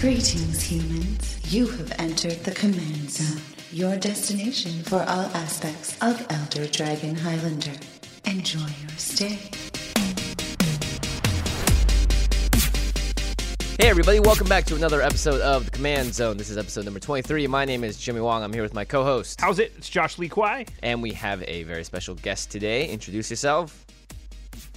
Greetings, humans. You have entered the Command Zone, your destination for all aspects of Elder Dragon Highlander. Enjoy your stay. Hey everybody, welcome back to another episode of the Command Zone. This is episode number 23. My name is Jimmy Wong. I'm here with my co-host. How's it? It's Josh Lee Kwai. And we have a very special guest today. Introduce yourself.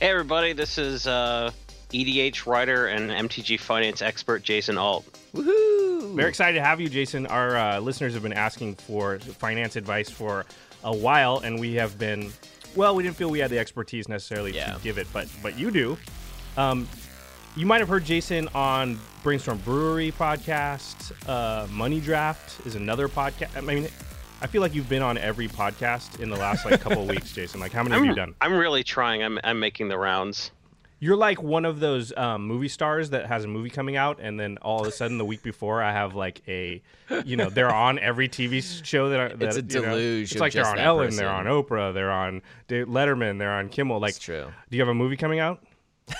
Hey everybody, this is uh, EDH writer and MTG finance expert Jason Alt. Woohoo! Very excited to have you, Jason. Our uh, listeners have been asking for finance advice for a while, and we have been. Well, we didn't feel we had the expertise necessarily Yeah. to give it, but but you do. Um, you might have heard Jason on Brainstorm Brewery podcast. Uh, Money Draft is another podcast. I mean, I feel like you've been on every podcast in the last like couple of weeks, Jason. Like, how many have I'm, you done? I'm really trying. I'm, I'm making the rounds. You're like one of those um, movie stars that has a movie coming out, and then all of a sudden, the week before, I have like a, you know, they're on every TV show that. I, that It's a you know, deluge it's like they're on that Ellen, they're on. Oprah, they're on Letterman, they're on Kimmel. Like, It's true. do you have a movie coming out?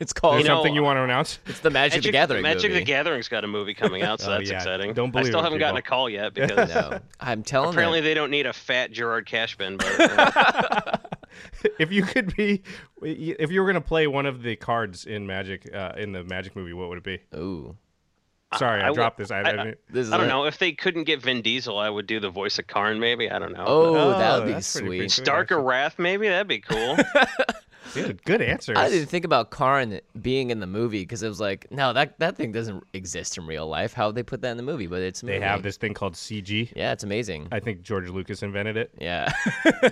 It's called Is You know, something you want to announce? It's the Magic, the Gathering Magic movie. the Gathering's got a movie coming out, so Oh, that's yeah. exciting. Don't believe I still it, haven't gotten a call yet because No, I'm telling apparently them. they don't need a fat Gerard Cashman. But uh, if you could be, if you were gonna play one of the cards in Magic, uh, in the Magic movie, what would it be? Ooh, Sorry, I, I would- dropped this. I, I- I, this I don't a- know if they couldn't get Vin Diesel, I would do the voice of Karn. Maybe I don't know. Oh, Oh, that would be sweet. good. Starke of Rath, maybe that'd be cool. dude, good answers. I didn't think about Karn being in the movie because it was like, no, that that thing doesn't exist in real life. How would they put that in the movie? But it's a they movie. have this thing called CG. Yeah, it's amazing. I think George Lucas invented it. Yeah. I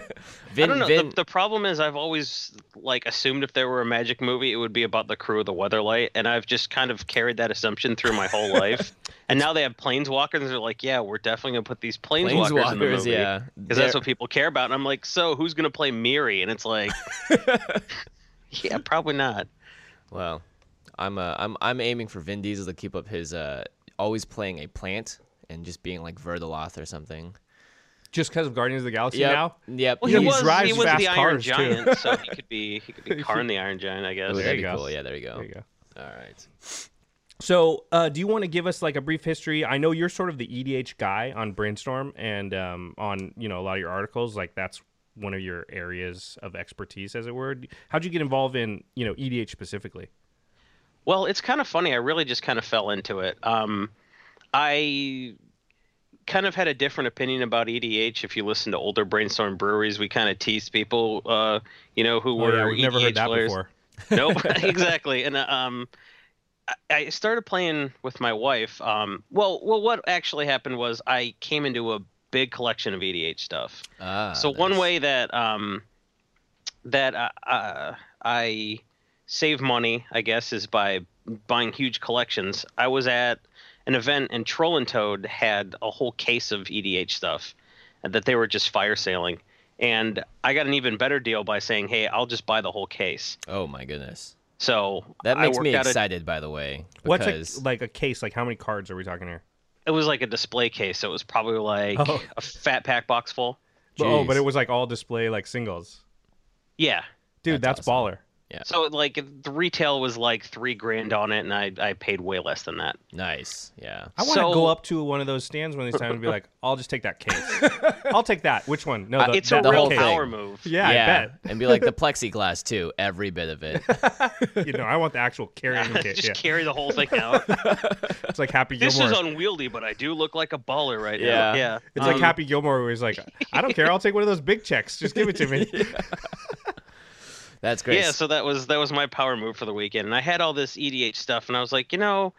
don't know. Vin, The, the problem is I've always like assumed if there were a magic movie, it would be about the crew of the Weatherlight, and I've just kind of carried that assumption through my whole life. And now they have planeswalkers, and they're like, "Yeah, we're definitely gonna put these planeswalkers, in the movie." yeah. because that's what people care about. And I'm like, "So who's gonna play Mirri?" And it's like, "Yeah, probably not." Well, I'm uh, I'm I'm aiming for Vin Diesel to keep up his uh always playing a plant and just being like Verdeloth or something. Just because of Guardians of the Galaxy Yep. now? Yep. Well, he he was drives he was fast the Iron cars, too. Giant, so he could be he could be Karn the Iron Giant, I guess. Ooh, There you go. cool. Yeah, there you go. There you go. All right. So, uh, do you want to give us like a brief history? I know you're sort of the EDH guy on Brainstorm and um, on you know a lot of your articles. Like that's one of your areas of expertise, as it were. How'd you get involved in you know EDH specifically? Well, it's kind of funny. I really just kind of fell into it. Um, I kind of had a different opinion about EDH. If you listen to older brainstorm breweries, we kind of teased people, uh, you know, who Oh, were yeah, we've never heard EDH that players. before. nope, exactly. And uh, um, I- started playing with my wife. Um, well, well, what actually happened was I came into a big collection of EDH stuff. Ah, so one way that um, that uh, uh, I save money, I guess, is by buying huge collections. I was at an event and Troll and Toad had a whole case of EDH stuff that they were just fire sailing. And I got an even better deal by saying, "Hey, I'll just buy the whole case." Oh my goodness. So That makes me worked out a- excited, by the way. What's a, like a case? Like how many cards are we talking here? it was like a display case, so it was probably like Oh. a fat pack box full. Oh, but it was like all display like singles. Yeah. Dude, That's that's, awesome. baller. So like the retail was like three grand on it, and I I paid way less than that. nice. Yeah. I want to So- go up to one of those stands one of these times and be like, "I'll just take that case. I'll take that. Which one? No, the, it's that a the real whole case. power move. Yeah, I bet. and be like the plexiglass too, every bit of it. You know, I want the actual carrying case. Just Yeah. carry the whole thing out. It's like Happy Gilmore. this is unwieldy, but I do look like a baller right Yeah. now. Yeah. It's like Um, Happy Gilmore where he's like, I don't care, I'll take one of those big checks. Just give it to me. That's great. Yeah, so that was that was my power move for the weekend, and I had all this EDH stuff, and I was like, you know,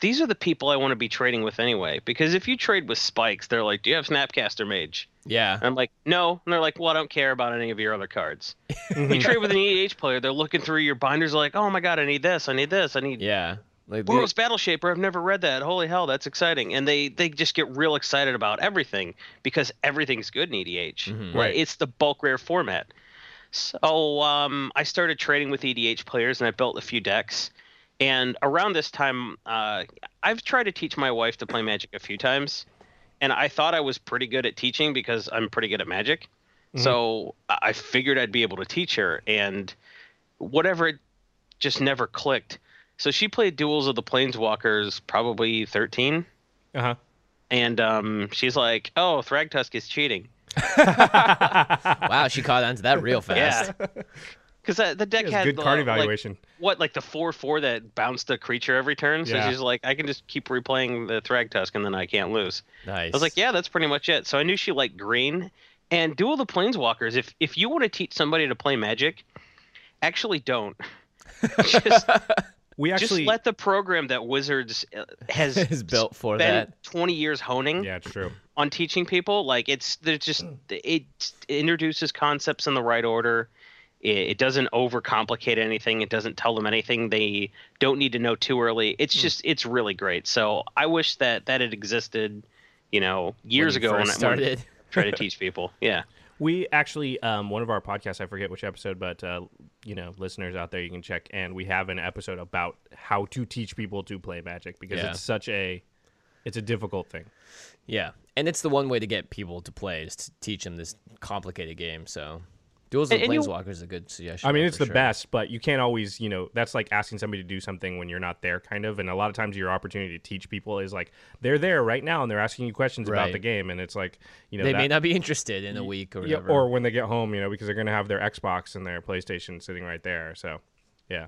these are the people I want to be trading with anyway. Because if you trade with Spikes, they're like, "Do you have Snapcaster Mage?" yeah. And I'm like, "No," and they're like, "Well, I don't care about any of your other cards." Mm-hmm. you trade with an EDH player, they're looking through your binders, like, "Oh my god, I need this, I need this, I need Yeah. Like Boros Battleshaper, I've never read that. Holy hell, that's exciting. And they they just get real excited about everything because everything's good in EDH. Mhm. Right. It's the bulk rare format. So um, I started trading with EDH players and I built a few decks. And around this time, uh, I've tried to teach my wife to play Magic a few times, and I thought I was pretty good at teaching because I'm pretty good at Magic. So I I figured I'd be able to teach her, and whatever, it just never clicked. So she played Duels of the Planeswalkers probably 13, Uh huh. and um, she's like, "Oh, Thragtusk is cheating." Wow, she caught on to that real fast. Yeah. Because uh, the deck had Good the, card like, evaluation. what like the four four that bounced a creature every turn. So Yeah. she's like, I can just keep replaying the Thragtusk and then I can't lose. Nice. I was like, yeah, that's pretty much it. So I knew she liked green. And Duel the Planeswalkers, if if you want to teach somebody to play Magic, actually don't. just we actually just let the program that Wizards uh, has is built for spent that. 20 years honing yeah, it's true. on teaching people. Like it's there's just it introduces concepts in the right order. It, it doesn't overcomplicate anything. It doesn't tell them anything they don't need to know too early. It's Hmm. just it's really great. So I wish that that had existed, you know, years When you ago first when I when I started. try to teach people. Yeah. We actually, um, one of our podcasts, I forget which episode, but uh, you know, listeners out there, you can check, and we have an episode about how to teach people to play Magic because Yeah. it's such a, it's a difficult thing. Yeah, and it's the one way to get people to play is to teach them this complicated game. So, Duels of And- and you- is a good suggestion. I mean, it's the sure. best, but you can't always, you know, that's like asking somebody to do something when you're not there, kind of. And a lot of times, your opportunity to teach people is like they're there right now and they're asking you questions about the game, and it's like, you know, They that- may not be interested in a week or yeah, whatever. or when they get home, you know, because they're gonna have their Xbox and their PlayStation sitting right there. So, yeah.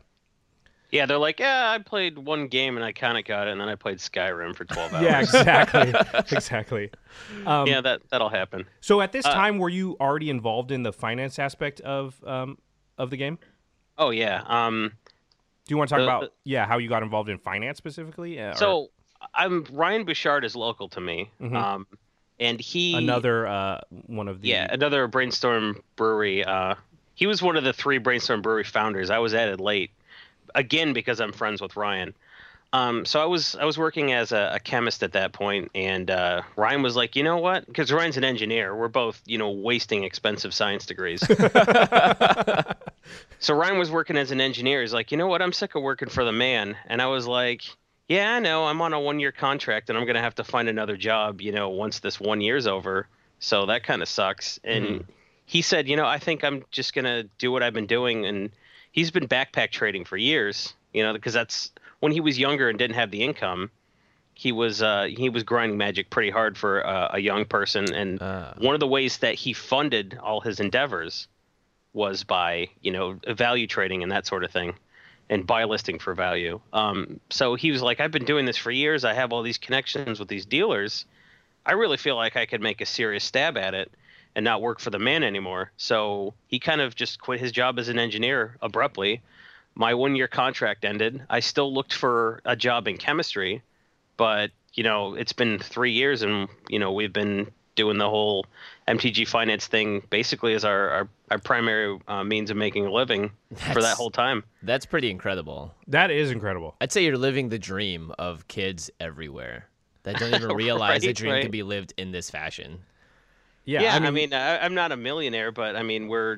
Yeah, they're like, yeah, I played one game and I kind of got it, and then I played Skyrim for 12 hours. Yeah, exactly, exactly. Um, yeah, that that'll happen. So at this Uh, time, were you already involved in the finance aspect of um, of the game? Oh yeah. Um. Do you want to talk The- about the- yeah how you got involved in finance specifically? Uh, or So I'm Ryan Bouchard is local to me. Mhm. Um, and he another uh, one of the Yeah, another Brainstorm Brewery. Uh, he was one of the three Brainstorm Brewery founders. I was added late, again because I'm friends with Ryan. Um, so I was I was working as a, a chemist at that point, and uh, Ryan was like, you know what? Because Ryan's an engineer. We're both you know wasting expensive science degrees. so Ryan was working as an engineer. He's like, you know what? I'm sick of working for the man, and I was like. Yeah, I know. I'm on a one year contract and I'm going to have to find another job, you know, once this one year's over. So that kind of sucks. And he said, you know, I think I'm just going to do what I've been doing. And he's been backpack trading for years, you know, because that's when he was younger and didn't have the income. He was uh, he was grinding magic pretty hard for uh, a young person, and Ah. one of the ways that he funded all his endeavors was by you know value trading and that sort of thing and buy listing for value. Um, so he was like, I've been doing this for years. I have all these connections with these dealers. I really feel like I could make a serious stab at it and not work for the man anymore. So he kind of just quit his job as an engineer abruptly. My one year contract ended. I still looked for a job in chemistry, but you know, it's been three years and you know, we've been doing the whole MTG finance thing basically as our, our, our primary uh, means of making a living for that whole time. That's pretty incredible. that is incredible. I'd say you're living the dream of kids everywhere that don't even realize the dream right. can be lived in this fashion. Yeah, Yeah, I mean, I I'm not a millionaire, but I mean, we're.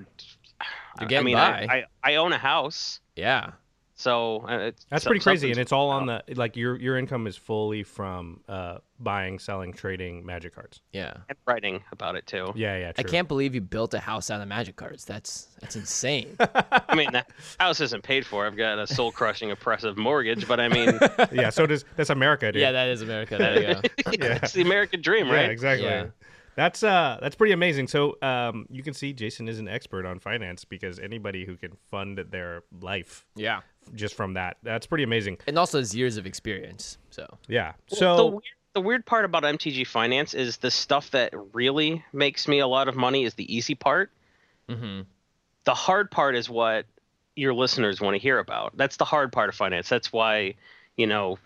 You're I getting mean, by. I, I, I own a house, Yeah. so uh, it's, that's pretty crazy, and it's all on the like your your income is fully from uh, buying, selling, trading magic cards. Yeah. and writing about it too. Yeah, yeah. I can't believe you built a house out of magic cards. That's that's insane. I mean, that house isn't paid for. I've got a soul crushing, oppressive mortgage, but I mean, yeah, so does that's America, dude. yeah, that is America. There you go. it's the American dream, Yeah, right? exactly. Yeah. That's uh that's pretty amazing. So um you can see Jason is an expert on finance because anybody who can fund their life Yeah. just from that, that's pretty amazing. And also his years of experience. So Yeah. Well, So the weird, the weird part about MTG Finance is the stuff that really makes me a lot of money is the easy part. hmm the hard part is what your listeners want to hear about. That's the hard part of finance. That's why, you know,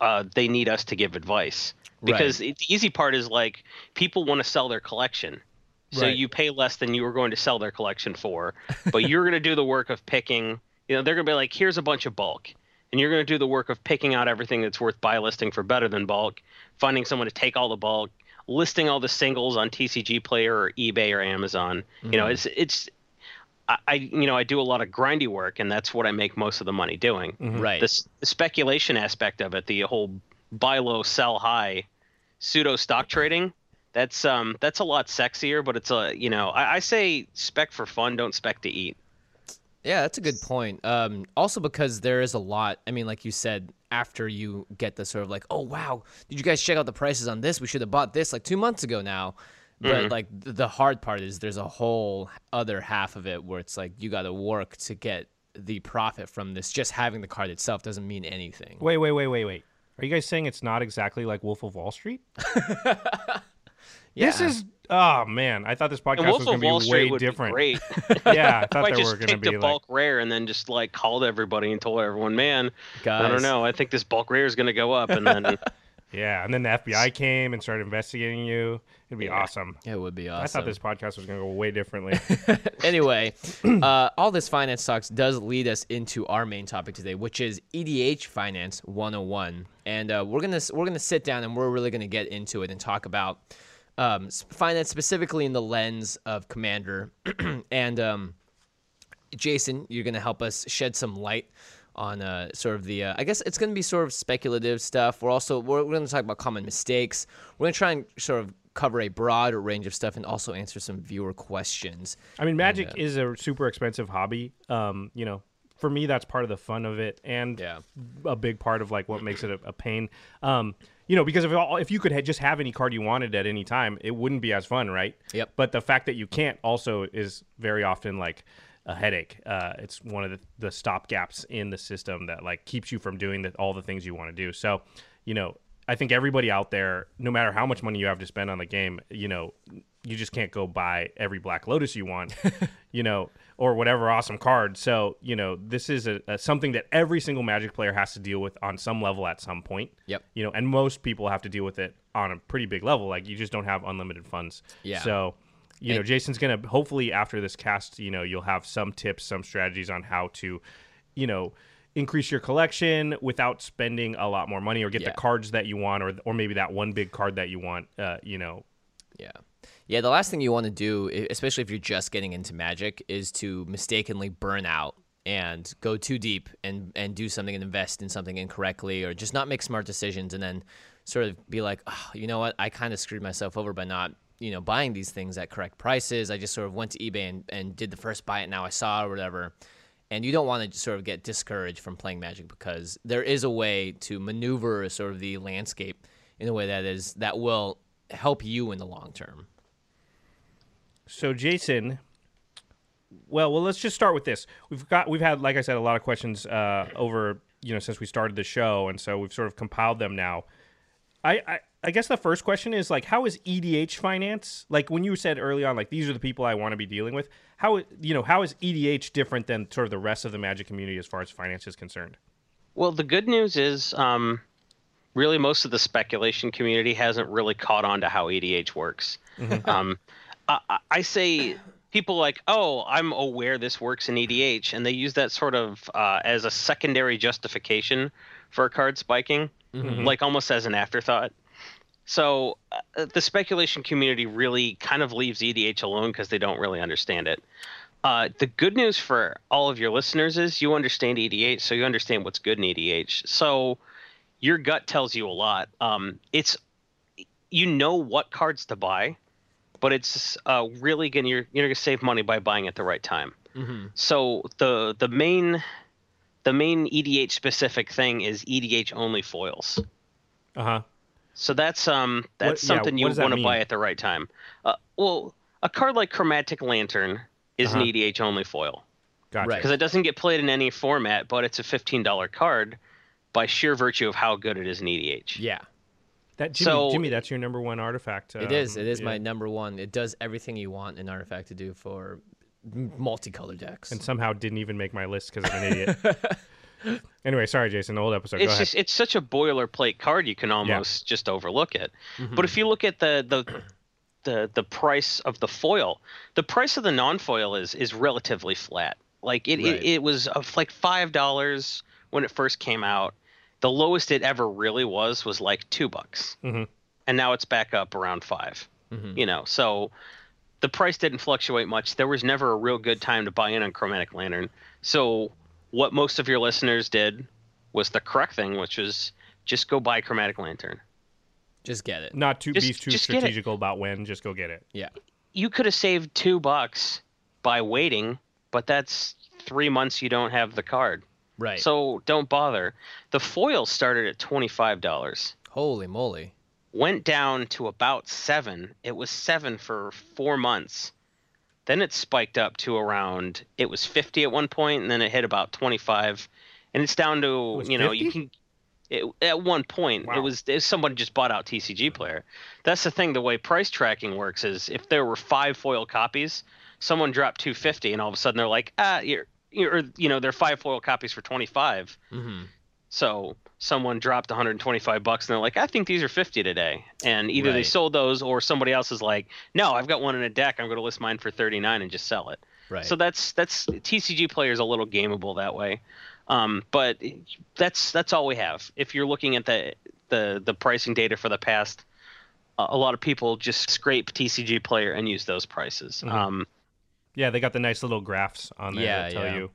uh, they need us to give advice because it, the easy part is like people want to sell their collection. So Right. you pay less than you were going to sell their collection for, but you're going to do the work of picking. You know, they're going to be like, here's a bunch of bulk, and you're going to do the work of picking out everything that's worth buy listing for better than bulk, finding someone to take all the bulk, listing all the singles on TCG Player or eBay or Amazon. You know, it's it's. I, I you know I do a lot of grindy work, and that's what I make most of the money doing. Right. The, the speculation aspect of it, the whole buy low, sell high, pseudo stock trading. That's um that's a lot sexier, but it's a you know I, I say spec for fun, don't spec to eat. Yeah, that's a good point. Um, also because there is a lot. I mean, like you said, after you get the sort of like, oh wow, did you guys check out the prices on this? We should have bought this like two months ago now. But mm-hmm. like the hard part is there's a whole other half of it where it's like you got to work to get the profit from this. Just having the card itself doesn't mean anything. Wait, wait, wait, wait, wait. Are you guys saying it's not exactly like Wolf of Wall Street? Yeah. This is oh man, I thought this podcast was going of to Wall be Street way would different. be great. yeah, I if thought I they were just going to picked be a like bulk rare and then just like called everybody and told everyone, man, I don't know, I think this bulk rare is going to go up, and then yeah, and then the FBI came and started investigating you. It'd be Yeah. awesome. It would be awesome. I thought this podcast was going to go way differently. anyway, uh, all this finance talks does lead us into our main topic today, which is EDH Finance 101, and uh, we're gonna we're gonna sit down and we're really gonna get into it and talk about um, finance specifically in the lens of Commander, and um, Jason, you're gonna help us shed some light on uh, sort of the. Uh, I guess it's gonna be sort of speculative stuff. We're also we're, we're gonna talk about common mistakes. We're gonna try and sort of cover a broad range of stuff and also answer some viewer questions. I mean, Magic is a super expensive hobby. Um, you know, for me, that's part of the fun of it, and Yeah. a big part of like what makes it a, a pain. Um, you know, because if all, if you could ha- just have any card you wanted at any time, it wouldn't be as fun, right? Yep. But the fact that you can't also is very often like a headache. Uh, it's one of the, the stop gaps in the system that like keeps you from doing the, all the things you want to do. So, you know, I think everybody out there, no matter how much money you have to spend on the game, you know, you just can't go buy every Black Lotus you want, you know, or whatever awesome card. So, you know, this is a, a something that every single Magic player has to deal with on some level at some point. Yep. You know, and most people have to deal with it on a pretty big level. Like you just don't have unlimited funds. Yeah. So, you know, Jason's gonna hopefully after this cast, you know, you'll have some tips, some strategies on how to, you know, increase your collection without spending a lot more money or get Yeah. the cards that you want or or maybe that one big card that you want. Uh, you know, Yeah. Yeah, the last thing you want to do, especially if you're just getting into Magic, is to mistakenly burn out and go too deep and and do something and invest in something incorrectly or just not make smart decisions and then sort of be like, oh, you know what, I kind of screwed myself over by not, you know, buying these things at correct prices. I just sort of went to eBay and, and did the first buy it now I saw or whatever. And you don't want to sort of get discouraged from playing Magic because there is a way to maneuver sort of the landscape in a way that is that will help you in the long term. So Jason, well, well, let's just start with this. We've got we've had, like I said, a lot of questions uh, over you know since we started the show, and so we've sort of compiled them now. I, I I guess the first question is like, how is EDH finance? Like when you said early on, like these are the people I want to be dealing with. How you know how is EDH different than sort of the rest of the Magic community as far as finance is concerned? Well, the good news is, um, really, most of the speculation community hasn't really caught on to how EDH works. Um, I, I- I say people like, oh, I'm aware this works in EDH, and they use that sort of uh, as a secondary justification for card spiking, like almost as an afterthought. So uh, the speculation community really kind of leaves EDH alone because they don't really understand it. Uh, the good news for all of your listeners is you understand EDH, so you understand what's good in EDH. So your gut tells you a lot. Um, it's you know what cards to buy, but it's uh, really gonna you're you're gonna save money by buying at the right time. So the the main the main EDH specific thing is EDH only foils. Uh huh. So that's um that's yeah, something what you want to buy at the right time. Uh, well, a card like Chromatic Lantern is Uh-huh. an EDH only foil Gotcha. Right. because it doesn't get played in any format, but it's a fifteen dollar card by sheer virtue of how good it is in EDH. Yeah. That Jimmy, So- Jimmy, that's your number one artifact. It is. um, It is yeah. my number one. It does everything you want an artifact to do for m- multicolored decks. and somehow didn't even make my list because I'm an idiot. anyway, sorry, Jason. The old episode. Go It's ahead. just it's such a boilerplate card you can almost just overlook it. Mm-hmm. But if you look at the the the the price of the foil, the price of the non-foil is is relatively flat. Like it Right. it, it was like five dollars when it first came out. The lowest it ever really was was like two bucks, Mhm. and now it's back up around 5 You know, so the price didn't fluctuate much. There was never a real good time to buy in on Chromatic Lantern. So what most of your listeners did was the correct thing, which was just go buy Chromatic Lantern. Just get it. Not to Just- be too just strategical about when. Just go get it. Yeah. You could have saved two bucks by waiting, but that's three months you don't have the card. Right. So don't bother. The foil started at twenty five dollars. Holy moly. Went down to about seven. It was seven for four months. Then it spiked up to around it was fifty at one point, and then it hit about twenty five, and it's down to was you know you can. It, at one point, Wow. it was it, someone just bought out TCG Player. That's the thing. The way price tracking works is if there were five foil copies, someone dropped 250, and all of a sudden they're like, ah, you're, you're you know, they're five foil copies for 25. hmm So someone dropped 125 bucks, and they're like, I think these are 50 today. And either they sold those, or somebody else is like, No, I've got one in a deck. I'm going to list mine for 39 and just sell it. Right. So that's that's TCG players a little gameable that way, um, but that's that's all we have. If you're looking at the the the pricing data for the past, a a lot of people just scrape TCG player and use those prices. Mhm. Um, Yeah, they got the nice little graphs on there Yeah, to tell yeah. you.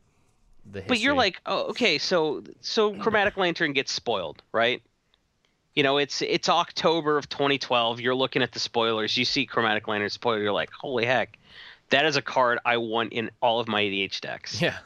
The but you're like, oh, okay, so so Chromatic Lantern gets spoiled, right? You know, it's it's October of 2012. You're looking at the spoilers. You see Chromatic Lantern spoiler. You're like, holy heck, that is a card I want in all of my EDH decks. Yeah.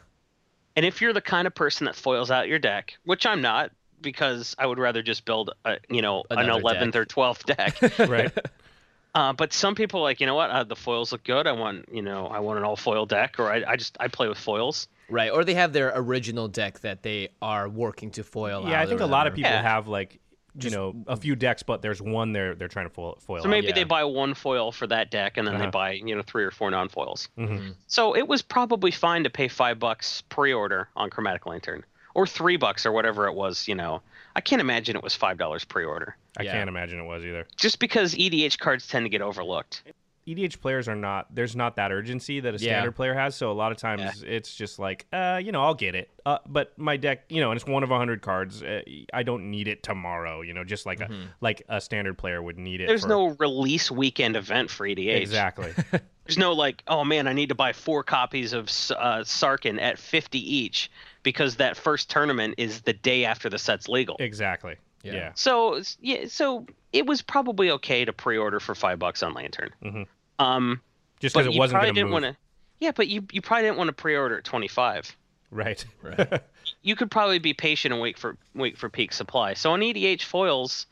And if you're the kind of person that foils out your deck, which I'm not, because I would rather just build, a, you know, an Another 11th or 12th deck. Right. uh, but some people are like, you know what, uh, the foils look good. I want, you know, I want an all foil deck, or I, I just I play with foils. Right. Or they have their original deck that they are working to foil yeah, I think a lot of people Yeah. have like you know a few decks, but there's one they're they're trying to foil. foil So out. maybe yeah. they buy one foil for that deck, and then they Uh-huh. buy, you know, three or four non foils. Mhm. So it was probably fine to pay five bucks pre-order on Chromatic Lantern, or three bucks or whatever it was. You know, I can't imagine it was five dollars pre-order, I Yeah. can't imagine it was either. just because EDH cards tend to get overlooked. EDH players are not there's not that urgency that a Yeah. standard player has, so a lot of times it's just like, uh, you know, I'll get it. Uh, but my deck, you know, and it's one of a hundred cards. Uh, I don't need it tomorrow, you know, just like a like a standard player would need it. There's for- no release weekend event for EDH. exactly. There's no like, oh man, I need to buy four copies of uh, Sarkhan at 50 each because that first tournament is the day after the set's legal. exactly. Yeah. Yeah. So yeah, so it was probably okay to pre-order for five bucks on Lantern. Mhm. Um, Just but because it wasn't probably going to didn't move. want to. Yeah, but you you probably didn't want to pre-order at 25. Right. Right. You could probably be patient and wait for wait for peak supply. So on EDH foils,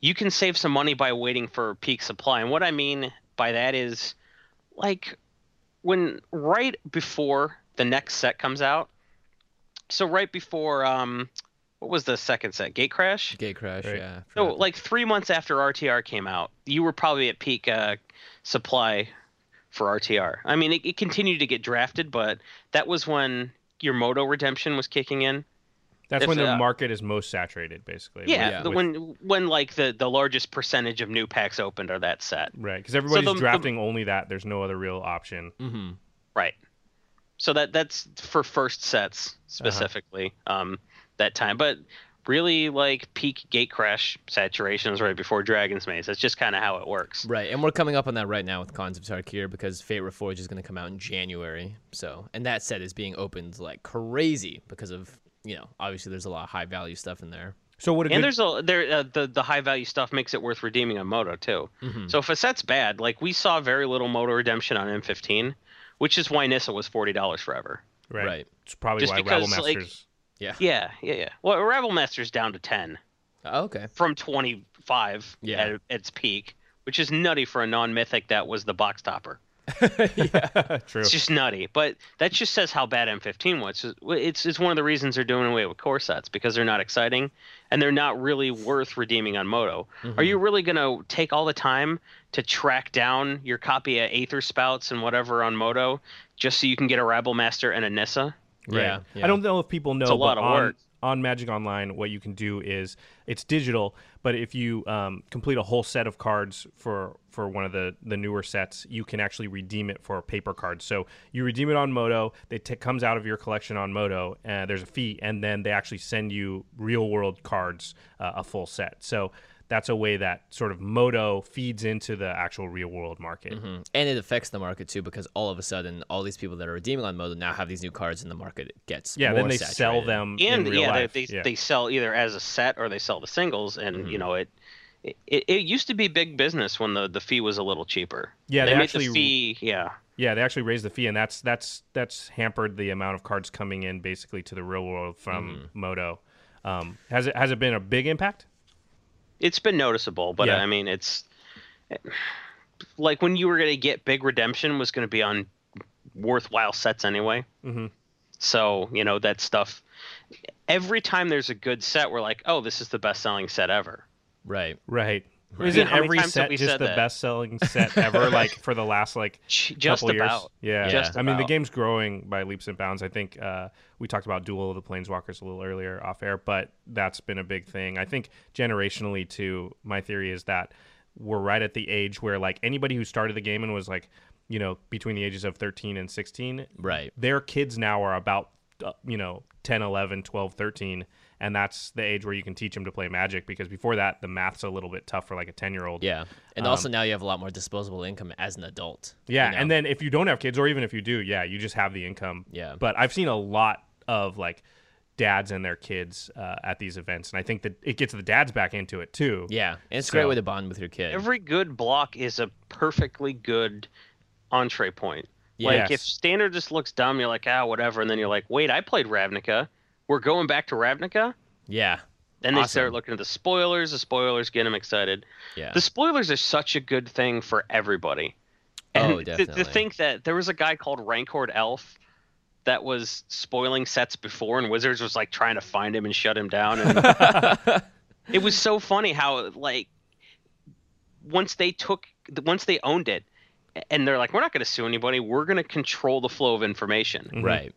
you can save some money by waiting for peak supply. And what I mean by that is, like, when right before the next set comes out. So right before um, what was the second set? Gatecrash. Gate crash. Right. Yeah. So forgot. like three months after RTR came out, you were probably at peak uh, supply for RTR. I mean, it, it continued to get drafted, but that was when your MTGO redemption was kicking in. That's If, when the uh, market is most saturated, basically. Yeah, Yeah. the, with- when when like the the largest percentage of new packs opened are that set. right, because everybody's the- the- drafting only that. There's no other real option. Mhm. Right. So that that's for first Uh-huh. sets specifically um, that time, but really like peak Gatecrash saturation is right before Dragon's Maze. That's just kind of how it works. Right, and we're coming up on that right now with Khans of Tarkir because Fate Reforged is going to come out in January. So, and that set is being opened like crazy because of you know obviously there's a lot of high value stuff in there. So what a And good there's a there uh, the the high value stuff makes it worth redeeming on MTGO too. Mm-hmm. So if a set's bad, like we saw very little MTGO redemption on M15, which is why Nissa was forty dollars forever. right. right. It's probably Just why because, Rabble like- Masters. Yeah. Yeah, yeah, yeah. Well, Rabblemaster's down to ten Oh, okay. from twenty five Yeah. at its peak, which is nutty for a non mythic that was the box topper. yeah, True. It's just nutty, but that just says how bad M15 was. It's it's one of the reasons they're doing away with core sets because they're not exciting and they're not really worth redeeming on MTGO. Mm-hmm. Are you really gonna take all the time to track down your copy of Aether Spouts and whatever on MTGO just so you can get a Rabblemaster and a Nissa? Right. Yeah, yeah. I don't know if people know, It's a lot of on, work. on Magic Online, what you can do is it's digital, but if you um, complete a whole set of cards for for one of the the newer sets, you can actually redeem it for a paper card. So you redeem it on MTGO, it t- comes out of your collection on MTGO, and there's a fee, and then they actually send you real world cards, uh, a full set. So that's a way that sort of MTGO feeds into the actual real world market. Mhm. And it affects the market too because all of a sudden all these people that are redeeming on MTGO now have these new cards and the market gets Yeah, more then they sell them And in real yeah, life. they they, yeah. they sell either as a set or they sell the singles, and Mm-hmm. you know it. It, it used to be big business when the, the fee was a little cheaper. Yeah, they, they actually- the fee. Yeah, Yeah, they actually raised the fee, and that's that's that's hampered the amount of cards coming in basically to the real world from Mm-hmm. MTGO. Um, has it has it been a big impact? It's been noticeable, but Yeah. I mean, it's like when you were going to get big redemption was going to be on worthwhile sets anyway. Mm-hmm. So you know that stuff. Every time there's a good set, we're like, "Oh, this is the best-selling set ever." Right. Right. Right. Isn't How many every set just the that? best selling set ever? like for the last like Ch- Just couple years? Yeah. Just I mean, the game's growing by leaps and bounds. I think uh, we talked about Duel of the Planeswalkers a little earlier off air, but that's been a big thing. I think generationally, too, my theory is that we're right at the age where like anybody who started the game and was like, you know, between the ages of 13 and 16, Right. their kids now are about uh, you know 10 11 12 13 and that's the age where you can teach them to play magic because before that the math's a little bit tough for like a 10 year old Yeah. And also now you have a lot more disposable income as an adult. yeah you know? and then if you don't have kids or even if you do yeah you just have the income Yeah. but i've seen a lot of like dads and their kids uh, at these events and i think that it gets the dads back into it too yeah, and it's a great way to bond with your kid. Every good block is a perfectly good entree point. Like Yes. if standard just looks dumb, you're like, ah, whatever, and then you're like, wait, I played Ravnica. We're going back to Ravnica. yeah. Then they start looking at the spoilers. The spoilers get them excited. Yeah. The spoilers are such a good thing for everybody. Oh, And to- definitely. To, think that there was a guy called Rancored Elf that was spoiling sets before, and Wizards was like trying to find him and shut him down. And it was so funny how like once they took once they owned it, and they're like, we're not going to sue anybody. We're going to control the flow of information Right.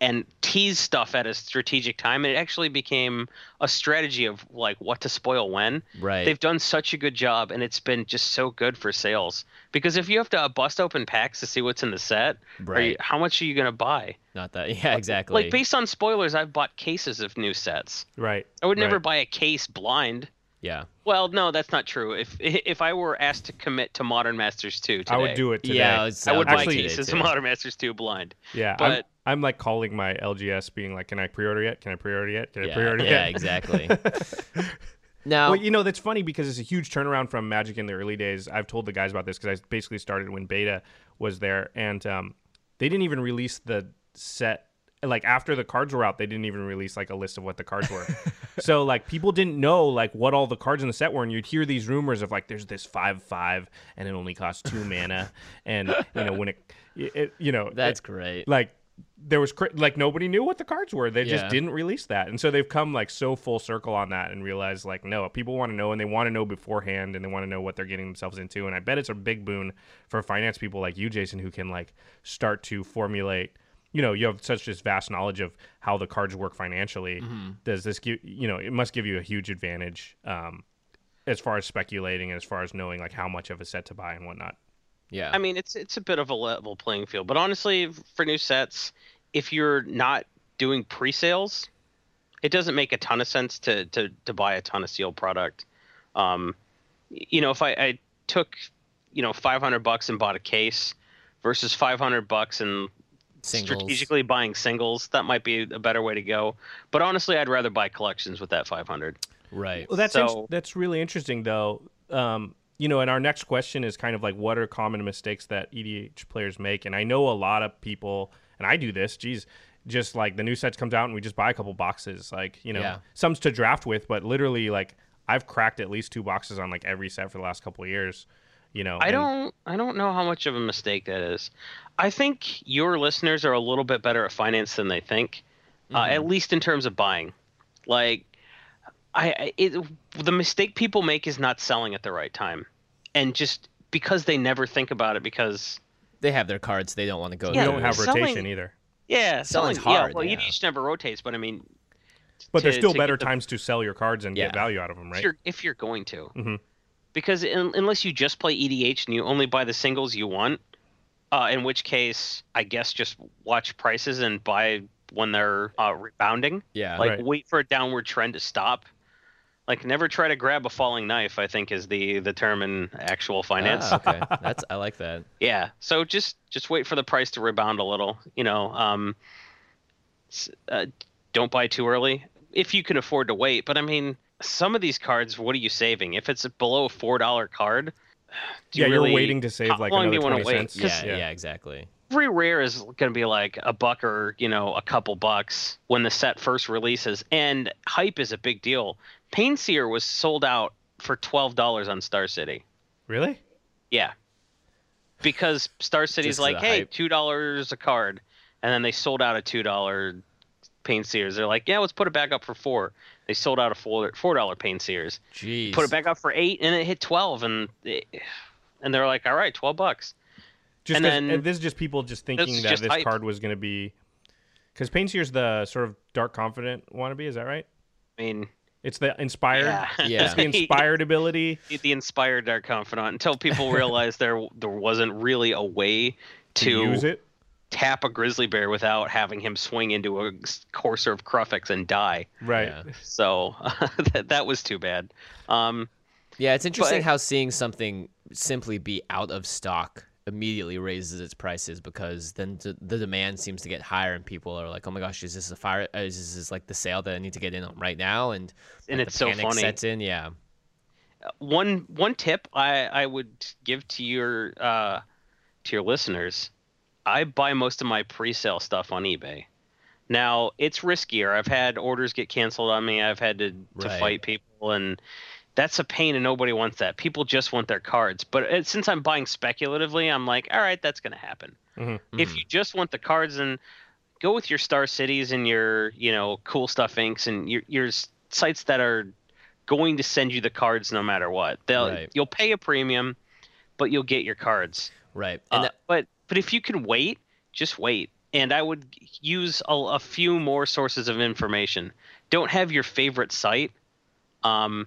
And tease stuff at a strategic time. And it actually became a strategy of like what to spoil when. Right. They've done such a good job, and it's been just so good for sales. Because if you have to uh, bust open packs to see what's in the set, are you, Right. how much are you going to buy? Not that. Yeah, exactly. Like based on spoilers, I've bought cases of new sets. right I would never Right. buy a case blind. yeah. Well, no, that's not true. If if I were asked to commit to Modern Masters 2 today, i would do it today Yeah, I would I'll buy today, cases too. of Modern Masters 2 blind. yeah I'm, but- I'm like calling my lgs being like can i pre-order yet can i pre-order yet can i Yeah, pre-order yeah, yet exactly. now, Well, you know, that's funny because it's a huge turnaround from Magic in the early days. I've told the guys about this because I basically started when beta was there, and um, they didn't even release the set. Like after the cards were out, they didn't even release like a list of what the cards were. so like people didn't know like what all the cards in the set were, and you'd hear these rumors of like there's this five five and it only costs two mana, and you know when it, it you know that's it- great. like there was like nobody knew what the cards were. They just didn't release that. And so they've come like so full circle on that and realized like no people want to know and they want to know beforehand and they want to know what they're getting themselves into. And i bet it's a big boon for finance people like you jason who can like start to formulate you know you have such this vast knowledge of how the cards work financially. Mm-hmm. does this give you know it must give you a huge advantage um as far as speculating and as far as knowing like how much of a set to buy and whatnot yeah. I mean, it's it's a bit of a level playing field. But honestly, for new sets, if you're not doing pre-sales, it doesn't make a ton of sense to to, to buy a ton of sealed product. Um, you know, if I, I took you know 500 bucks and bought a case versus 500 bucks and Singles. strategically buying singles, that might be a better way to go. But honestly, I'd rather buy collections with that 500. Right. Well, that's So- int- that's really interesting, though. Um, you know, and our next question is kind of like, what are common mistakes that EDH players make? And I know a lot of people, and I do this. Geez, just like the new sets comes out and we just buy a couple boxes. Like you know, Yeah. some's to draft with, but literally, like I've cracked at least two boxes on like every set for the last couple of years. You know, I and- don't I don't know how much of a mistake that is. I think your listeners are a little bit better at finance than they think, uh, at least in terms of buying. Like, I I- it, the mistake people make is not selling at the right time, and just because they never think about it. Because They have their cards. They don't want to go. We Yeah, through don't it. have selling- rotation either. yeah, selling Selling's hard, Yeah, well, yeah. each never rotates, but I mean, But to- there's still better the- times to sell your cards and Yeah. get value out of them, right? if you're if you're going to, Mhm. because in, unless you just play EDH and you only buy the singles you want, uh, in which case I guess just watch prices and buy when they're uh, rebounding. Yeah. Like Right. wait for a downward trend to stop. Like never try to grab a falling knife. I think is the the term in actual finance. Ah, okay. That's I like that. Yeah. So just just wait for the price to rebound a little. You know, um, uh, don't buy too early if you can afford to wait. But I mean, some of these cards, what are you saving? If it's below a four dollar card, do you yeah, really, you're waiting to save how like long another do you want 20 to wait? cents. Yeah, 'Cause yeah, exactly. every rare is going to be like a buck or you know a couple bucks when the set first releases, and hype is a big deal. Pain Seer was sold out for twelve dollars on Star City. Really? Yeah, because Star City's like, hey, hype. two dollars a card, and then they sold out a two dollar Pain Seers. They're like, yeah, let's put it back up for four. They sold out a four four dollar Pain Seers. Jeez. Put it back up for eight, and it hit twelve, and it, and they're like, all right, twelve bucks. Just And then- and this is just people just thinking that just this hype. card was going to be because Pain Seer's the sort of Dark Confidant wannabe. Is that right? I mean, It's the inspired. yeah, Yeah. It's the inspired ability. the inspired Dark Confidant until people realized there there wasn't really a way To to use it. tap a grizzly bear without having him swing into a courser of Kruphix and die. Right. Yeah. So that that was too bad. Um, Yeah, it's interesting But- how seeing something simply be out of stock immediately raises its prices because then the demand seems to get higher and people are like, "Oh my gosh, is this a fire? uh, Is this like the sale that I need to get in on right now?" And And like, it's so funny. Sets in, yeah. one one tip I I would give to your uh, to your listeners, I buy most of my pre-sale stuff on eBay. Now it's riskier. I've had orders get canceled on me. I've had to, to Right. fight people, and that's a pain. And nobody wants that. People just want their cards. But it, since I'm buying speculatively, I'm like, all right, that's going to happen. Mhm. If you just want the cards, then go with your Star Cities and your you know Cool Stuff Inks and your your sites that are going to send you the cards no matter what. They'll Right. you'll pay a premium, but you'll get your cards. Right. And Uh, that- but but if you can wait, just wait. And I would use a, a few more sources of information. Don't have your favorite site. Um,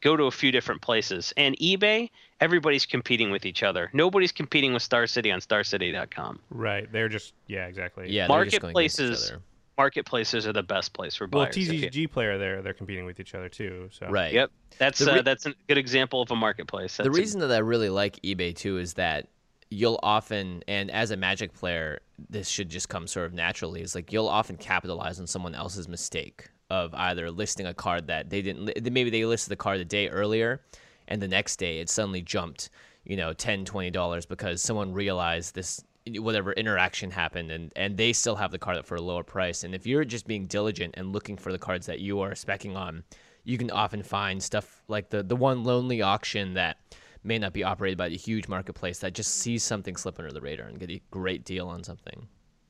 go to a few different places. And eBay, everybody's competing with each other. Nobody's competing with Star City on StarCity.com. Right. They're just yeah, exactly. yeah, they're just going against each marketplaces- Marketplaces are the best place for Well, buyers. if you- TCG player there, they're competing with each other too. So Right. Yep, that's re- uh, that's a good example of a marketplace. That's the a- reason that I really like eBay too is that you'll often, and as a Magic player, this should just come sort of naturally. Is like you'll often capitalize on someone else's mistake of either listing a card that they didn't. Maybe they listed the card the day earlier, and the next day it suddenly jumped, you know, 10 20 dollars because someone realized this whatever interaction happened and and they still have the card for a lower price and if you're just being diligent and looking for the cards that you are specking on you can often find stuff like the the one lonely auction that may not be operated by a huge marketplace that just sees something slip under the radar and get a great deal on something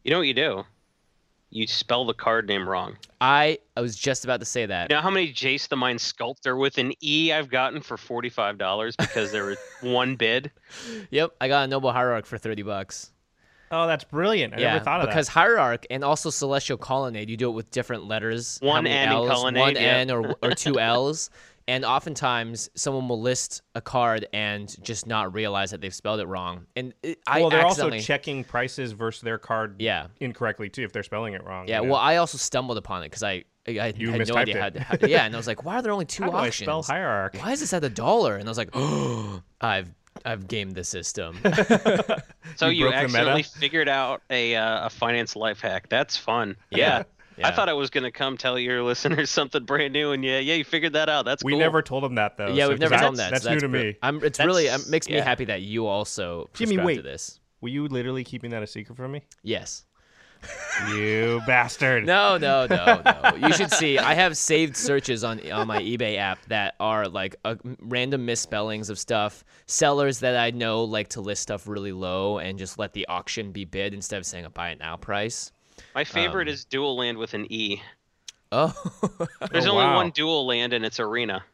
you know what you do? You spell the card name wrong. i i was just about to say that You know how many Jace the Mind Sculptor with an E I've gotten for forty five dollars because there was one bid. yep i got a noble hierarch for 30 bucks Oh, that's brilliant. I yeah, never thought of that. because that. hierarch and also celestial colonnade, you do it with different letters. One many N in Ls, colonnade, one yeah. N or or two L's, and oftentimes someone will list a card and just not realize that they've spelled it wrong. And it, I well, they're also checking prices versus their card Yeah. incorrectly too if they're spelling it wrong. yeah. you know? Well, I also stumbled upon it because I I had, You had no mistyped idea how to, how, yeah, and I was like, why are there only two How do I auctions? spell hierarch? Why is this at the dollar? And I was like, oh, I've I've gamed the system. So You you, broke the meta? accidentally figured out a uh, a finance life hack. That's fun. Yeah. Yeah. I thought I was gonna come tell your listeners something brand new, and yeah, yeah, you figured that out. That's we cool. never told them that though. yeah, so- we've never told that's, them that. That's so new to br- me. I'm, it's really it That's- makes me happy that you also Jimmy, wait. to this. Were you literally keeping that a secret from me? Yes. You bastard. No, no, no, no. You should see. I have saved searches on on my eBay app that are like uh, random misspellings of stuff. Sellers that I know like to list stuff really low and just let the auction be bid instead of saying a buy it now price. My favorite um, is dual land with an E. Oh, There's Oh, only wow. one dual land, and it's arena.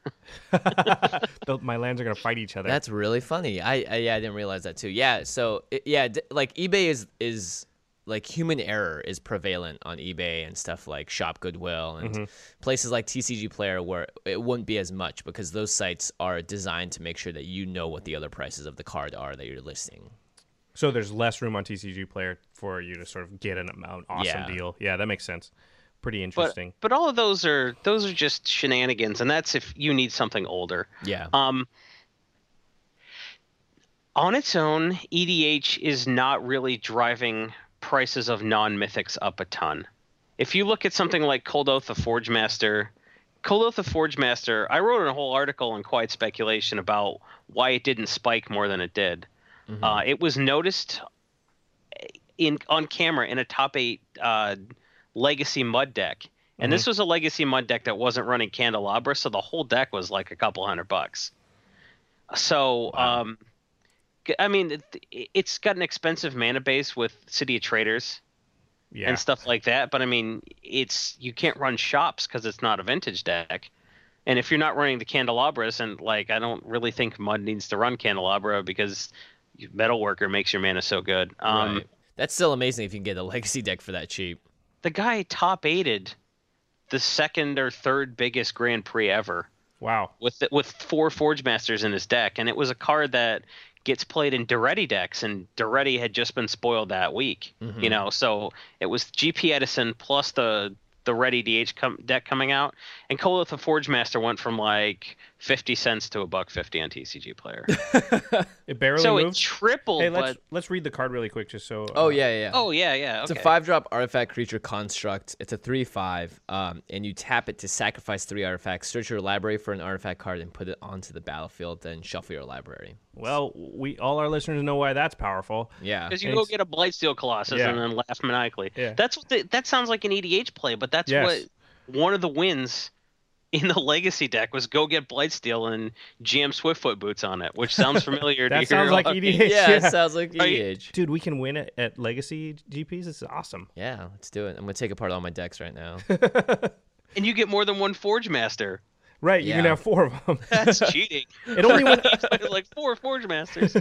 My lands are gonna fight each other. that's really funny. I, I yeah, I didn't realize that too. Yeah, so it, yeah, d- like eBay is is like human error is prevalent on eBay and stuff like Shop Goodwill and places like TCG Player where it wouldn't be as much because those sites are designed to make sure that you know what the other prices of the card are that you're listing. so there's less room on TCG player for you to sort of get an, an awesome Yeah. deal. Yeah, that makes sense. Pretty interesting. but all of those are those are just shenanigans, and that's if you need something older. Yeah. Um, on its own, EDH is not really driving prices of non mythics up a ton. If you look at something like Kuldotha Forgemaster, Kolotha Forge Master, I wrote a whole article in Quiet Speculation about why it didn't spike more than it did. Mm-hmm. Uh, it was noticed in on camera in a top eight uh, Legacy Mud deck, and this was a Legacy Mud deck that wasn't running Candelabra, so the whole deck was like a couple hundred bucks. So, um, g- I mean, it, it's got an expensive mana base with City of Traders Yeah. and stuff like that. But I mean, it's you can't run shops because it's not a vintage deck. And if you're not running the candelabras, and like I don't really think Mud needs to run candelabra because Metalworker makes your mana so good. Um, right. That's still amazing if you can get a legacy deck for that cheap. The guy top aided the second or third biggest Grand Prix ever wow. with the, with four Forgemasters in his deck, and it was a card that gets played in Daretti decks, and Daretti had just been spoiled that week. Mm-hmm. You know, so it was GP Edison plus the the Ready DH com- deck coming out, and Kuldotha Forgemaster went from like fifty cents to a buck fifty on TCG Player. It barely so it tripled, hey, let's but let's read the card really quick, just so. Oh uh, yeah, yeah. yeah. oh yeah, yeah, It's okay. a five drop artifact creature construct. It's a three five, um, and you tap it to sacrifice three artifacts. Search your library for an artifact card and put it onto the battlefield. Then shuffle your library. Well, we all our listeners know why that's powerful. Yeah, Because you And go it's- get a Blightsteel Colossus Yeah. and then laugh maniacally. Yeah. That's what the, that sounds like an EDH play, but that's Yes. what one of the wins in the Legacy deck was go get Blightsteel and jam Swiftfoot boots on it, which sounds familiar to That your sounds like EDH. yeah, yeah. it sounds like Are you- EDH. Dude, we can win it at Legacy GPs. This is awesome. Yeah, let's do it. I'm gonna take apart all my decks right now. And you get more than one Forgemaster. Right, you can Yeah. have four of them. That's cheating. it only went, like four Forgemasters.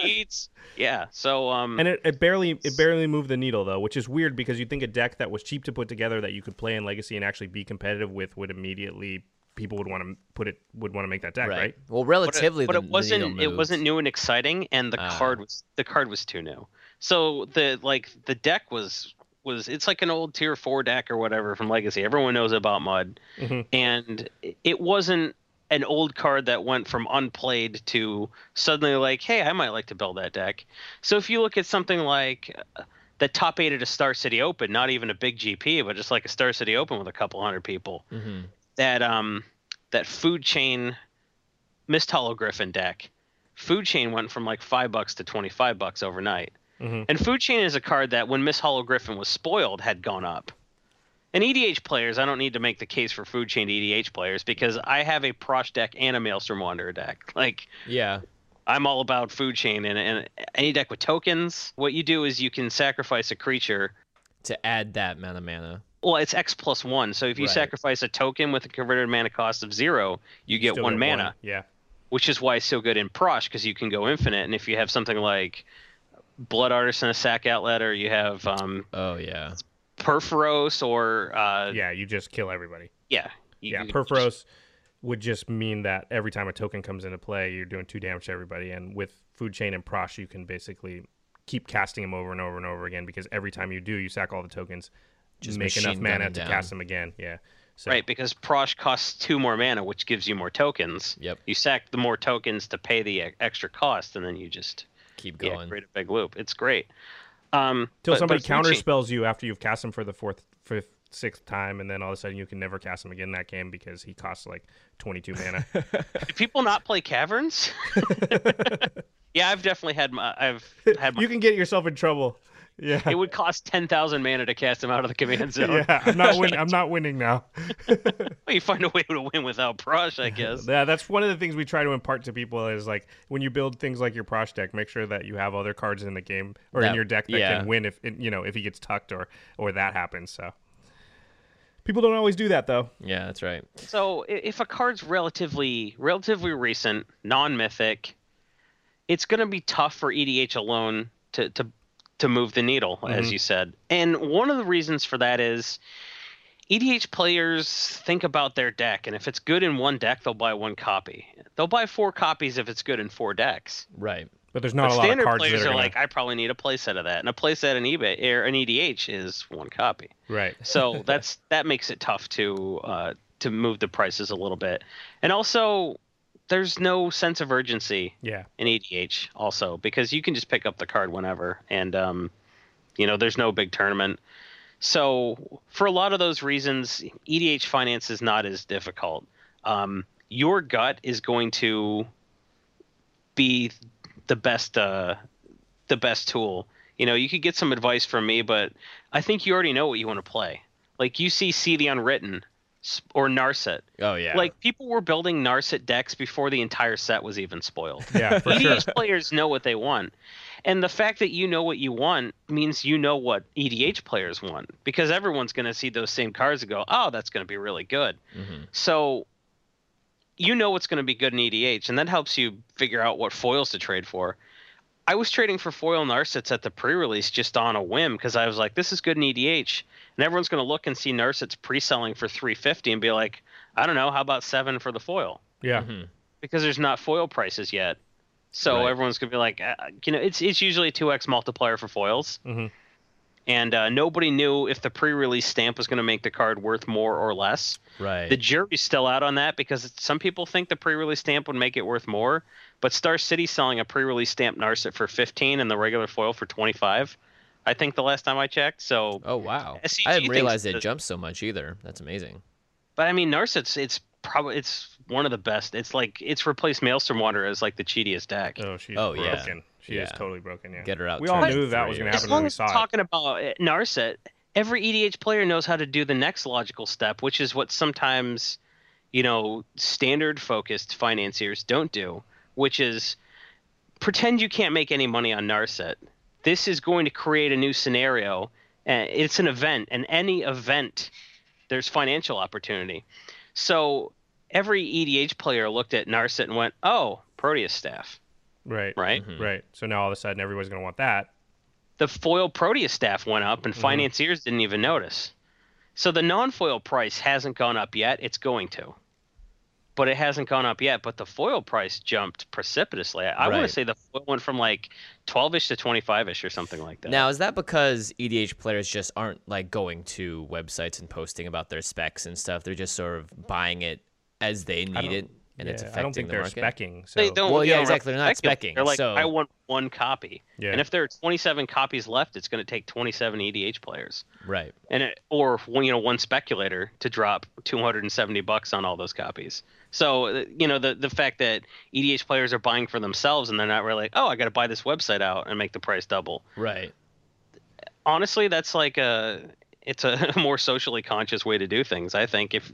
Cheats. Yeah. So um and it, it barely it barely moved the needle though, which is weird because you'd think a deck that was cheap to put together that you could play in Legacy and actually be competitive with would immediately people would want to put it would want to make that deck, right? Well, but relatively, it, but the, it wasn't needle it wasn't new and exciting and the Ah. card was the card was too new so the like the deck was was it's like an old tier four deck or whatever from legacy everyone knows about mud Mhm. and it wasn't an old card that went from unplayed to suddenly like hey i might like to build that deck so if you look at something like uh, the top eight at a star city open not even a big gp but just like a star city open with a couple hundred people Mhm. that um that food chain Misthollow Griffin deck food chain went from like five bucks to 25 bucks overnight Mhm. and food chain is a card that when Misthollow Griffin was spoiled had gone up and edh players i don't need to make the case for food chain to edh players because i have a Prossh deck and a maelstrom wanderer deck like Yeah, i'm all about food chain and, and any deck with tokens what you do is you can sacrifice a creature to add that amount of mana. well, it's X plus one. So if you Right. sacrifice a token with a converted mana cost of zero, you get Still one mana, Yeah. which is why it's so good in Prossh because you can go infinite. And if you have something like Blood Artisan, a sack outlet, or you have um, Oh yeah, Purphoros, or uh, Yeah, you just kill everybody. yeah, you- Yeah, you- Purphoros would just mean that every time a token comes into play, you're doing two damage to everybody. And with Food Chain and Prossh, you can basically keep casting them over and over and over again because every time you do, you sack all the tokens, Just make enough mana to down. cast them again. Yeah. So, Right, because Prossh costs two more mana, which gives you more tokens. Yep. You sack the more tokens to pay the extra cost, and then you just keep yeah, going. create a big loop. It's great. Um, Till somebody but Food Chain- counterspells you after you've cast him for the fourth, fifth, sixth time, and then all of a sudden you can never cast him again in that game because he costs like 22 mana. Do people not play caverns? yeah, I've definitely had my. I've had my. you can get yourself in trouble. Yeah. It would cost ten thousand mana to cast him out of the command zone. yeah, I'm not win- I'm not winning now. Well, you find a way to win without Prossh, I guess. Yeah, that's one of the things we try to impart to people is like when you build things like your Prossh deck, make sure that you have other cards in the game or in your deck that yeah. can win if you know if he gets tucked or or that happens. So people don't always do that though. Yeah, that's right. So if a card's relatively relatively recent, non-mythic, it's going to be tough for EDH alone to to to move the needle, as Mhm. you said. And one of the reasons for that is EDH players think about their deck, and if it's good in one deck, they'll buy one copy. They'll buy four copies if it's good in four decks. Right. But there's not but a lot of standard cards players that are are, like, I probably need a playset of that, and a playset in eBay or an EDH is one copy. right. So that's that makes it tough to uh, to move the prices a little bit, and also there's no sense of urgency Yeah. in EDH also because you can just pick up the card whenever, and um, you know there's no big tournament. So for a lot of those reasons, EDH finance is not as difficult. Um, your gut is going to be the best uh, the best tool. You know, you could get some advice from me, but I think you already know what you want to play. Like you see See the Unwritten or Narset. Oh yeah. Like people were building Narset decks before the entire set was even spoiled. Yeah, for sure. EDH players know what they want. And the fact that you know what you want means you know what EDH players want because everyone's going to see those same cards and go, "Oh, that's going to be really good." Mhm. So you know what's going to be good in EDH, and that helps you figure out what foils to trade for. I was trading for foil Narsets at the pre-release just on a whim because I was like, "This is good in EDH," and everyone's going to look and see Narsets pre-selling for 350 and be like, "I don't know, how about seven for the foil?" Yeah. Mhm. Because there's not foil prices yet, so Right. everyone's going to be like, uh, you know, it's it's usually a 2x multiplier for foils, Mhm. and uh, nobody knew if the pre-release stamp was going to make the card worth more or less. Right. The jury's still out on that because some people think the pre-release stamp would make it worth more, but Star City selling a pre-release stamp Narset for 15 and the regular foil for 25. I think the last time I checked. So, oh wow. SCG I didn't realize it jumped so much either. That's amazing. but I mean Narset's it's probably it's one of the best. It's like it's replaced Maelstrom Wanderer as like the cheatiest deck. Oh, she's Oh, yeah. broken. She is totally broken. Yeah. Get her out. We all knew that was gonna happen. as happen long when we as saw we're it. talking about uh, Narset, every EDH player knows how to do the next logical step, which is what sometimes, you know, standard focused financiers don't do, which is pretend you can't make any money on Narset. This is going to create a new scenario. And it's an event, and any event, there's financial opportunity. So every EDH player looked at Narset and went, "Oh, Proteus staff, Right. right?" Mhm. Right. So now all of a sudden everybody's gonna want that. the foil Proteus staff went up and Mhm. financiers didn't even notice. So the non-foil price hasn't gone up yet. It's going to. But it hasn't gone up yet, but the foil price jumped precipitously. I, I want to say the foil went from like 12ish to 25ish or something like that. Now, is that because EDH players just aren't like going to websites and posting about their specs and stuff? They're just sort of buying it as they need it, and yeah, it's I affecting don't think the they're market. specking. So they don't Well, they yeah, exactly. They're not speculate. specking, They're like, so- I want one copy. Yeah. And if there are 27 copies left, it's going to take 27 EDH players. Right. and it, or one you know one speculator to drop 270 bucks on all those copies so you know the the fact that edh players are buying for themselves and they're not really like oh i got to buy this website out and make the price double Right. honestly that's like a it's a more socially conscious way to do things i think if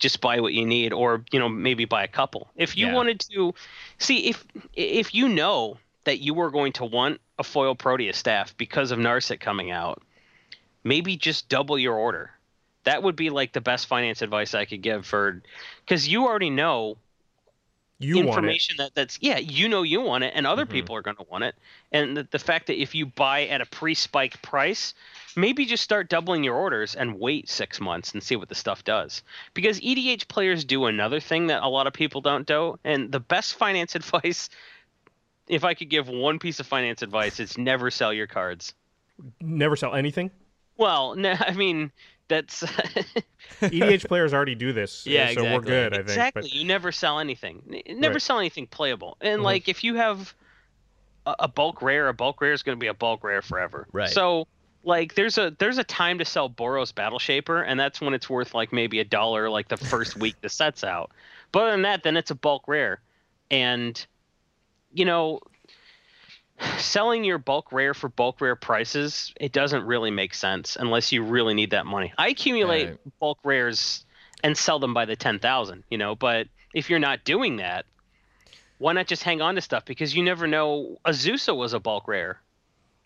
just buy what you need or you know maybe buy a couple if you Yeah. wanted to see if if you know that you were going to want a foil proteus staff because of narset coming out maybe just double your order that would be like the best finance advice i could give for because you already know you want it. information that that's yeah you know you want it and other Mhm. people are going to want it and the, the fact that if you buy at a pre-spike price maybe just start doubling your orders and wait six months and see what the stuff does because edh players do another thing that a lot of people don't do and the best finance advice if i could give one piece of finance advice it's never sell your cards Never sell anything. well no, i mean that's EDH players already do this. Yeah, so we're exactly. good. I think. exactly But you never sell anything never Right. sell anything playable and Mhm. like if you have a, a bulk rare a bulk rare is going to be a bulk rare forever Right. so like there's a there's a time to sell Boros Battleshaper and that's when it's worth like maybe a dollar like the first week the set's out. But other than that then it's a bulk rare. And you know selling your bulk rare for bulk rare prices it doesn't really make sense unless you really need that money. I accumulate Right. bulk rares and sell them by the 10,000 you know but if you're not doing that why not just hang on to stuff? Because you never know azusa was a bulk rare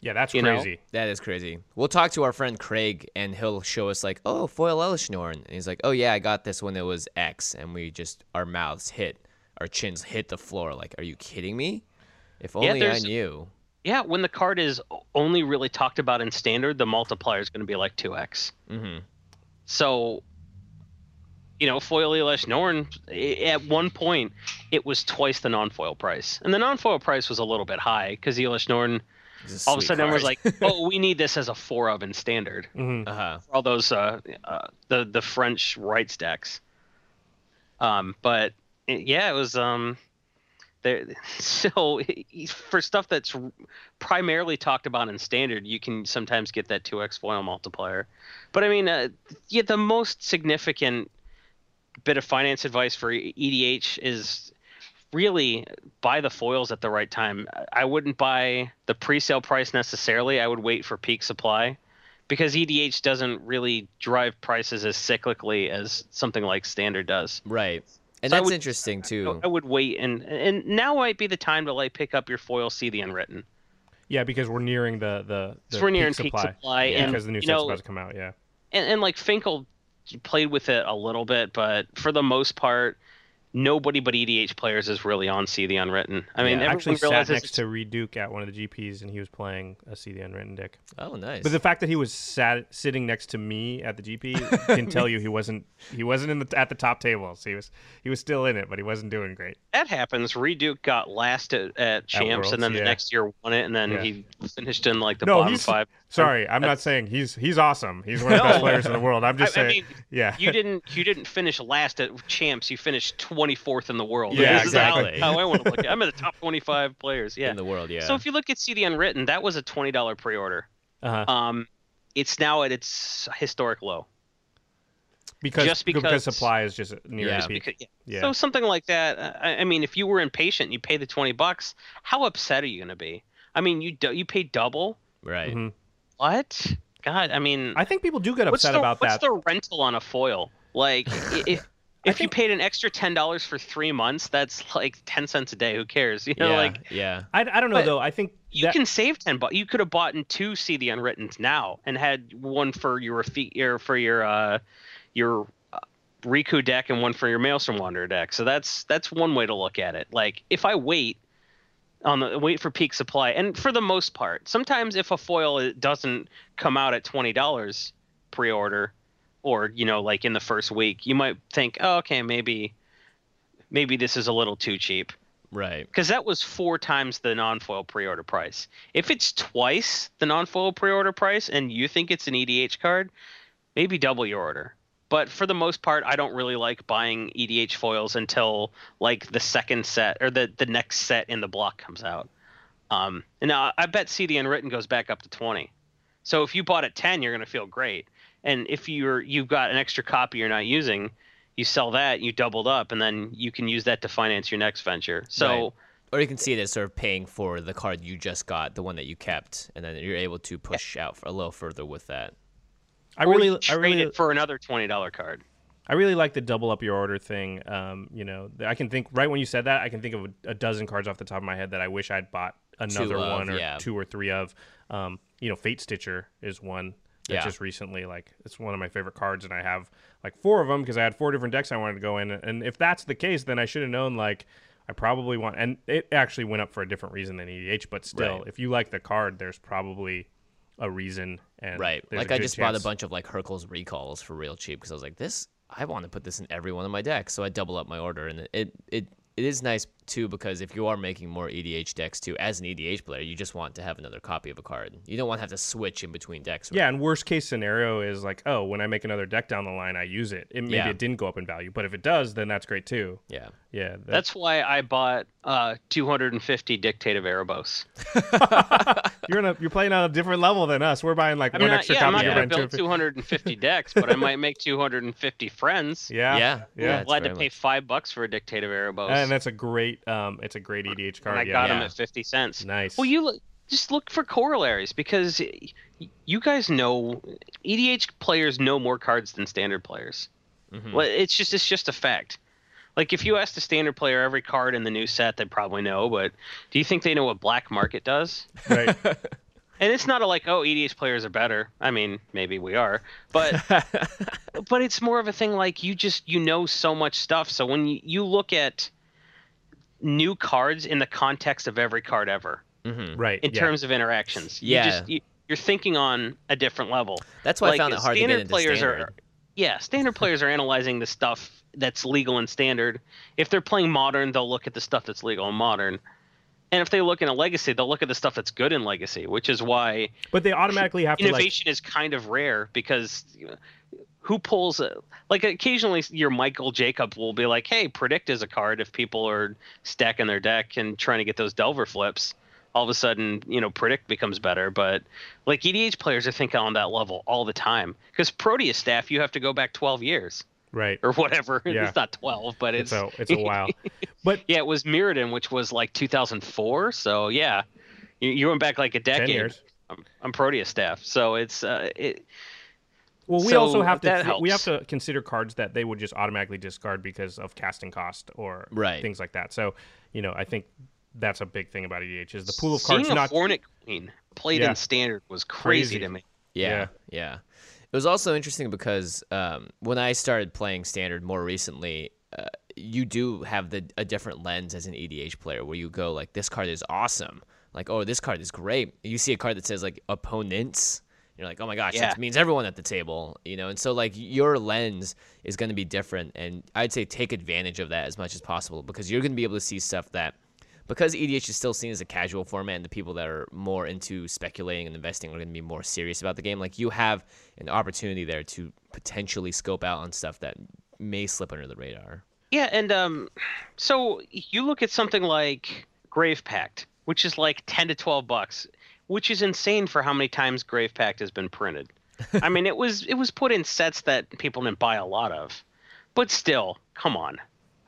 yeah, that's You know? crazy. That is crazy. We'll talk to our friend Craig, and he'll show us like, "Oh, foil Elesh Norn," and he's like, "Oh yeah, I got this when it was X," and we just our mouths hit, our chins hit the floor. Like, are you kidding me? If Yeah, only I there's- knew. yeah when the card is only really talked about in standard the multiplier is going to be like 2x hmm So, you know, foil Elesh Norn, at one point, it was twice the non foil price. And the non foil price was a little bit high because Elesh Norn, all of a sudden, everyone was like, oh, we need this as a four of in standard hmm uh huh. for all those, uh, uh, the, the French rights decks. Um, but it- yeah, it was, um, There, so for stuff that's primarily talked about in standard, you can sometimes get that 2x foil multiplier. But I mean, uh, yeah, the most significant bit of finance advice for EDH is really buy the foils at the right time. I wouldn't buy the pre-sale price necessarily. I would wait for peak supply because EDH doesn't really drive prices as cyclically as something like standard does. Right. And so that's would, interesting too. I would wait and and now might be the time to like pick up your foil see the unwritten. Yeah, because we're nearing the the, the we're nearing peak supply, peak supply yeah. and because the new set's know, about to come out. Yeah, and, and like Finkel played with it a little bit, but for the most part, nobody but EDH players is really on See the Unwritten. I mean, yeah, actually sat next to Reid Duke at one of the GPs, and he was playing a See the Unwritten deck. Oh, nice! But the fact that he was sat sitting next to me at the GP can tell you he wasn't he wasn't in the at the top tables. He was he was still in it, but he wasn't doing great. That happens. Reid Duke got last at, at champs, at Worlds, and then yeah. the next year won it, and then yeah. he finished in like the no, bottom five. Sorry, I'm not saying he's he's awesome. He's one of the no. best players in the world. I'm just I, saying. I mean, yeah. You didn't you didn't finish last at champs. You finished 24th in the world world. Yeah, this exactly. how, how, I want to look at. It. I'm in the top 25 players. Yeah, in the world. Yeah. So if you look at See the Unwritten, that was a twenty dollar pre-order. Uh-huh. Um, it's now at its historic low. Because just because, because supply is just near yeah, peak. Because, yeah. yeah. So something like that. I, I, mean, if you were impatient, and you pay the twenty bucks. How upset are you going to be? I mean, you do, you pay double. Right. Mm-hmm. What? God, I mean, I think people do get upset the, about what's that. What's the rental on a foil? Like, if if think, you paid an extra ten dollars for three months, that's like ten cents a day. Who cares? You know, yeah, like yeah. I, I don't know though. I think you can save ten bucks. You could have bought in two See the Unwrittens now and had one for your feet, your for your uh your uh, Riku deck and one for your Maelstrom Wanderer deck. So that's that's one way to look at it. Like if I wait on the wait for peak supply, and for the most part, sometimes if a foil doesn't come out at twenty dollars pre-order or you know like in the first week you might think oh, okay maybe maybe this is a little too cheap. Right. Because that was four times the non-foil pre-order price. If it's twice the non-foil pre-order price and you think it's an edh card maybe double your order but for the most part i don't really like buying edh foils until like the second set or the, the next set in the block comes out. Um, and now i bet the unwritten goes back up to 20 so if you bought at 10 you're going to feel great. And if you're you've got an extra copy you're not using you sell that you doubled up and then you can use that to finance your next venture. So right. or you can see it as sort of paying for the card you just got the one that you kept and then you're able to push out a little further with that i really i really it for another $20 card I really like the double up your order thing. Um, you know, I can think right when you said that, I can think of a, a, dozen cards off the top of my head that I wish I'd bought another one or yeah. two or three of. Um, you know, Fatestitcher is one yeah. just recently like it's one of my favorite cards and i have like four of them because i had four different decks i wanted to go in and if that's the case then i should have known like i probably want and it actually went up for a different reason than edh but still right. if you like the card there's probably a reason and right like i just chance. bought a bunch of like Hercules recalls for real cheap because i was like this i want to put this in every one of my decks so i double up my order and it it it is nice too because if you are making more EDH decks too, as an EDH player, you just want to have another copy of a card. You don't want to have to switch in between decks. Right? Yeah, and worst case scenario is like, oh, when I make another deck down the line, I use it. it maybe yeah. it didn't go up in value, but if it does, then that's great too. Yeah, yeah. That's, that's why I bought uh, 250 Dictate of Erebos. you're in a, you're playing on a different level than us. We're buying like I mean, one I, extra yeah, copy. I'm not going to build 250 decks, but I might make 250 friends. Yeah, yeah, yeah. I'm glad to pay five bucks for a Dictate of Erebos. And that's a great, um, it's a great EDH card. And I yeah. got yeah. them at 50 cents. Nice. Well, you look, just look for corollaries because you guys know EDH players know more cards than standard players. Mm-hmm. Well, it's just it's just a fact. Like if you ask the standard player every card in the new set, they probably know. But do you think they know what black market does? Right. and it's not a like, oh, EDH players are better. I mean, maybe we are, but but it's more of a thing like you just you know so much stuff. So when you, you look at new cards in the context of every card ever, mm-hmm. right? In yeah. terms of interactions, yeah. You just, you, are thinking on a different level. That's why like, I found it hard to get into players standard. Are, yeah, standard players are analyzing the stuff that's legal and standard. If they're playing modern, they'll look at the stuff that's legal and modern. And if they look in a legacy, they'll look at the stuff that's good in legacy, which is why. But they automatically have innovation to. Innovation is kind of rare because who pulls a, like occasionally your Michael Jacob will be like, "Hey, predict is a card if people are stacking their deck and trying to get those Delver flips." All of a sudden, you know, predict becomes better. But like EDH players are thinking on that level all the time because Proteus staff you have to go back 12 years Right. or whatever. Yeah. It's not 12, but It's it's, a it's a while. But yeah, it was Mirrodin, which was like 2004. So yeah, you, you went back like a decade. I'm, I'm Proteus staff, so it's uh, it. Well, we So also have to that we have to consider cards that they would just automatically discard because of casting cost or Right. things like that. So, you know, I think that's a big thing about EDH is the pool of cards Seeing a not Hornet Queen played Yeah. in Standard was crazy, Crazy. to me. Yeah, Yeah. yeah. It was also interesting because um, when I started playing standard more recently, uh, you do have the a different lens as an EDH player where you go like, this card is awesome. Like, oh, this card is great. You see a card that says like opponents. You're like, oh my gosh, Yeah. that means everyone at the table, you know. And so like your lens is going to be different, and I'd say take advantage of that as much as possible because you're going to be able to see stuff that because EDH is still seen as a casual format and the people that are more into speculating and investing are going to be more serious about the game, like you have an opportunity there to potentially scope out on stuff that may slip under the radar. Yeah, and um, so you look at something like Grave Pact, which is like 10 to 12 bucks, which is insane for how many times Grave Pact has been printed. I mean, it was it was put in sets that people didn't buy a lot of, but still, come on,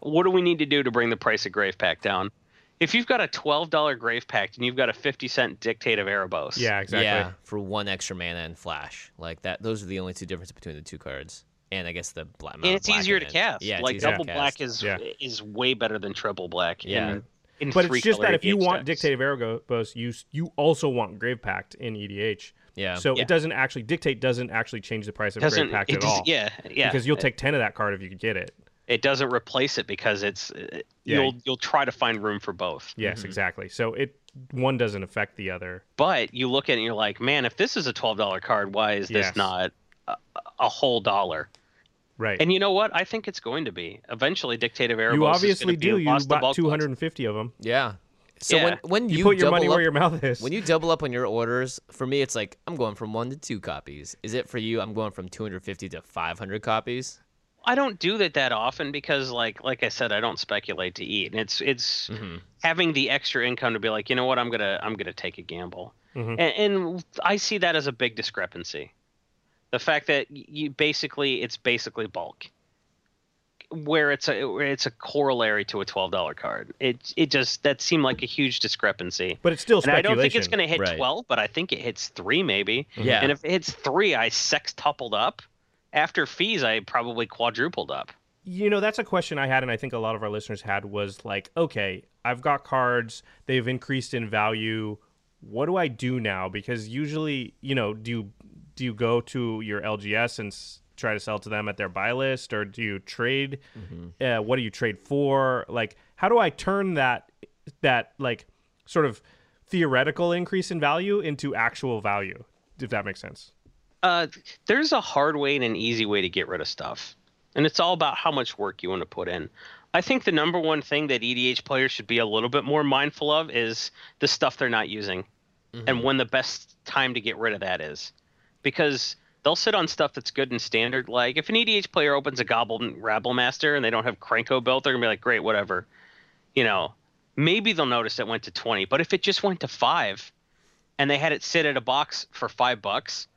what do we need to do to bring the price of Grave Pact down? If you've got a twelve dollar Grave Pact and you've got a fifty cent Dictate of Erebos, Yeah, exactly. Yeah, for one extra mana and flash, like that. Those are the only two differences between the two cards, and I guess the black. and it's easier to cast. Yeah, like double black is Yeah. is way better than triple black. Yeah. in, in But it's just that if you want decks. Dictate of Erebos, you you also want Grave Pact in EDH. Yeah. So Yeah. it doesn't actually dictate doesn't actually change the price of doesn't Grave Pact at all. Yeah, yeah. Because you'll take ten of that card if you could get it. it doesn't replace it because it's uh, Yeah. you'll you'll try to find room for both. Yes, exactly. So it one doesn't affect the other. But you look at it and you're like, man, if this is a twelve dollar card, why is this Yes. not a, a whole dollar? Right. And you know what? I think it's going to be eventually. Dictate of Erebos. you obviously gonna be do. You lost bought bulk two hundred and fifty of them. Yeah. So Yeah. when when You, you, put your money up, where your mouth is. when you double up on your orders, for me it's like I'm going from one to two copies. Is it for you? I'm going from 250 to 500 copies. I don't do that that often because, like, like I said, I don't speculate to eat, and it's it's Mm-hmm. having the extra income to be like, you know what, I'm gonna I'm gonna take a gamble, Mhm. and, and I see that as a big discrepancy. The fact that you basically it's basically bulk, where it's a where it's a corollary to a twelve dollar card. It it just that seemed like a huge discrepancy. but it's still And I don't think it's going to hit Right. 12, but I think it hits three maybe. Mm-hmm. Yeah. And if it hits three, I sextupled up. After fees, I probably quadrupled up. You know, that's a question I had, and I think a lot of our listeners had was like, okay, I've got cards, they've increased in value. What do I do now? Because usually, you know, do you, do you go to your LGS and s- try to sell to them at their buy list, or do you trade? Uh, what do you trade for? Like, how do I turn that that like sort of theoretical increase in value into actual value? If that makes sense. Uh, there's a hard way and an easy way to get rid of stuff. And it's all about how much work you want to put in. I think the number one thing that EDH players should be a little bit more mindful of is the stuff they're not using and when the best time to get rid of that is. Because they'll sit on stuff that's good and standard. Like if an EDH player opens a Goblin Rabblemaster and they don't have Krenko built, they're gonna be like, great, whatever. You know, maybe they'll notice it went to twenty. But if it just went to five and they had it sit at a box for five bucks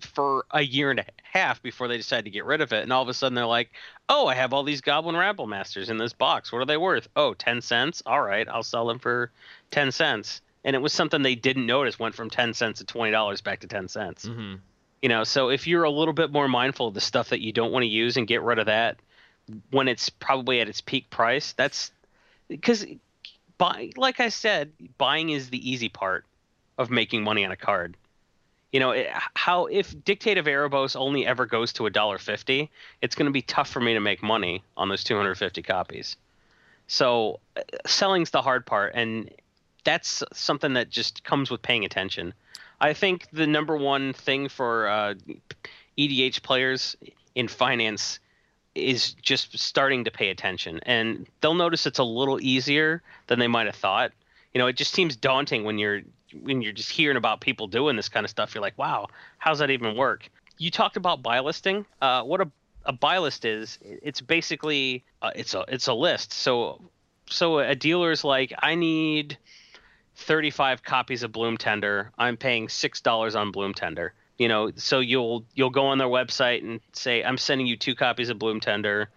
for a year and a half before they decided to get rid of it, and all of a sudden they're like, Oh, I have all these Goblin Rabblemasters in this box. What are they worth? Oh, 10 cents? All right, I'll sell them for 10 cents. And it was something they didn't notice went from 10 cents to $20 back to 10 cents. Mm-hmm. You know, so if you're a little bit more mindful of the stuff that you don't want to use and get rid of that when it's probably at its peak price, that's because buy like I said, buying is the easy part of making money on a card. You know, it, how if Dictate of Erebos only ever goes to a dollar fifty, it's going to be tough for me to make money on those 250 copies. So, uh, selling's the hard part, and that's something that just comes with paying attention. I think the number one thing for uh, EDH players in finance is just starting to pay attention, and they'll notice it's a little easier than they might have thought. You know, it just seems daunting when you're when you're just hearing about people doing this kind of stuff. You're like, wow, how's that even work? you talked about buy listing. Uh, what a a buy list is, it's basically uh, it's a it's a list. So so a dealer's like, I need 35 copies of Bloom Tender. I'm paying six dollars on Bloom Tender. You know, so you'll you'll go on their website and say, I'm sending you two copies of Bloom Tender.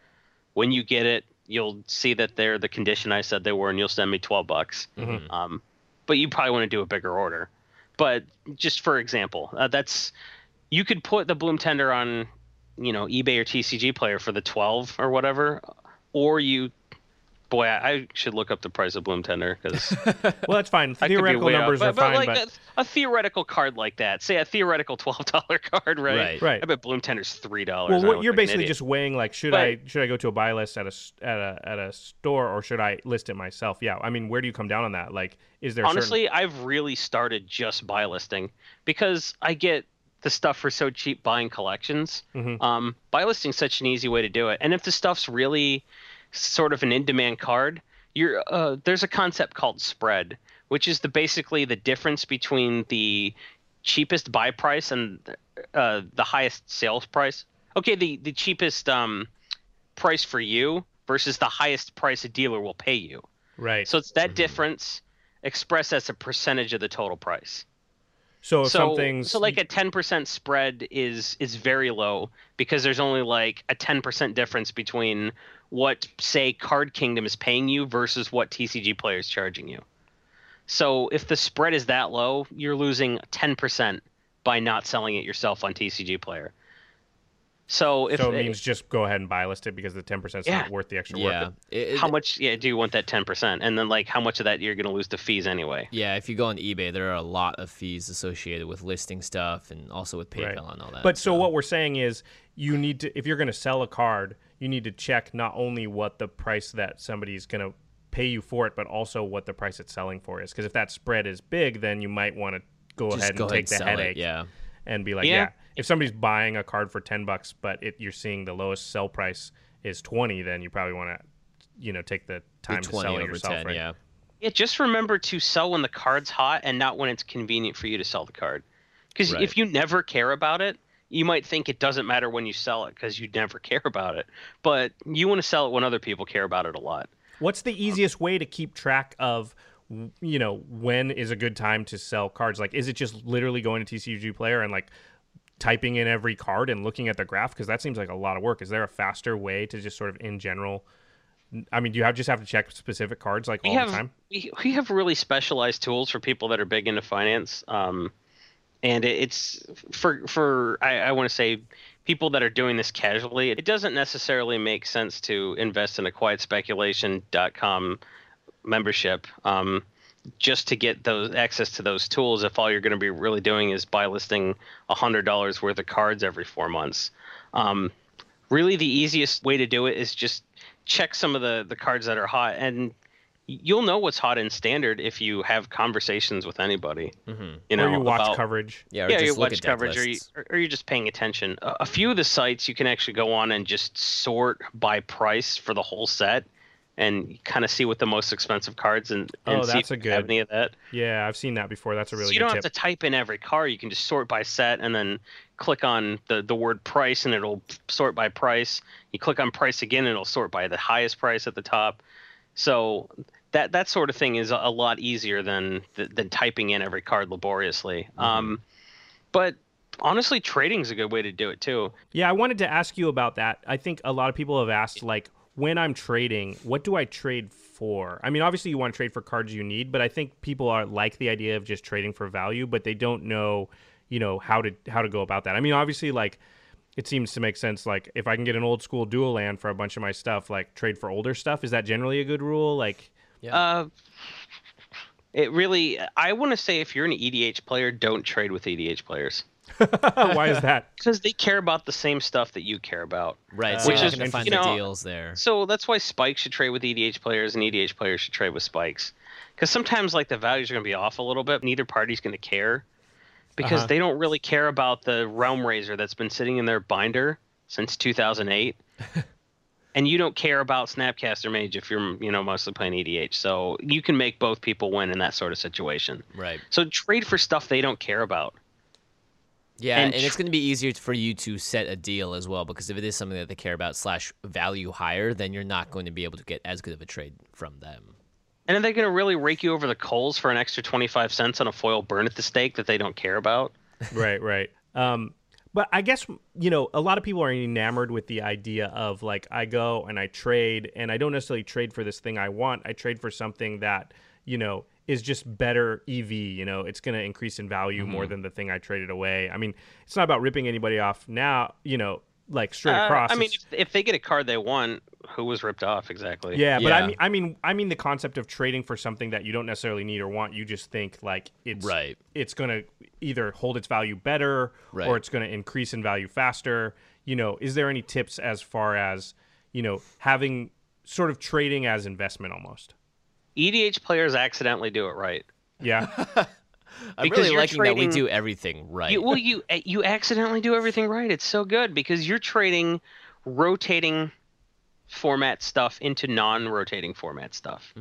When you get it, you'll see that they're the condition I said they were, and you'll send me 12 bucks. Mhm. Um, but you probably want to do a bigger order. But just for example, uh, that's you could put the Bloom Tender on, you know, eBay or TCG Player for the 12 or whatever, or you. Boy, I I should look up the price of Bloom Tender because Well, that's fine. I could be Theoretical way off. numbers but, are but fine, like but a, a theoretical card like that, say a theoretical twelve dollar card, right? Right. Right. I bet Bloom Tender's three dollars. well, what you're basically just weighing like should But- I should I go to a buy list at a s- at a at a store or should I list it myself? Yeah, I mean, where do you come down on that? Like, is there a certain- honestly, I've really started just buy listing because I get the stuff for so cheap buying collections. Mhm. Um, buy listing's such an easy way to do it, and if the stuff's really sort of an in-demand card, you're uh, there's a concept called spread, which is the basically the difference between the cheapest buy price and uh, the highest sales price. Okay, the the cheapest um, price for you versus the highest price a dealer will pay you. right? So it's that difference expressed as a percentage of the total price. So if so, some things so like a 10% spread is is very low because there's only like a 10% difference between what say Card Kingdom is paying you versus what TCG player is charging you. So if the spread is that low, you're losing 10% by not selling it yourself on TCG player. So if so it means just go ahead and buy list it because the ten percent is Yeah. not worth the extra Yeah. work. It- it- how much yeah do you want that 10% and then like how much of that you're going to lose to fees anyway? Yeah, if you go on eBay, there are a lot of fees associated with listing stuff and also with PayPal Right. and all that. But so what we're saying is you need to if you're going to sell a card, you need to check not only what the price that somebody's going to pay you for it, but also what the price it's selling for is. Because if that spread is big, then you might want to go just ahead and ahead take and the headache it. Yeah. and be like, Yeah. yeah. If somebody's buying a card for ten bucks, but it, you're seeing the lowest sell price is twenty, then you probably want to, you know, take the time to sell it yourself. 10, right? yeah. Yeah, just remember to sell when the card's hot and not when it's convenient for you to sell the card. Because Right. if you never care about it, you might think it doesn't matter when you sell it because you never care about it. But you want to sell it when other people care about it a lot. What's the easiest way to keep track of, you know, when is a good time to sell cards? Like, is it just literally going to TCG Player and like typing in every card and looking at the graph? Because that seems like a lot of work. Is there a faster way to just sort of in general? I mean, do you have just have to check specific cards like We all have the time? we, we have really specialized tools for people that are big into finance. Um, and it, it's for for I, I want to say people that are doing this casually. It doesn't necessarily make sense to invest in a quietspeculation.com membership um, just to get those access to those tools. If all you're going to be really doing is buy listing hundred dollars worth of cards every four months. Um, really, the easiest way to do it is just check some of the the cards that are hot and you'll know what's hot in standard if you have conversations with anybody. Mm-hmm. You know, or you watch about- coverage. Yeah, or yeah, just you look watch at coverage or, you, or you're just paying attention. A, a few of the sites you can actually go on and just sort by price for the whole set, and kind of see what the most expensive cards and, and Oh, see that's if a you have good- any of that. Yeah, I've seen that before. That's a really so you good don't tip. have to type in every card. You can just sort by set and then click on the, the word price and it'll sort by price. You click on price again and it'll sort by the highest price at the top. So that that sort of thing is a, lot easier than than typing in every card laboriously. Mm-hmm. Um, but honestly, trading's is a good way to do it too. Yeah, I wanted to ask you about that. I think a lot of people have asked, like, when I'm trading, what do I trade for? I mean, obviously, you want to trade for cards you need, but I think people are like the idea of just trading for value, but they don't know, you know, how to how to go about that. I mean, obviously, like, it seems to make sense. Like, if I can get an old school dual land for a bunch of my stuff, like trade for older stuff, is that generally a good rule? Like, Yeah. Uh, it really, I want to say if you're an EDH player, don't trade with EDH players why is that? because they care about the same stuff that you care about. right. So which you're is- not going to find you the deals there. So that's why Spikes should trade with EDH players and EDH players should trade with Spikes. Because sometimes like the values are going to be off a little bit. Neither party's going to care because Uh-huh. they don't really care about the Realm Razer that's been sitting in their binder since 2008. and you don't care about Snapcaster Mage if you're you know mostly playing EDH. So you can make both people win in that sort of situation. Right. So trade for stuff they don't care about. Yeah, And and, it's going to be easier for you to set a deal as well because if it is something that they care about slash value higher, then you're not going to be able to get as good of a trade from them. And are they going to really rake you over the coals for an extra 25 cents on a foil burn at the stake that they don't care about? right, right. Um, but I guess you know a lot of people are enamored with the idea of like I go and I trade, and I don't necessarily trade for this thing I want. I trade for something that you know is just better EV. You know, it's going to increase in value more Mm-hmm. than the thing I traded away. I mean, it's not about ripping anybody off now. You know, like straight Uh, across. I mean, if, if they get a card they want, who was ripped off exactly? Yeah, but I mean, I mean, I mean the concept of trading for something that you don't necessarily need or want. You just think like it's Right. It's going to either hold its value better Right. or it's going to increase in value faster. You know, is there any tips as far as you know having sort of trading as investment almost? EDH players accidentally do it right. Yeah, I'm Because really you're liking that we do everything right. You, well, you eh, you accidentally do everything right. It's so good because you're trading rotating format stuff into non-rotating format stuff.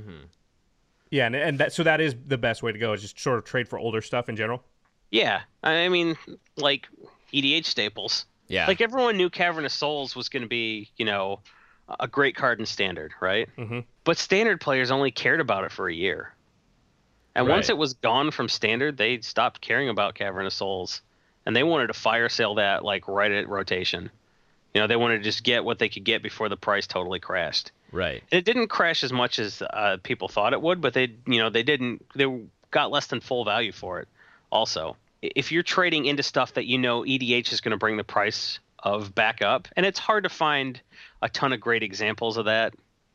yeah, and, and that so that is the best way to go is just sort of trade for older stuff in general. Yeah, I mean, like EDH staples. yeah. Like everyone knew Cavern of Souls was going to be, you know, a great card in Standard, right? Mhm. But Standard players only cared about it for a year, and once it was gone from Standard, they stopped caring about Cavern of Souls, and they wanted to fire sale that like right at rotation. You know, they wanted to just get what they could get before the price totally crashed. right. It didn't crash as much as uh, people thought it would, but they, you know, they didn't. They got less than full value for it. Also, if you're trading into stuff that you know EDH is going to bring the price of back up, and it's hard to find a ton of great examples of that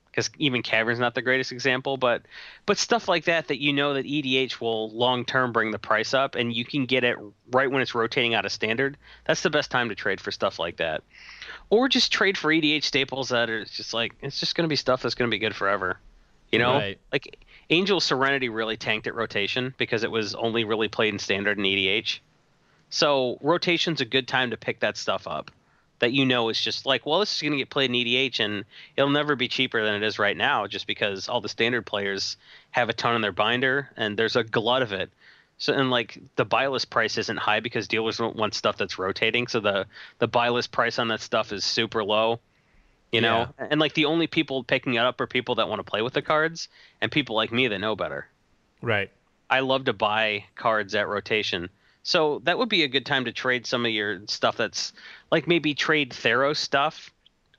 because even Cavern's not the greatest example, but but stuff like that that you know that EDH will long term bring the price up, and you can get it right when it's rotating out of standard. That's the best time to trade for stuff like that, or just trade for EDH staples that are just like it's just going to be stuff that's going to be good forever. You know, Right. like Angel Serenity really tanked at rotation because it was only really played in standard and EDH. So rotation's a good time to pick that stuff up. That you know is just like, well, this is going to get played in EDH, and it'll never be cheaper than it is right now, just because all the standard players have a ton in their binder, and there's a glut of it. So and like the buy list price isn't high because dealers don't want stuff that's rotating, so the the buy list price on that stuff is super low. You know, and like the only people picking it up are people that want to play with the cards, and people like me that know better. Right. I love to buy cards at rotation. So that would be a good time to trade some of your stuff that's like maybe trade Theros stuff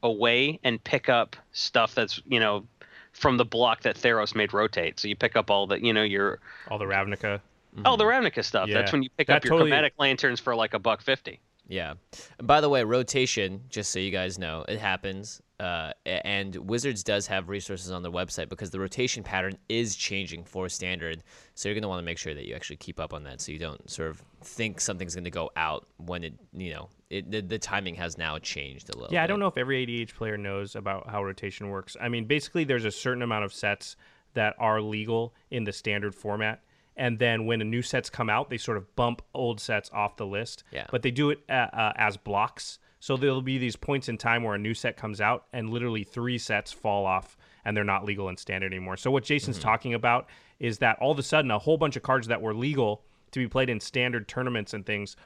away and pick up stuff that's, you know, from the block that Theros made rotate. So you pick up all the, you know, your All the Ravnica. oh the mm-hmm. Ravnica stuff. Yeah. That's when you pick That up your totally- chromatic lanterns for like a buck fifty. Yeah. By the way, rotation, just so you guys know, it happens. Uh, and Wizards does have resources on their website because the rotation pattern is changing for standard. So you're going to want to make sure that you actually keep up on that so you don't sort of think something's going to go out when it, you know, it, the, the timing has now changed a little Yeah, I don't know if every EDH player knows about how rotation works. I mean, basically, there's a certain amount of sets that are legal in the standard format. And then when a new sets come out, they sort of bump old sets off the list. Yeah. But they do it uh, uh, as blocks. So there'll be these points in time where a new set comes out and literally three sets fall off and they're not legal in standard anymore. So what Jason's talking about is that all of a sudden a whole bunch of cards that were legal to be played in standard tournaments and things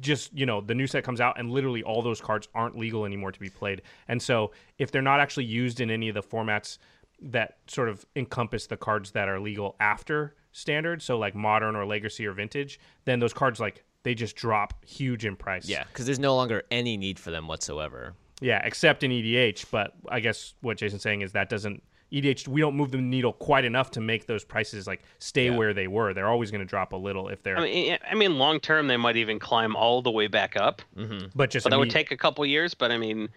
just you know the new set comes out and literally all those cards aren't legal anymore to be played and so if they're not actually used in any of the formats that sort of encompass the cards that are legal after standard so like modern or legacy or vintage then those cards like they just drop huge in price Yeah, because there's no longer any need for them whatsoever. yeah except in edh but i guess what jason's saying is that doesn't edh we don't move the needle quite enough to make those prices like stay Yeah. where they were they're always going to drop a little if they're I mean, I mean, long term they might even climb all the way back up. Mm-hmm. but just But that would take a couple years. But I mean,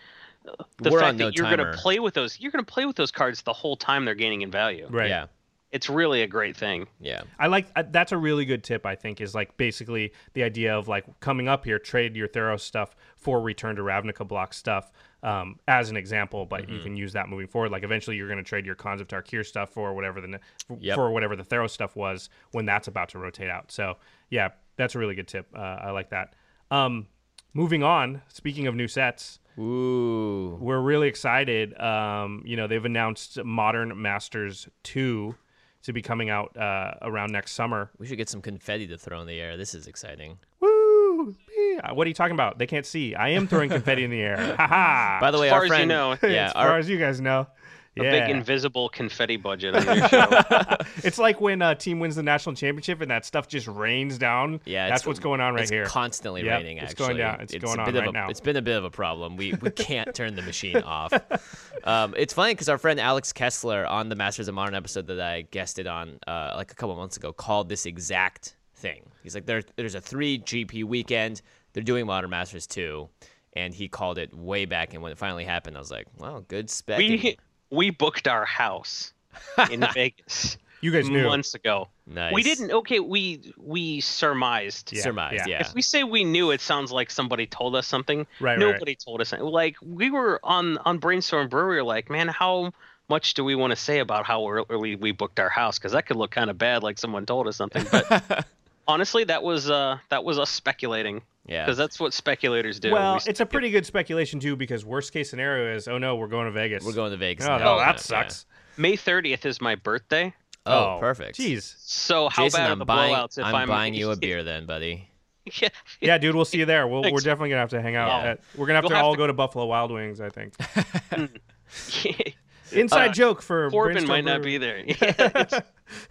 the We're fact on that no you're going to play with those, you're going to play with those cards the whole time they're gaining in value. right Yeah. It's really a great thing. Yeah. I like uh, that's a really good tip. I think is like basically the idea of like coming up here, trade your Theros stuff for return to Ravnica block stuff um, as an example. But Mm-hmm. you can use that moving forward. Like eventually, you're going to trade your Khans of Tarkir stuff for whatever the ne- Yep. for whatever the Theros stuff was when that's about to rotate out. So yeah, that's a really good tip. Uh, I like that. Um, moving on. Speaking of new sets. Ooh. We're really excited. Um, you know, they've announced Modern Masters 2 to be coming out uh, around next summer. We should get some confetti to throw in the air. This is exciting. Woo! What are you talking about? They can't see. I am throwing confetti in the air. Ha ha. By the way, far our as you friend, know. yeah, as our, far as you guys know. A Yeah. big invisible confetti budget on your show. it's like when a team wins the national championship and that stuff just rains down. Yeah, that's what's going on right here. it's here. constantly Yep, raining. it's Actually, going down. It's going a on bit right a, now. It's been a bit of a problem. We we can't turn the machine off. Um, it's funny because our friend Alex Kessler on the Masters of Modern episode that I guested on uh, like a couple months ago called this exact thing. He's like, there, there's a three GP weekend. They're doing Modern Masters too, and he called it way back. And when it finally happened, I was like, well, good spec. we we booked our house in Vegas You guys knew. months ago. nice. We didn't. Okay, we we surmised. Yeah, surmised. yeah. Yeah. If we say we knew, it sounds like somebody told us something. Right, right. Nobody told us. anything. Like we were on on Brainstorm Brewery. Like, man, how much do we want to say about how early we booked our house? Because that could look kind of bad, like someone told us something. But honestly, that was uh that was us speculating. Yeah. Because that's what speculators do. Well, We it's a pretty good speculation too, because worst case scenario is, oh no, we're going to Vegas. We're going to Vegas. Oh, now. no, Yeah, that yeah. sucks. May 30th is my birthday. Oh, oh, perfect. Jeez. So how Jason, bad are I'm the buying. blowouts if I'm, I'm, buying you a beer then, buddy. yeah. Yeah, dude, we'll see you there. We'll, we're definitely gonna have to hang out. Yeah. At, we're gonna have You'll to have all to- go to Buffalo Wild Wings. I think. Hmm. yeah. Inside Uh, joke for Corbin Brainstorm might not be there. Yeah,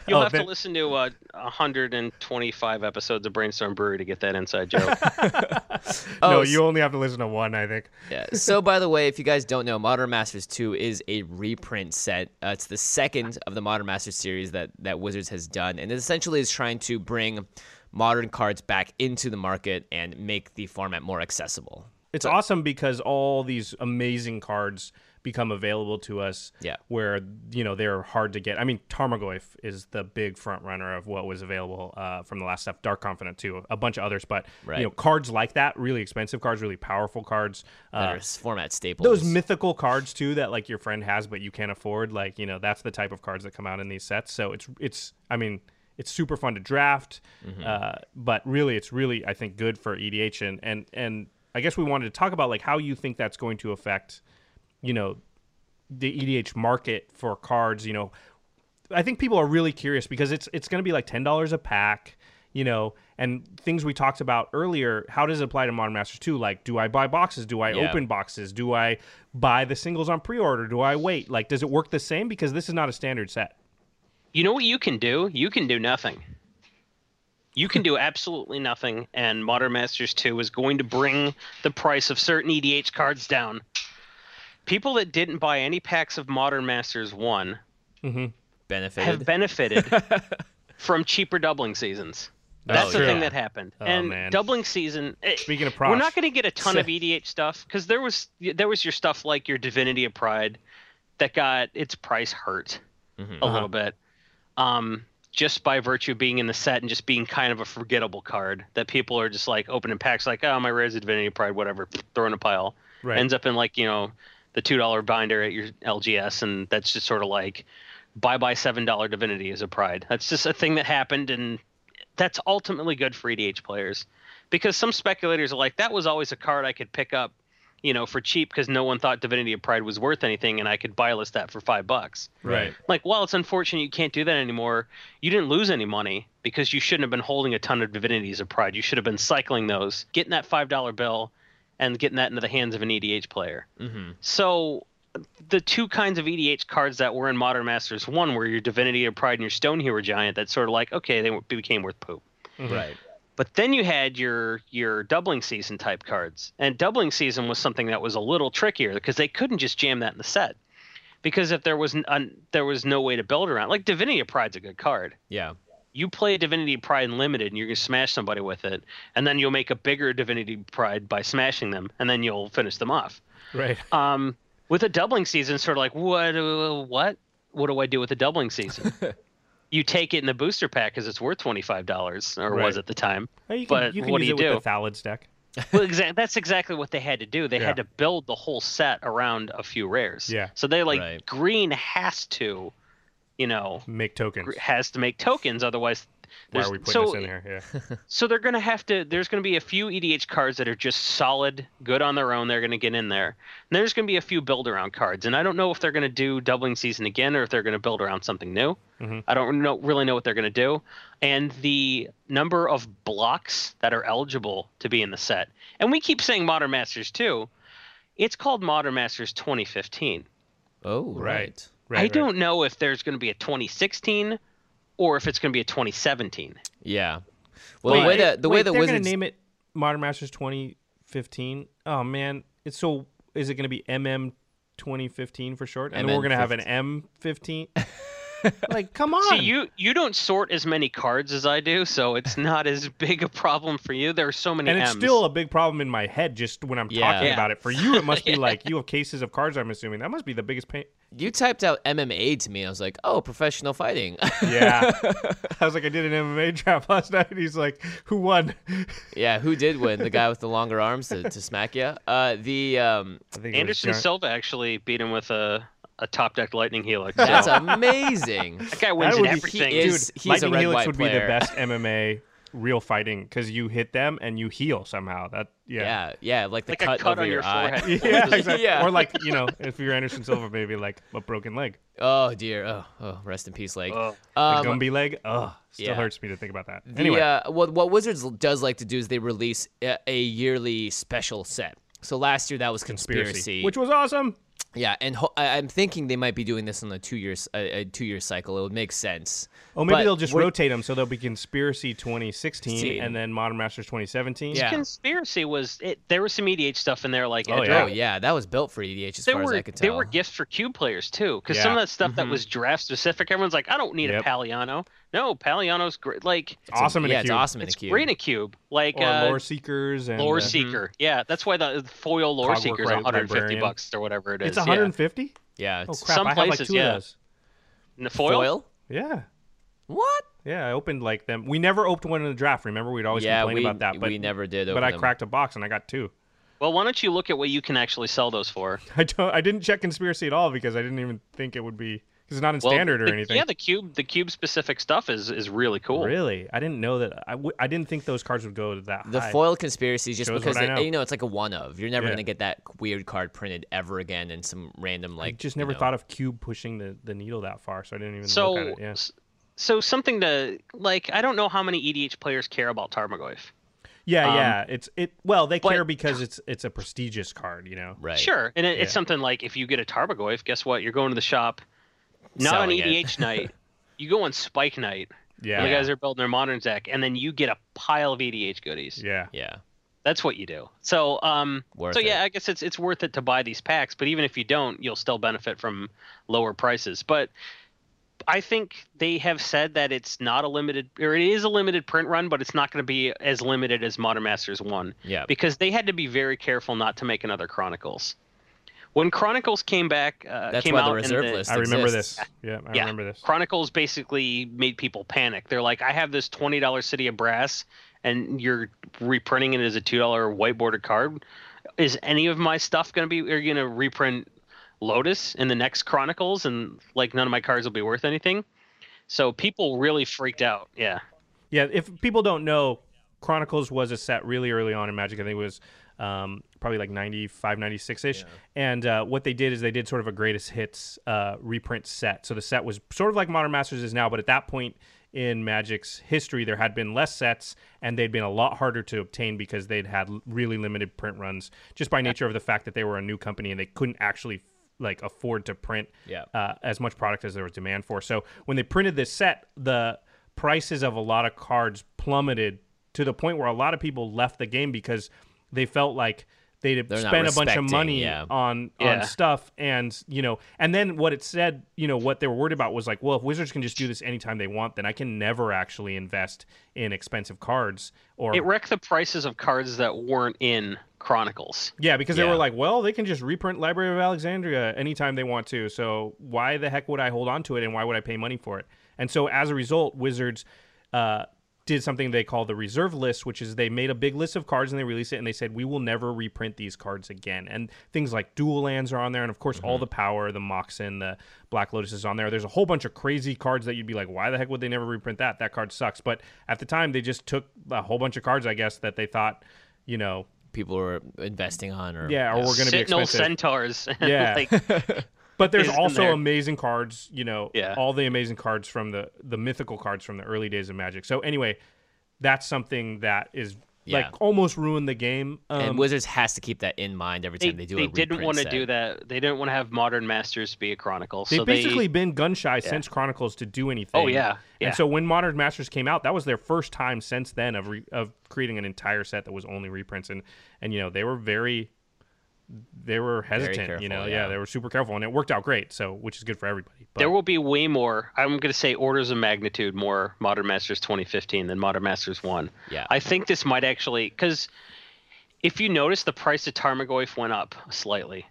You'll Oh, have then- to listen to uh, 125 episodes of Brainstorm Brewery to get that inside joke. Oh, no, s- you only have to listen to one. I think. Yeah. So, by the way, if you guys don't know, Modern Masters 2 is a reprint set. Uh, it's the second of the Modern Masters series that, that Wizards has done, and it essentially is trying to bring modern cards back into the market and make the format more accessible. It's awesome because all these amazing cards become available to us. Yeah. Where you know they're hard to get. I mean, Tarmogoyf is the big front runner of what was available uh, from the last stuff. Dark Confidant too, a bunch of others, but Right. you know, cards like that, really expensive cards, really powerful cards. Uh, format staples. those mythical cards too that like your friend has but you can't afford like you know that's the type of cards that come out in these sets so it's it's i mean it's super fun to draft uh, but really it's really i think good for edh and and and i guess we wanted to talk about like how you think that's going to affect you know the edh market for cards you know I think people are really curious because it's it's going to be like ten dollars a pack, you know, and things we talked about earlier. How does it apply to Modern Masters 2? Like, do I buy boxes? Do I Yeah. open boxes? Do I buy the singles on pre-order? Do I wait? Like, does it work the same? Because this is not a standard set. you know what you can do? You can do nothing. You can do absolutely nothing, and Modern Masters 2 is going to bring the price of certain EDH cards down. People that didn't buy any packs of Modern Masters 1 benefited. have benefited from cheaper doubling seasons. That's Oh, the true. thing that happened. Oh, and man. doubling season. eh, Speaking of we're not going to get a ton of EDH stuff because there was there was your stuff like your Divinity of Pride that got its price hurt Mm-hmm. a little bit, um, just by virtue of being in the set and just being kind of a forgettable card that people are just like opening packs like oh my rare's a Divinity of Pride whatever throw in a pile Right. ends up in like you know the two dollar binder at your LGS and that's just sort of like bye bye seven dollar Divinity is a Pride that's just a thing that happened and that's ultimately good for EDH players because some speculators are like that was always a card I could pick up, you know, for cheap because no one thought Divinity of Pride was worth anything and I could buy list that for five bucks. Right. Like, while it's unfortunate you can't do that anymore, you didn't lose any money because you shouldn't have been holding a ton of Divinities of Pride. You should have been cycling those, getting that five dollar bill, and getting that into the hands of an EDH player. mm-hmm. So the two kinds of EDH cards that were in Modern Masters, one were your Divinity of Pride and your Stonehewer Giant. That's sort of like okay, they became worth poop. Right. But then you had your your doubling season type cards, and doubling season was something that was a little trickier because they couldn't just jam that in the set. Because if there was n- un, there was no way to build around, like Divinity of Pride's a good card. Yeah. You play Divinity of Pride Limited, and you're gonna smash somebody with it, and then you'll make a bigger Divinity Pride by smashing them, and then you'll finish them off. Right. Um, with a doubling season, sort of like what what what do I do with a doubling season? you take it in the booster pack because it's worth twenty five dollars, or Right. was at the time. Well, you can, But you can what use do you it do? with the Thallids deck. well, exa- that's exactly what they had to do. They Yeah. had to build the whole set around a few rares. Yeah. So they like Right. green has to, you know, Make tokens. has to make tokens. Otherwise, Why are we putting so, this in here? Yeah. So they're going to have to. There's going to be a few EDH cards that are just solid, good on their own. They're going to get in there. And there's going to be a few build around cards, and I don't know if they're going to do doubling season again or if they're going to build around something new. Mm-hmm. I don't know really know what they're going to do. And the number of blocks that are eligible to be in the set, and we keep saying Modern Masters too. It's called Modern Masters 2015. Oh, Right. right. Right, I right. don't know if there's going to be a 2016 or if it's going to be a 2017. Yeah. Well, the way that the way wait, the they're Wizards gonna name it Modern Masters 2015. Oh man, it's so. Is it going to be MM 2015 for short? And then we're going to have an M15. like, come on. See, you you don't sort as many cards as I do, so it's not as big a problem for you. There are so many and it's M's. still a big problem in my head just when I'm Yeah. talking Yeah. about it. For you, it must be like you have cases of cards. I'm assuming that must be the biggest pain. you typed out MMA to me. I was like, oh, professional fighting. Yeah, I was like, I did an MMA draft last night. And he's like, who won? yeah, who did win? The guy with the longer arms to, to smack you. Uh, the um, I think Anderson Silva actually beat him with a a top deck lightning helix. that's amazing. that guy wins That in be- everything. he is- Dude, he's a Lightning red Helix white would be the best MMA real fighting because you hit them and you heal somehow. That yeah. Yeah, yeah, like the like cut, a cut over on your, your eye. forehead. Yeah, exactly. Yeah. Or like you know, if you're Anderson Silva, maybe like a broken leg, Oh dear. Oh, oh, rest in peace, leg. Oh. a Um, Gumby leg. Ugh, still yeah. hurts me to think about that. The, Anyway, uh, what what Wizards does like to do is they release a, a yearly special set. So last year that was conspiracy, which was awesome. Yeah, and ho- I, I'm thinking they might be doing this on a two years a, a two year cycle. It would make sense. Oh, maybe But they'll just we're- rotate them so they'll be Conspiracy 2016 See. and then Modern Masters 2017. Yeah. Conspiracy was it. There was some EDH stuff in there, like Oh, yeah. Oh yeah, that was built for EDH as They far were as I could they tell. were gifts for cube players too, because some Yeah. of that stuff that mm-hmm. was draft specific, everyone's like, I don't need Yep. a Paliano. No, Paliano's great. Like It's awesome in yeah, a it's awesome in it's a cube. great in a cube. Like Or uh, Lore Seekers and Lore uh, Seeker. Yeah, that's why the foil Lore Cogwork Seeker is 150 Librarian. bucks or whatever it is. It's 150. yeah, Oh it's crap! Some I have like places, two yeah. of those. Yeah. The foil? foil. Yeah. What? Yeah, I opened like them. We never opened one in the draft. Remember, we'd always Yeah, complain we about that. But we never did. But I them. cracked a box and I got two. Well, why don't you look at what you can actually sell those for? I don't. I didn't check conspiracy at all because I didn't even think it would be because it's not in Well, standard or the- anything. Yeah, the cube, the cube specific stuff is is really cool. Really, I didn't know that. I, w- I didn't think those cards would go that high. The high. foil conspiracy is just Shows because it- know. you know it's like a one of. You're never Yeah. gonna get that weird card printed ever again in some random like. I just you never know- thought of cube pushing the, the needle that far, so I didn't even So, look at it. Yeah. so something to like. I don't know how many EDH players care about Tarmogoyf. Yeah, um, yeah. It's it. Well, they but- care because it's it's a prestigious card, you know. Right. Sure, and it, Yeah. it's something like if you get a Tarmogoyf, guess what? You're going to the shop, not Selling on it. EDH night. You go on Spike night. Yeah. And the guys are building their modern deck, and then you get a pile of EDH goodies. Yeah. Yeah. That's what you do. So, um, Worth so yeah, it. I guess it's it's worth it to buy these packs. But even if you don't, you'll still benefit from lower prices. But I think they have said that it's not a limited, or it is a limited print run, but it's not going to be as limited as Modern Masters One. Yeah. Because they had to be very careful not to make another Chronicles. When Chronicles came back, uh, That's came why the out reserve in the, list I remember exists. this. Yeah, I yeah, remember this. Chronicles basically made people panic. They're like, I have this twenty dollars City of Brass, and you're reprinting it as a two dollar white-bordered card. Is any of my stuff going to be? Are you going to reprint Lotus in the next Chronicles, and like none of my cards will be worth anything? So people really freaked out. Yeah, Yeah, if people don't know, Chronicles was a set really early on in Magic. I think it was um, probably like 95, 96 ish. And uh, what they did is they did sort of a greatest hits uh, reprint set. So the set was sort of like Modern Masters is now, but at that point in Magic's history, there had been less sets and they'd been a lot harder to obtain because they'd had really limited print runs just by nature of the fact that they were a new company and they couldn't actually like afford to print Yeah. uh, as much product as there was demand for. So when they printed this set, the prices of a lot of cards plummeted to the point where a lot of people left the game because they felt like they'd They're not spent a bunch of money yeah. on Yeah. on stuff and you know and then what it said you know what they were worried about was like well if wizards can just do this anytime they want then i can never actually invest in expensive cards or it wrecked the prices of cards that weren't in Chronicles. yeah, because they were like, well, they can just reprint Library of Alexandria anytime they want to. So why the heck would I hold on to it and why would I pay money for it? And so as a result, Wizards uh, did something they call the reserve list, which is they made a big list of cards and they released it and they said we will never reprint these cards again. And things like dual lands are on there, and of course all mm-hmm. the power, the Moxen, the Black Lotus is on there. There's a whole bunch of crazy cards that you'd be like, why the heck would they never reprint that? That card sucks. But at the time, they just took a whole bunch of cards, I guess, that they thought, you know, People were investing on, or yeah, or we're going to be Sentinel expensive. centaurs. Yeah. like, But there's also there. amazing cards, you know, Yeah. all the amazing cards from the the mythical cards from the early days of Magic. So anyway, that's something that is Yeah. like almost ruined the game. Um, and Wizards has to keep that in mind every they, time they do. they a didn't want to do that. They didn't want to have modern masters be a chronicle. they've so basically they, been gun shy since Chronicles to do anything. Oh, yeah. Yeah. And so when Modern Masters came out, that was their first time since then of re- of creating an entire set that was only reprints, and and you know they were very. They were hesitant, careful, you know. yeah. Yeah. they were super careful, and it worked out great. So, which is good for everybody. But there will be way more. I'm going to say orders of magnitude more Modern Masters 2015 than Modern Masters One. Yeah. I think this might actually because if you notice, the price of Tarmogoyf went up slightly.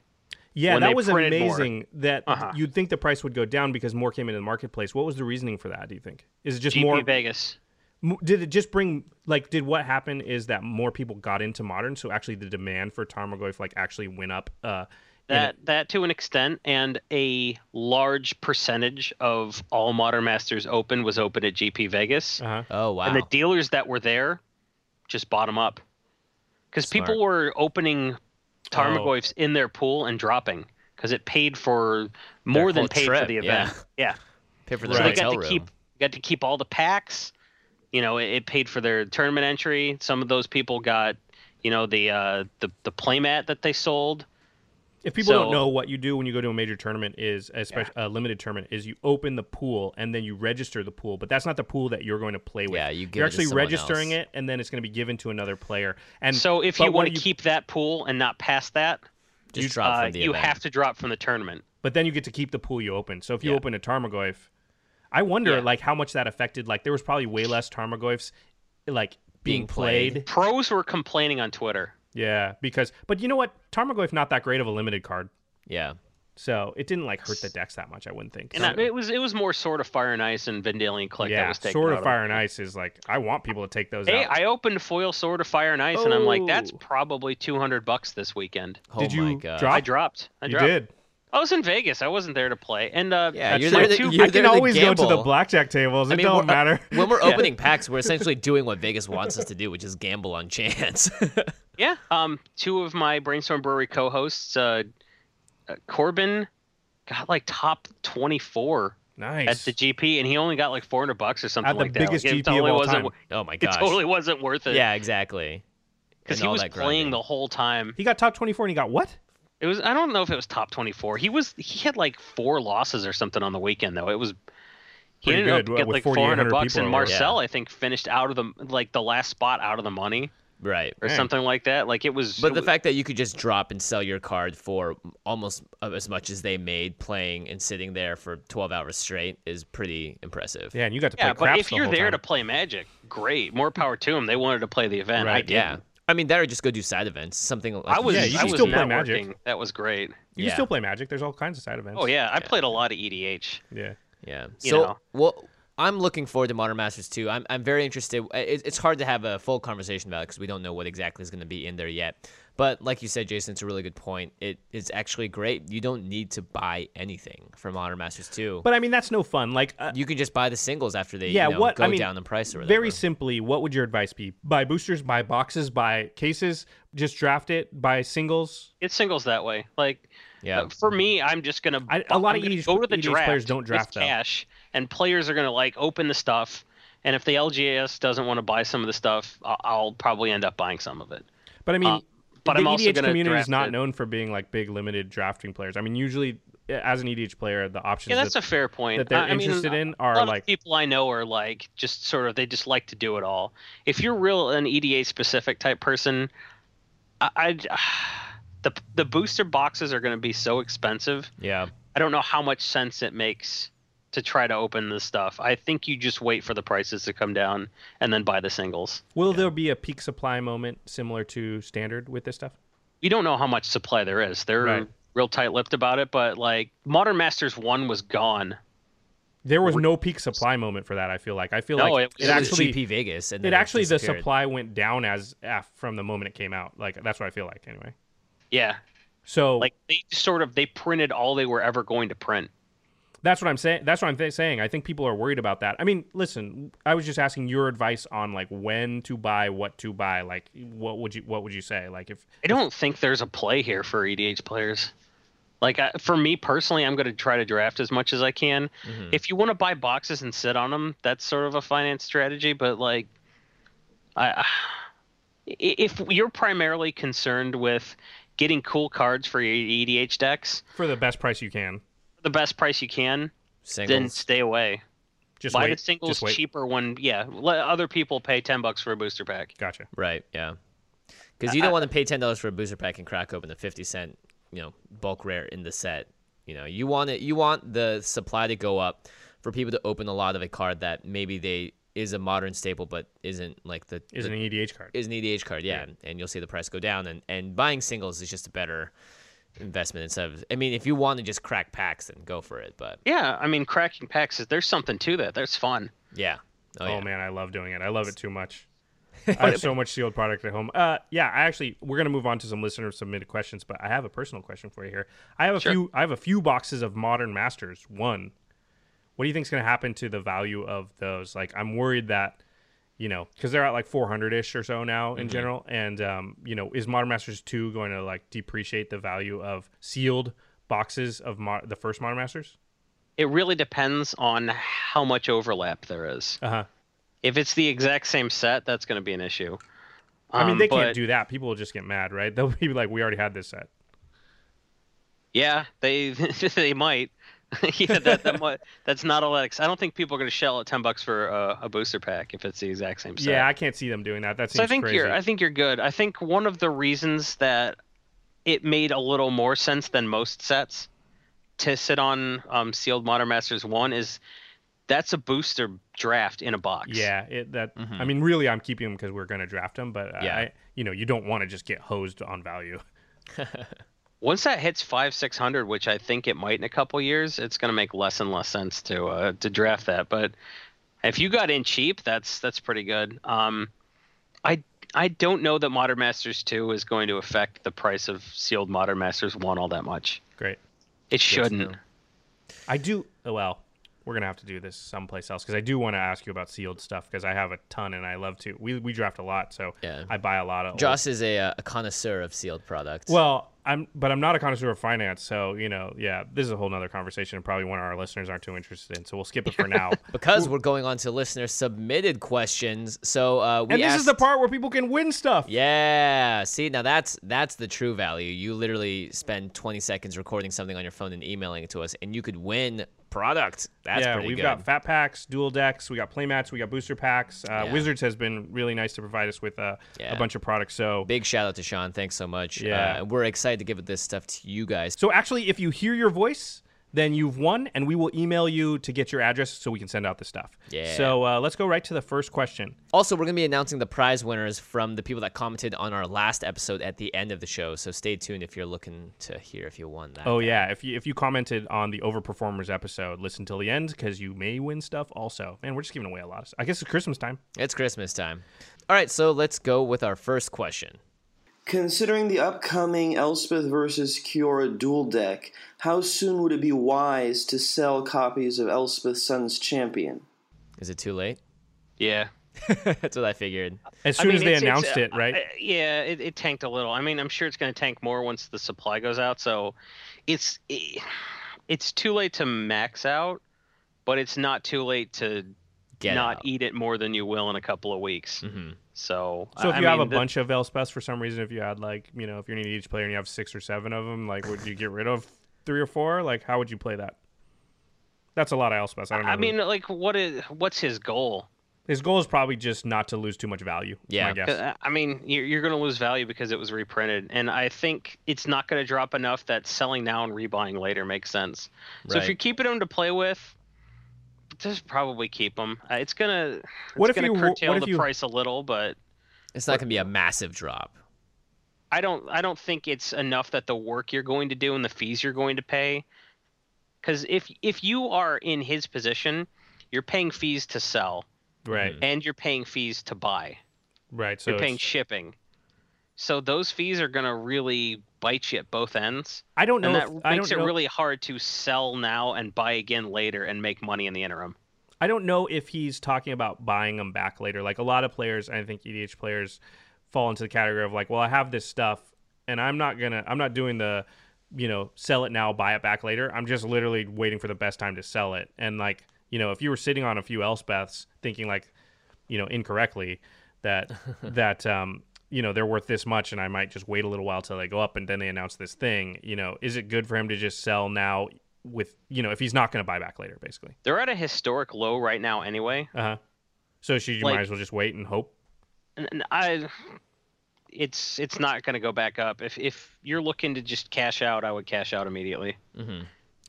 Yeah, that was printed more. amazing. That Uh-huh. you'd think the price would go down because more came into the marketplace. What was the reasoning for that? Do you think? Is it just GP more? Vegas. M- Did it just bring like? Did what happen is that more people got into modern, so actually the demand for Tarmogoyf like actually went up. Uh, That it- that to an extent, and a large percentage of all Modern Masters Open was open at GP Vegas, uh-huh. Oh wow! and the dealers that were there just bought them up because people were opening Tarmogoyfs in their pool and dropping because it paid for more than paid trip, for the event. Yeah, Pay for the Right. so they hotel got to room. keep got to keep all the packs. You know, it, it paid for their tournament entry. Some of those people got, you know, the uh, the the playmat that they sold. If people don't know what you do when you go to a major tournament is a, spec- a limited tournament is you open the pool and then you register the pool, but that's not the pool that you're going to play with. Yeah, you give are it to actually registering else. it and then it's going to be given to another player. And So if you want to you- keep that pool and not pass that, Just you, drop uh, from the you have to drop from the tournament. but then you get to keep the pool you open. So if you Yeah. open a Tarmogoyf, I wonder Yeah. like how much that affected. Like there was probably way less Tarmogoyfs like being, Being played. played. Pros were complaining on Twitter. Yeah, because but you know what, Tarmogoyf not that great of a limited card, Yeah. so it didn't like hurt the decks that much. I wouldn't think. And So- it was it was more sort of Fire and Ice and Vendilion Clique that yeah, was taken Sword out of Fire and Ice is like I want people to take those Hey, out. I opened foil Sword of Fire and Ice, and I'm like, that's Oh. probably 200 bucks this weekend. Oh Did my you god. drop? I dropped. I you dropped. did. I was in Vegas. I wasn't there to play. And uh, Yeah, you're there. To, Two- you're I there can to always go to the blackjack tables. I It mean, don't we're- matter. when we're Yeah. opening packs, we're essentially doing what Vegas wants us to do, which is gamble on chance. yeah, um, two of my Brainstorm Brewery co-hosts, uh, uh, Corbin, got like top 24 nice. at the GP, and he only got like 400 bucks or something At the like biggest that. Like, GP it of totally all wasn't. time. oh my It totally wasn't worth it. Yeah, exactly. because he was playing the whole time. he got top twenty four and he got what? It was. I don't know if it was top 24. He was. He had like four losses or something on the weekend though. It was. He Pretty ended good, up getting like 400 bucks, and or whatever. Marcel, I think, finished out of the like the last spot out of the money Right. or Dang. something like that. Like it was. But it the was- fact that you could just drop and sell your card for almost uh, as much as they made playing and sitting there for 12 hours straight is pretty impressive. Yeah, and you got to play Yeah, but if the you're whole there time. to play Magic, great. More power to them. They wanted to play the event. I Right, did. Yeah. I mean, that or just go do side events. Something like I was. Yeah, you I can was still play. Magic. That was great. you yeah. can still play Magic. There's all kinds of side events. Oh yeah, I played a lot of EDH. yeah. Yeah. you so, know. well, I'm looking forward to Modern Masters 2. I'm, I'm very interested. It, it's hard to have a full conversation about it because we don't know what exactly is going to be in there yet. But like you said, Jason, it's a really good point. It is actually great. You don't need to buy anything for Modern Masters 2. But I mean, that's no fun. Like, uh, you can just buy the singles after they yeah, you know, what go I mean, down in price or whatever. very simply, what would your advice be? Buy boosters, buy boxes, buy cases, just draft it, buy singles. It singles that way. Like Yeah. uh, for me, I'm just gonna. I- a lot I'm of gonna EDH go to the EDH draft players don't draft, though. cash, and players are gonna like open the stuff. And if the LGS doesn't want to buy some of the stuff, I'll, I'll probably end up buying some of it. But I mean, Uh, but the I'm also EDH community is not it. known for being like big limited drafting players. I mean, usually as an EDH player, the options Yeah, that's that, a fair point. that they're I- I mean, interested in are like people I know are like just sort of they just like to do it all. If you're real an EDH specific type person, I, I the the booster boxes are going to be so expensive. yeah. I don't know how much sense it makes to try to open this stuff. I think you just wait for the prices to come down and then buy the singles. Will there be a peak supply moment similar to standard with this stuff? We don't know how much supply there is. They're Right. real tight-lipped about it, but like Modern Masters 1 was gone There was no peak supply moment for that. I feel like I feel No, like it was- It, it was actually GP Vegas, and it actually the supply went down as af- from the moment it came out. Like that's what I feel like anyway. Yeah, So like they sort of they printed all they were ever going to print. That's what I'm saying. That's what I'm th- saying. I think people are worried about that. I mean, listen, I was just asking your advice on like when to buy, what to buy. Like, what would you what would you say? Like, if I don't think there's a play here for EDH players. Like I, for me personally, I'm going to try to draft as much as I can. Mm-hmm. If you want to buy boxes and sit on them, that's sort of a finance strategy. But like, I, if you're primarily concerned with getting cool cards for your EDH decks, for the best price you can, the best price you can, then stay away. just buy wait. the singles just wait. cheaper when yeah. Let other people pay ten bucks for a booster pack. Gotcha. Right. Yeah. Because you don't want to pay ten dollars for a booster pack and crack open the fifty cent, you know, bulk rare in the set. You know, you want it. You want the supply to go up for people to open a lot of a card that maybe they is a modern staple, but isn't like the Is the, an EDH card. is an EDH card. Yeah, and you'll see the price go down. And and buying singles is just a better investment instead of. I mean, if you want to just crack packs, then go for it. But Yeah, I mean cracking packs is there's something to that. That's fun. yeah. Oh, Oh, yeah. man, I love doing it. I love it too much. I have so much sealed product at home. Uh, yeah, I actually we're gonna move on to some listener submitted questions, but I have a personal question for you here. I have a Sure. few. I have a few boxes of Modern Masters. One, what do you think is gonna happen to the value of those? Like, I'm worried that you know because they're at like 400 ish or so now in general, and um, you know, is Modern Masters two going to like depreciate the value of sealed boxes of mo- the first Modern Masters? It really depends on how much overlap there is. Uh huh. If it's the exact same set, that's going to be an issue. I mean, Um, they but, can't do that. People will just get mad, right? They'll be like, "We already had this set." Yeah, they they might. yeah, that, that might, that's not all that. Ex- I don't think people are going to shell out ten bucks for a, a booster pack if it's the exact same set. Yeah, I can't see them doing that. That seems so I think crazy. you're I think you're good. I think one of the reasons that it made a little more sense than most sets to sit on um, sealed Modern Masters one is that's a booster draft in a box. yeah, it, that. Mm-hmm. I mean, really, I'm keeping them because we're going to draft them, but Yeah. I, you know, you don't want to just get hosed on value. Once that hits five six hundred, which I think it might in a couple years, it's going to make less and less sense to uh, to draft that. But if you got in cheap, that's that's pretty good. Um, I I don't know that Modern Masters two is going to affect the price of sealed Modern Masters one all that much. Great. It shouldn't. I do. oh, Well, we're gonna have to do this someplace else because I do want to ask you about sealed stuff because I have a ton and I love to. We we draft a lot, so Yeah. I buy a lot of. old- Joss is a, uh, a connoisseur of sealed products. Well, I'm, but I'm not a connoisseur of finance, so you know, yeah, this is a whole nother conversation, and probably one of our listeners aren't too interested in. So we'll skip it for now. because we're going on to listener submitted questions. So uh, we and this asked, is the part where people can win stuff. Yeah. See, now that's that's the true value. You literally spend 20 seconds recording something on your phone and emailing it to us, and you could win product. That's yeah, we've good. got fat packs, dual decks, we got playmats, we got booster packs. Uh, Yeah. Wizards has been really nice to provide us with uh, Yeah. a bunch of products. So, Big shout out to Sean. Thanks so much. Yeah. Uh, we're excited to give this stuff to you guys. so actually, if you hear your voice, then you've won, and we will email you to get your address so we can send out the stuff. Yeah. So uh, let's go right to the first question. Also, we're going to be announcing the prize winners from the people that commented on our last episode at the end of the show. So stay tuned if you're looking to hear if you won that. Oh yeah, if you if you commented on the overperformers episode, listen till the end because you may win stuff. Also, man, we're just giving away a lot of. stuff. I guess it's Christmas time. It's Christmas time. All right, so let's go with our first question. Considering the upcoming Elspeth versus Kiora dual deck, how soon would it be wise to sell copies of Elspeth Sun's Champion? Is it too late? Yeah. That's what I figured. As I soon mean, as they it's- it's, announced uh, it, right? uh, yeah, it, it tanked a little. I mean, I'm sure it's going to tank more once the supply goes out. So, it's it's too late to max out, but it's not too late to Get not out. eat it more than you will in a couple of weeks. Mhm. So, so if I you have a the- bunch of Elspeths for some reason, if you had like you know if you're an each player and you have six or seven of them, like would you get rid of three or four? Like how would you play that? That's a lot of Elspeths. I don't know. I who- mean, like, what is what's his goal? his goal is probably just not to lose too much value. Yeah. my guess. 'Cause, uh, I mean, you're, you're going to lose value because it was reprinted, and I think it's not going to drop enough that selling now and rebuying later makes sense. So if you're keeping them to play with, just probably keep them. Uh, it's gonna it's What if gonna you- curtail what if the you- price a little, but It's not going to be a massive drop. I don't I don't think it's enough that the work you're going to do and the fees you're going to pay Because if if you are in his position, you're paying fees to sell Right. and you're paying fees to buy. Right. So You're paying shipping. So those fees are gonna really bite you at both ends, I don't know. and if, that I makes don't it know, really hard to sell now and buy again later and make money in the interim. I don't know if he's talking about buying them back later. Like a lot of players, I think EDH players fall into the category of like, well, I have this stuff, and I'm not gonna, I'm not doing the, you know, sell it now, buy it back later. I'm just literally waiting for the best time to sell it. And like, you know, if you were sitting on a few Elspeths, thinking like, you know, incorrectly, that that um, you know, they're worth this much, and I might just wait a little while till they go up, and then they announce this thing. You know, is it good for him to just sell now? With you know, if he's not going to buy back later, basically. They're at a historic low right now anyway. Uh huh. So she you Like- might as well just wait and hope. and, and I, it's it's not going to go back up. If if you're looking to just cash out, I would cash out immediately. Mm-hmm.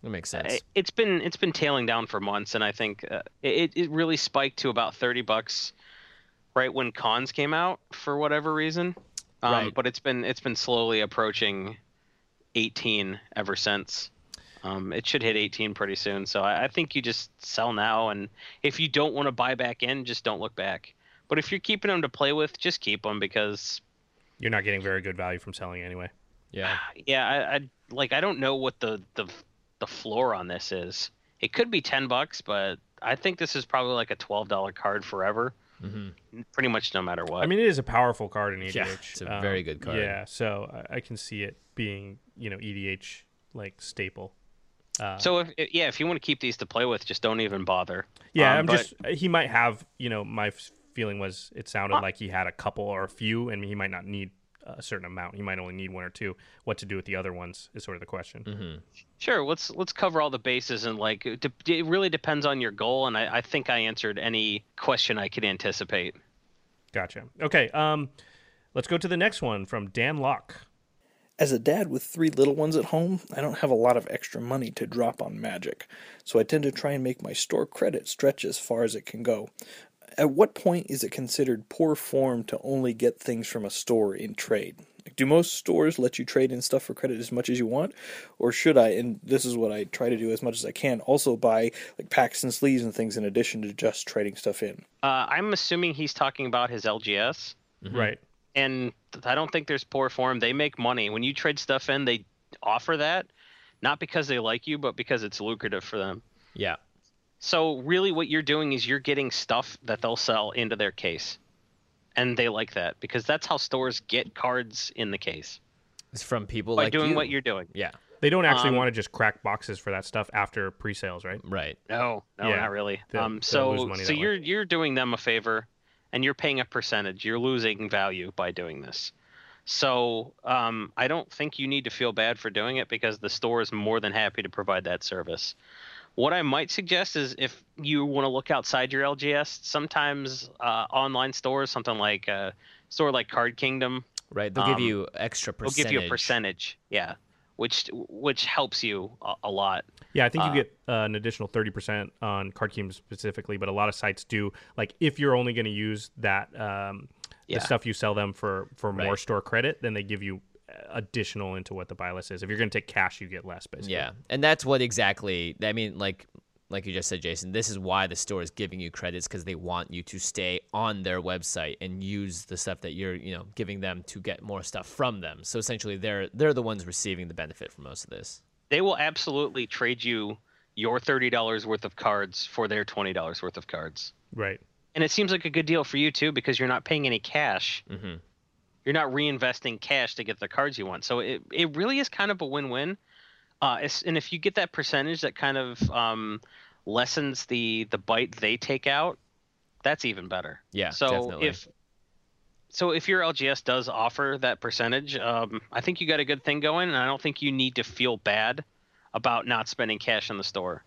That makes sense. It's been it's been tailing down for months, and I think uh, it it really spiked to about thirty bucks right when Khans came out for whatever reason. Um, Right. But it's been it's been slowly approaching eighteen ever since. Um, it should hit 18 pretty soon. So I, I think you just sell now, and if you don't want to buy back in, just don't look back. But if you're keeping them to play with, just keep them because You're not getting very good value from selling anyway. yeah. yeah, I, I like I don't know what the the the floor on this is. It could be ten bucks, but I think this is probably like a twelve dollar card forever. Mm-hmm. Pretty much no matter what. I mean, it is a powerful card in EDH. Yeah, it's a very good card. Yeah, so I, I can see it being, you know, EDH like staple. Uh, so if yeah, if you want to keep these to play with, just don't even bother. yeah, Um, I'm but- just he might have, you know, my feeling was it sounded like he had a couple or a few, and he might not need a certain amount. You might only need one or two. What to do with the other ones is sort of the question. Mm-hmm. Sure, let's let's cover all the bases and like it, de- it really depends on your goal, and I, I think I answered any question I could anticipate. Gotcha. Okay, um, let's go to the next one from Dan Locke. As a dad with three little ones at home, I don't have a lot of extra money to drop on Magic, so I tend to try and make my store credit stretch as far as it can go. At what point is it considered poor form to only get things from a store in trade? Do most stores let you trade in stuff for credit as much as you want? Or should I, and this is what I try to do as much as I can, also buy like packs and sleeves and things in addition to just trading stuff in? Uh, I'm assuming he's talking about his LGS. Right. and I don't think there's poor form. They make money when you trade stuff in. They offer that, not because they like you, but because it's lucrative for them. Yeah. So really, what you're doing is you're getting stuff that they'll sell into their case, and they like that because that's how stores get cards in the case It's from people by like doing you. what you're doing. Yeah. They don't actually Um, want to just crack boxes for that stuff after pre-sales, right? Right. No, no, Yeah, not really. they'll- um, so so you're you're doing them a favor, and you're paying a percentage. You're losing value by doing this. So um, I don't think you need to feel bad for doing it because the store is more than happy to provide that service. What I might suggest is if you want to look outside your LGS, sometimes uh, online stores, something like a store like Card Kingdom, Right. They'll give Um, you extra They'll give you a percentage. Yeah, which which helps you a, a lot. Yeah, I think you Uh, get uh, an additional thirty percent on Card Kingdom specifically, but a lot of sites do. Like if you're only going to use that um, Yeah. the stuff you sell them for for more Right. store credit, then they give you uh, additional into what the buy list is. If you're going to take cash, you get less, basically. Yeah, and that's what exactly. I mean, like, like you just said, Jason. This is why the store is giving you credits because they want you to stay on their website and use the stuff that you're, you know, giving them to get more stuff from them. So essentially, they're they're the ones receiving the benefit from most of this. they will absolutely trade you your thirty dollars worth of cards for their twenty dollars worth of cards. Right. And it seems like a good deal for you too because you're not paying any cash. Mm-hmm. You're not reinvesting cash to get the cards you want. So it it really is kind of a win-win. Uh, and if you get that percentage that kind of um, lessens the the bite they take out, that's even better. Yeah, So definitely. if so, if your LGS does offer that percentage, um, I think you got a good thing going, and I don't think you need to feel bad about not spending cash in the store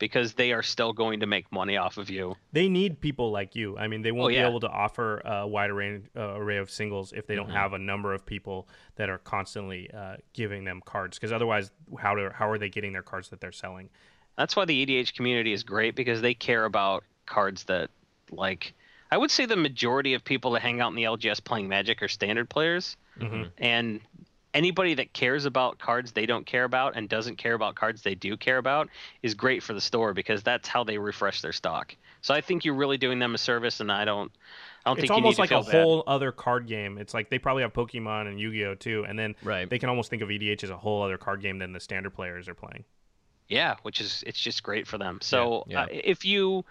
because they are still going to make money off of you. They need people like you. I mean, they won't Oh, yeah. be able to offer a wide array, uh, array of singles if they don't have a number of people that are constantly uh, giving them cards. Because otherwise, how do, how are they getting their cards that they're selling? That's why the EDH community is great because they care about cards that, like, I would say the majority of people that hang out in the LGS playing Magic are standard players, Mhm. and anybody that cares about cards they don't care about and doesn't care about cards they do care about is great for the store because that's how they refresh their stock. So I think you're really doing them a service, and I don't. I don't It's think almost you like need a to feel bad. whole other card game. It's like they probably have Pokemon and Yu-Gi-Oh too, and then Right. they can almost think of EDH as a whole other card game than the standard players are playing. Yeah, which is it's just great for them. So Yeah, Uh, if you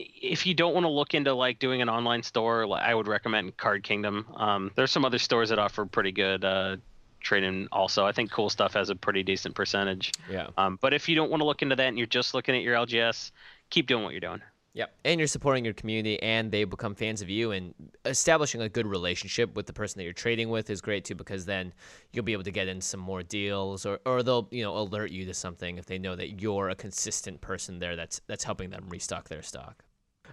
if you don't want to look into like doing an online store, I would recommend Card Kingdom. Um, there's some other stores that offer pretty good uh, trading. Also, I think Cool Stuff has a pretty decent percentage. Yeah. Um, but if you don't want to look into that and you're just looking at your LGS, keep doing what you're doing. Yep. And you're supporting your community and they become fans of you and establishing a good relationship with the person that you're trading with is great too because then you'll be able to get in some more deals or, or they'll, you know, alert you to something if they know that you're a consistent person there that's that's helping them restock their stock.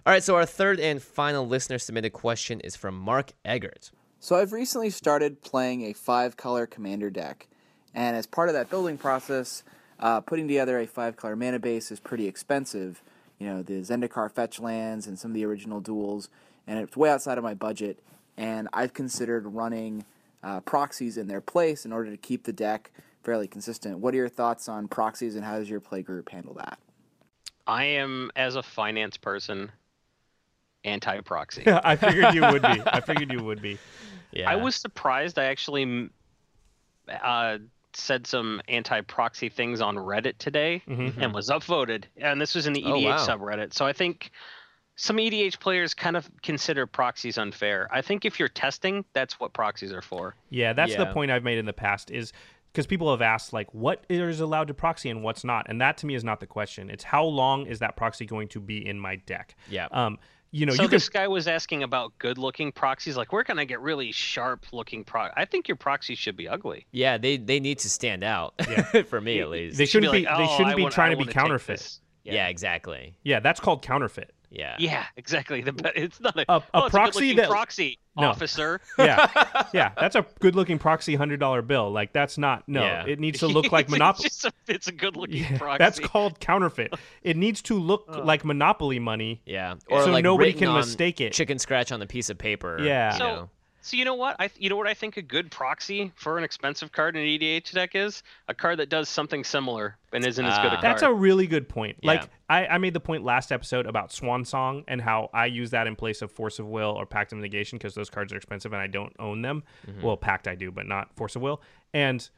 All right, so our third and final listener submitted question is from Mark Eggert. So I've recently started playing a five color commander deck, and as part of that building process, uh, putting together a five color mana base is pretty expensive. You know, the Zendikar fetch lands and some of the original duels, and it's way outside of my budget. And I've considered running uh, proxies in their place in order to keep the deck fairly consistent. What are your thoughts on proxies, and how does your play group handle that? I am, as a finance person, anti proxy. I figured you would be. I figured you would be. Yeah. I was surprised. I actually uh, said some anti-proxy things on Reddit today and was upvoted. And this was in the Oh, EDH wow. subreddit. So I think some EDH players kind of consider proxies unfair. I think if you're testing, that's what proxies are for. Yeah, that's the point I've made in the past is because people have asked like what is allowed to proxy and what's not, and that to me is not the question. It's how long is that proxy going to be in my deck? Yeah. Um, you know, so you can this guy was asking about good-looking proxies. Like, where can gonna get really sharp-looking pro. I think your proxies should be ugly. Yeah, they they need to stand out Yeah. for me at least. they Should shouldn't be, like, they "Oh, shouldn't I be want- trying I to be counterfeit. this." yeah. exactly. Yeah, that's called counterfeit. Yeah. Yeah, exactly. The it's not a, A- a oh, it's proxy good-looking that- proxy No. officer. Yeah, yeah, that's a good-looking proxy hundred dollar bill. Like that's not no. Yeah. It needs to look like Monopoly. just a- it's a good-looking Yeah, proxy. that's called counterfeit. It needs to look like Monopoly money. Yeah. So like nobody can mistake it. Chicken scratch on the piece of paper. Yeah. You So- know. So you know what? I you know what I think a good proxy for an expensive card in an EDH deck is a card that does something similar and isn't as good a Ah. card. That's a really good point. Yeah. Like I, I made the point last episode about Swan Song and how I use that in place of Force of Will or Pact of Negation because those cards are expensive and I don't own them. Well, Pact I do, but not Force of Will. And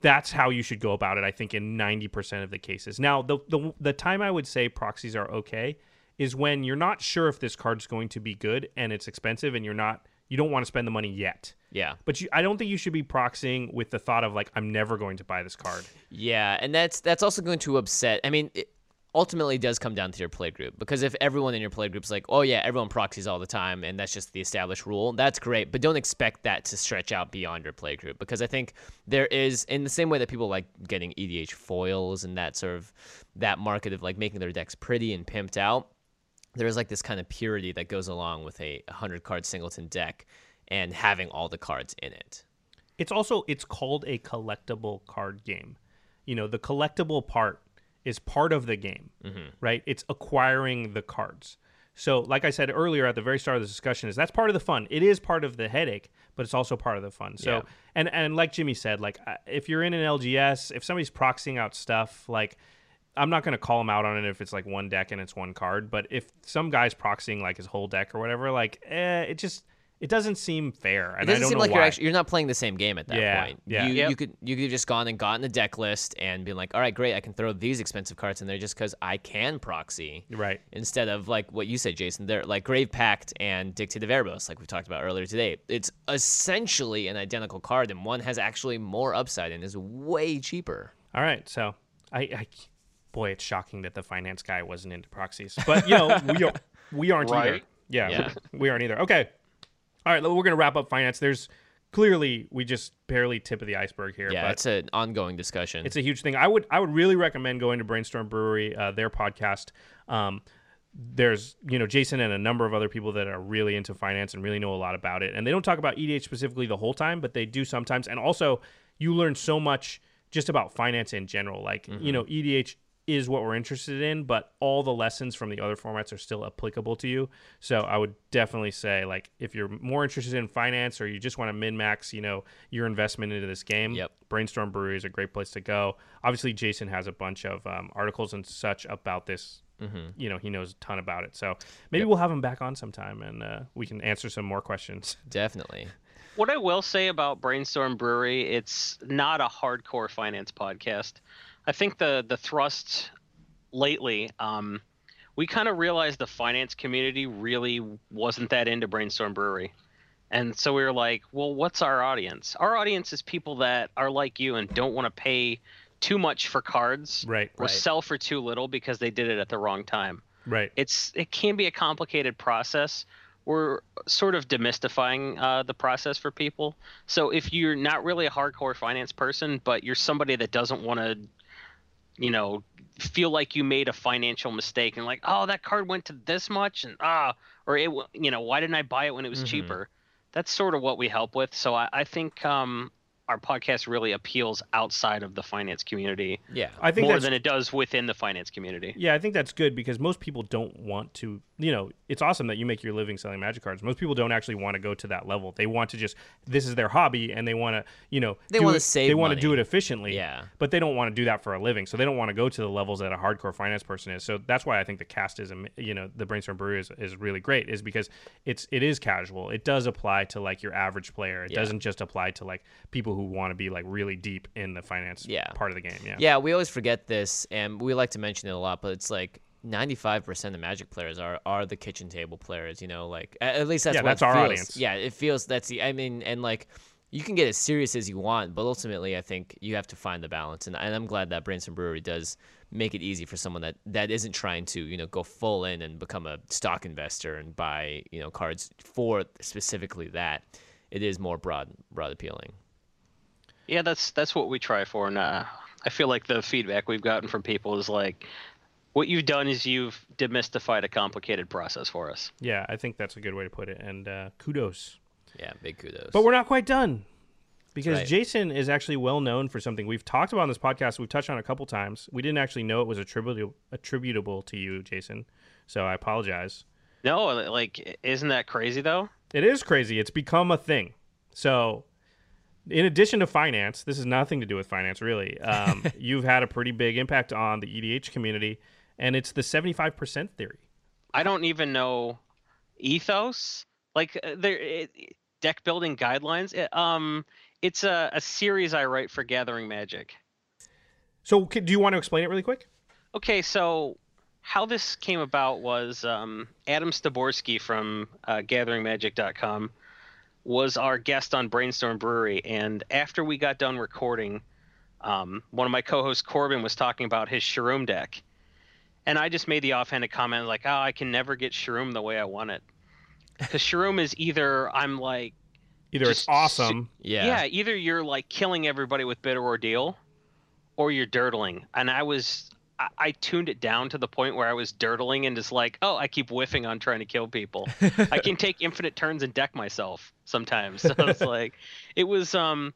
that's how you should go about it. I think in ninety percent of the cases. Now, the the the time I would say proxies are okay is when you're not sure if this card's going to be good and it's expensive and you're not you don't want to spend the money yet. Yeah. But you, I don't think you should be proxying with the thought of like I'm never going to buy this card. Yeah, and that's that's also going to upset. I mean, it ultimately does come down to your play group because if everyone in your play group's like, "Oh yeah, everyone proxies all the time," and that's just the established rule, that's great. But don't expect that to stretch out beyond your play group because I think there is, in the same way that people like getting EDH foils and that sort of that market of like making their decks pretty and pimped out. There's like this kind of purity that goes along with a 100 card singleton deck and having all the cards in it. it's also it's called a collectible card game. You know the collectible part is part of the game right? It's acquiring the cards. So like i said earlier at the very start of the discussion is that's part of the fun. It is part of the headache but it's also part of the fun. So Yeah. and and like jimmy said like uh, if you're in an lgs if somebody's proxying out stuff like I'm not going to call him out on it if it's like one deck and it's one card, but if some guy's proxying like his whole deck or whatever, like eh, it just it doesn't seem fair. And it doesn't don't seem know like why. you're actually you're not playing the same game at that Yeah, point. yeah. You Yep. you could you could have just gone and gotten the deck list and been like, all right, great, I can throw these expensive cards in there just because I can proxy. Right. Instead of like what you said, Jason, they're like Grave Pact and Dictate of Erebos, like we talked about earlier today. It's essentially an identical card, and one has actually more upside and is way cheaper. All right, so I, I, boy, it's shocking that the finance guy wasn't into proxies, but you know we are we aren't either. Yeah, Yeah. we aren't either. Okay, all right, we're gonna wrap up finance. There's clearly we just barely tip of the iceberg here. Yeah, it's an ongoing discussion. it's a huge thing. I would I would really recommend going to Brainstorm Brewery, uh, their podcast. Um, there's you know Jason and a number of other people that are really into finance and really know a lot about it. And they don't talk about EDH specifically the whole time, but they do sometimes. And also, you learn so much just about finance in general. Like you know EDH is what we're interested in, but all the lessons from the other formats are still applicable to you. So I would definitely say like if you're more interested in finance or you just want to min max, you know, your investment into this game, Yep. Brainstorm Brewery is a great place to go. Obviously, Jason has a bunch of um, articles and such about this. Mm-hmm. You know, he knows a ton about it. So maybe we'll have him back on sometime and uh, we can answer some more questions. Definitely. What I will say about Brainstorm Brewery, it's not a hardcore finance podcast. I think the the thrust lately, um, we kind of realized the finance community really wasn't that into Brainstorm Brewery. And so we were like, well, what's our audience? Our audience is people that are like you and don't want to pay too much for cards Right, or right. sell for too little because they did it at the wrong time Right. it's it can be a complicated process we're sort of demystifying uh, the process for people so if you're not really a hardcore finance person but you're somebody that doesn't want to you know feel like you made a financial mistake and like oh that card went to this much and ah or it you know why didn't i buy it when it was Mhm. cheaper that's sort of what we help with so i, I think um, our podcast really appeals outside of the finance community Yeah. I think more than it does within the finance community Yeah, I think that's good because most people don't want to. You know, it's awesome that you make your living selling magic cards. Most people don't actually want to go to that level. They want to just this is their hobby and they want to, you know, They wanna save They want to do it efficiently. Yeah. but they don't want to do that for a living. So they don't want to go to the levels that a hardcore finance person is. So that's why I think the cast is, am- you know, the brainstorm brewery is, is really great. Is because it's it is casual. It does apply to like your average player. It Yeah. doesn't just apply to like people who want to be like really deep in the finance Yeah. part of the game. Yeah. Yeah, we always forget this, and we like to mention it a lot, but it's like 95% of Magic players are, are the kitchen table players, you know, like, at, least that's Yeah, what that's our feels. audience. Yeah, it feels, that's the, I mean, and like, you can get as serious as you want, but ultimately, I think you have to find the balance, and, and I'm glad that Brainstorm Brewery does make it easy for someone that, that isn't trying to, you know, go full in and become a stock investor and buy, you know, cards for specifically that. It is more broad, broad appealing. Yeah, that's that's what we try for, and uh, I feel like the feedback we've gotten from people is like, what you've done is you've demystified a complicated process for us. Yeah, I think that's a good way to put it. And uh, kudos. Yeah, big kudos. But we're not quite done because right. Jason is actually well known for something we've talked about on this podcast. We've touched on a couple times. We didn't actually know it was attributable attributable to you, Jason. So I apologize. No, like, isn't that crazy though? It is crazy. It's become a thing. So, in addition to finance, this has nothing to do with finance, really. Um, you've had a pretty big impact on the EDH community, and it's the seventy-five percent theory. I don't even know ethos. Like, uh, there it, deck building guidelines. It, um, it's a, a series I write for Gathering Magic. So, c- do you want to explain it really quick? Okay, so how this came about was um, Adam Styborski from uh, GatheringMagic.com was our guest on Brainstorm Brewery, and after we got done recording, um, one of my co-hosts Corbin was talking about his Shroom deck, and I just made the offhanded comment like, "Oh, I can never get Shroom the way I want it." Because Shroom is either I'm like Either it's Just- awesome. yeah. yeah, either you're like killing everybody with bitter ordeal, or you're durdling. And I was, I, I tuned it down to the point where I was durdling and just like, oh, I keep whiffing on trying to kill people. I can take infinite turns and deck myself sometimes. So it's like, it was, um,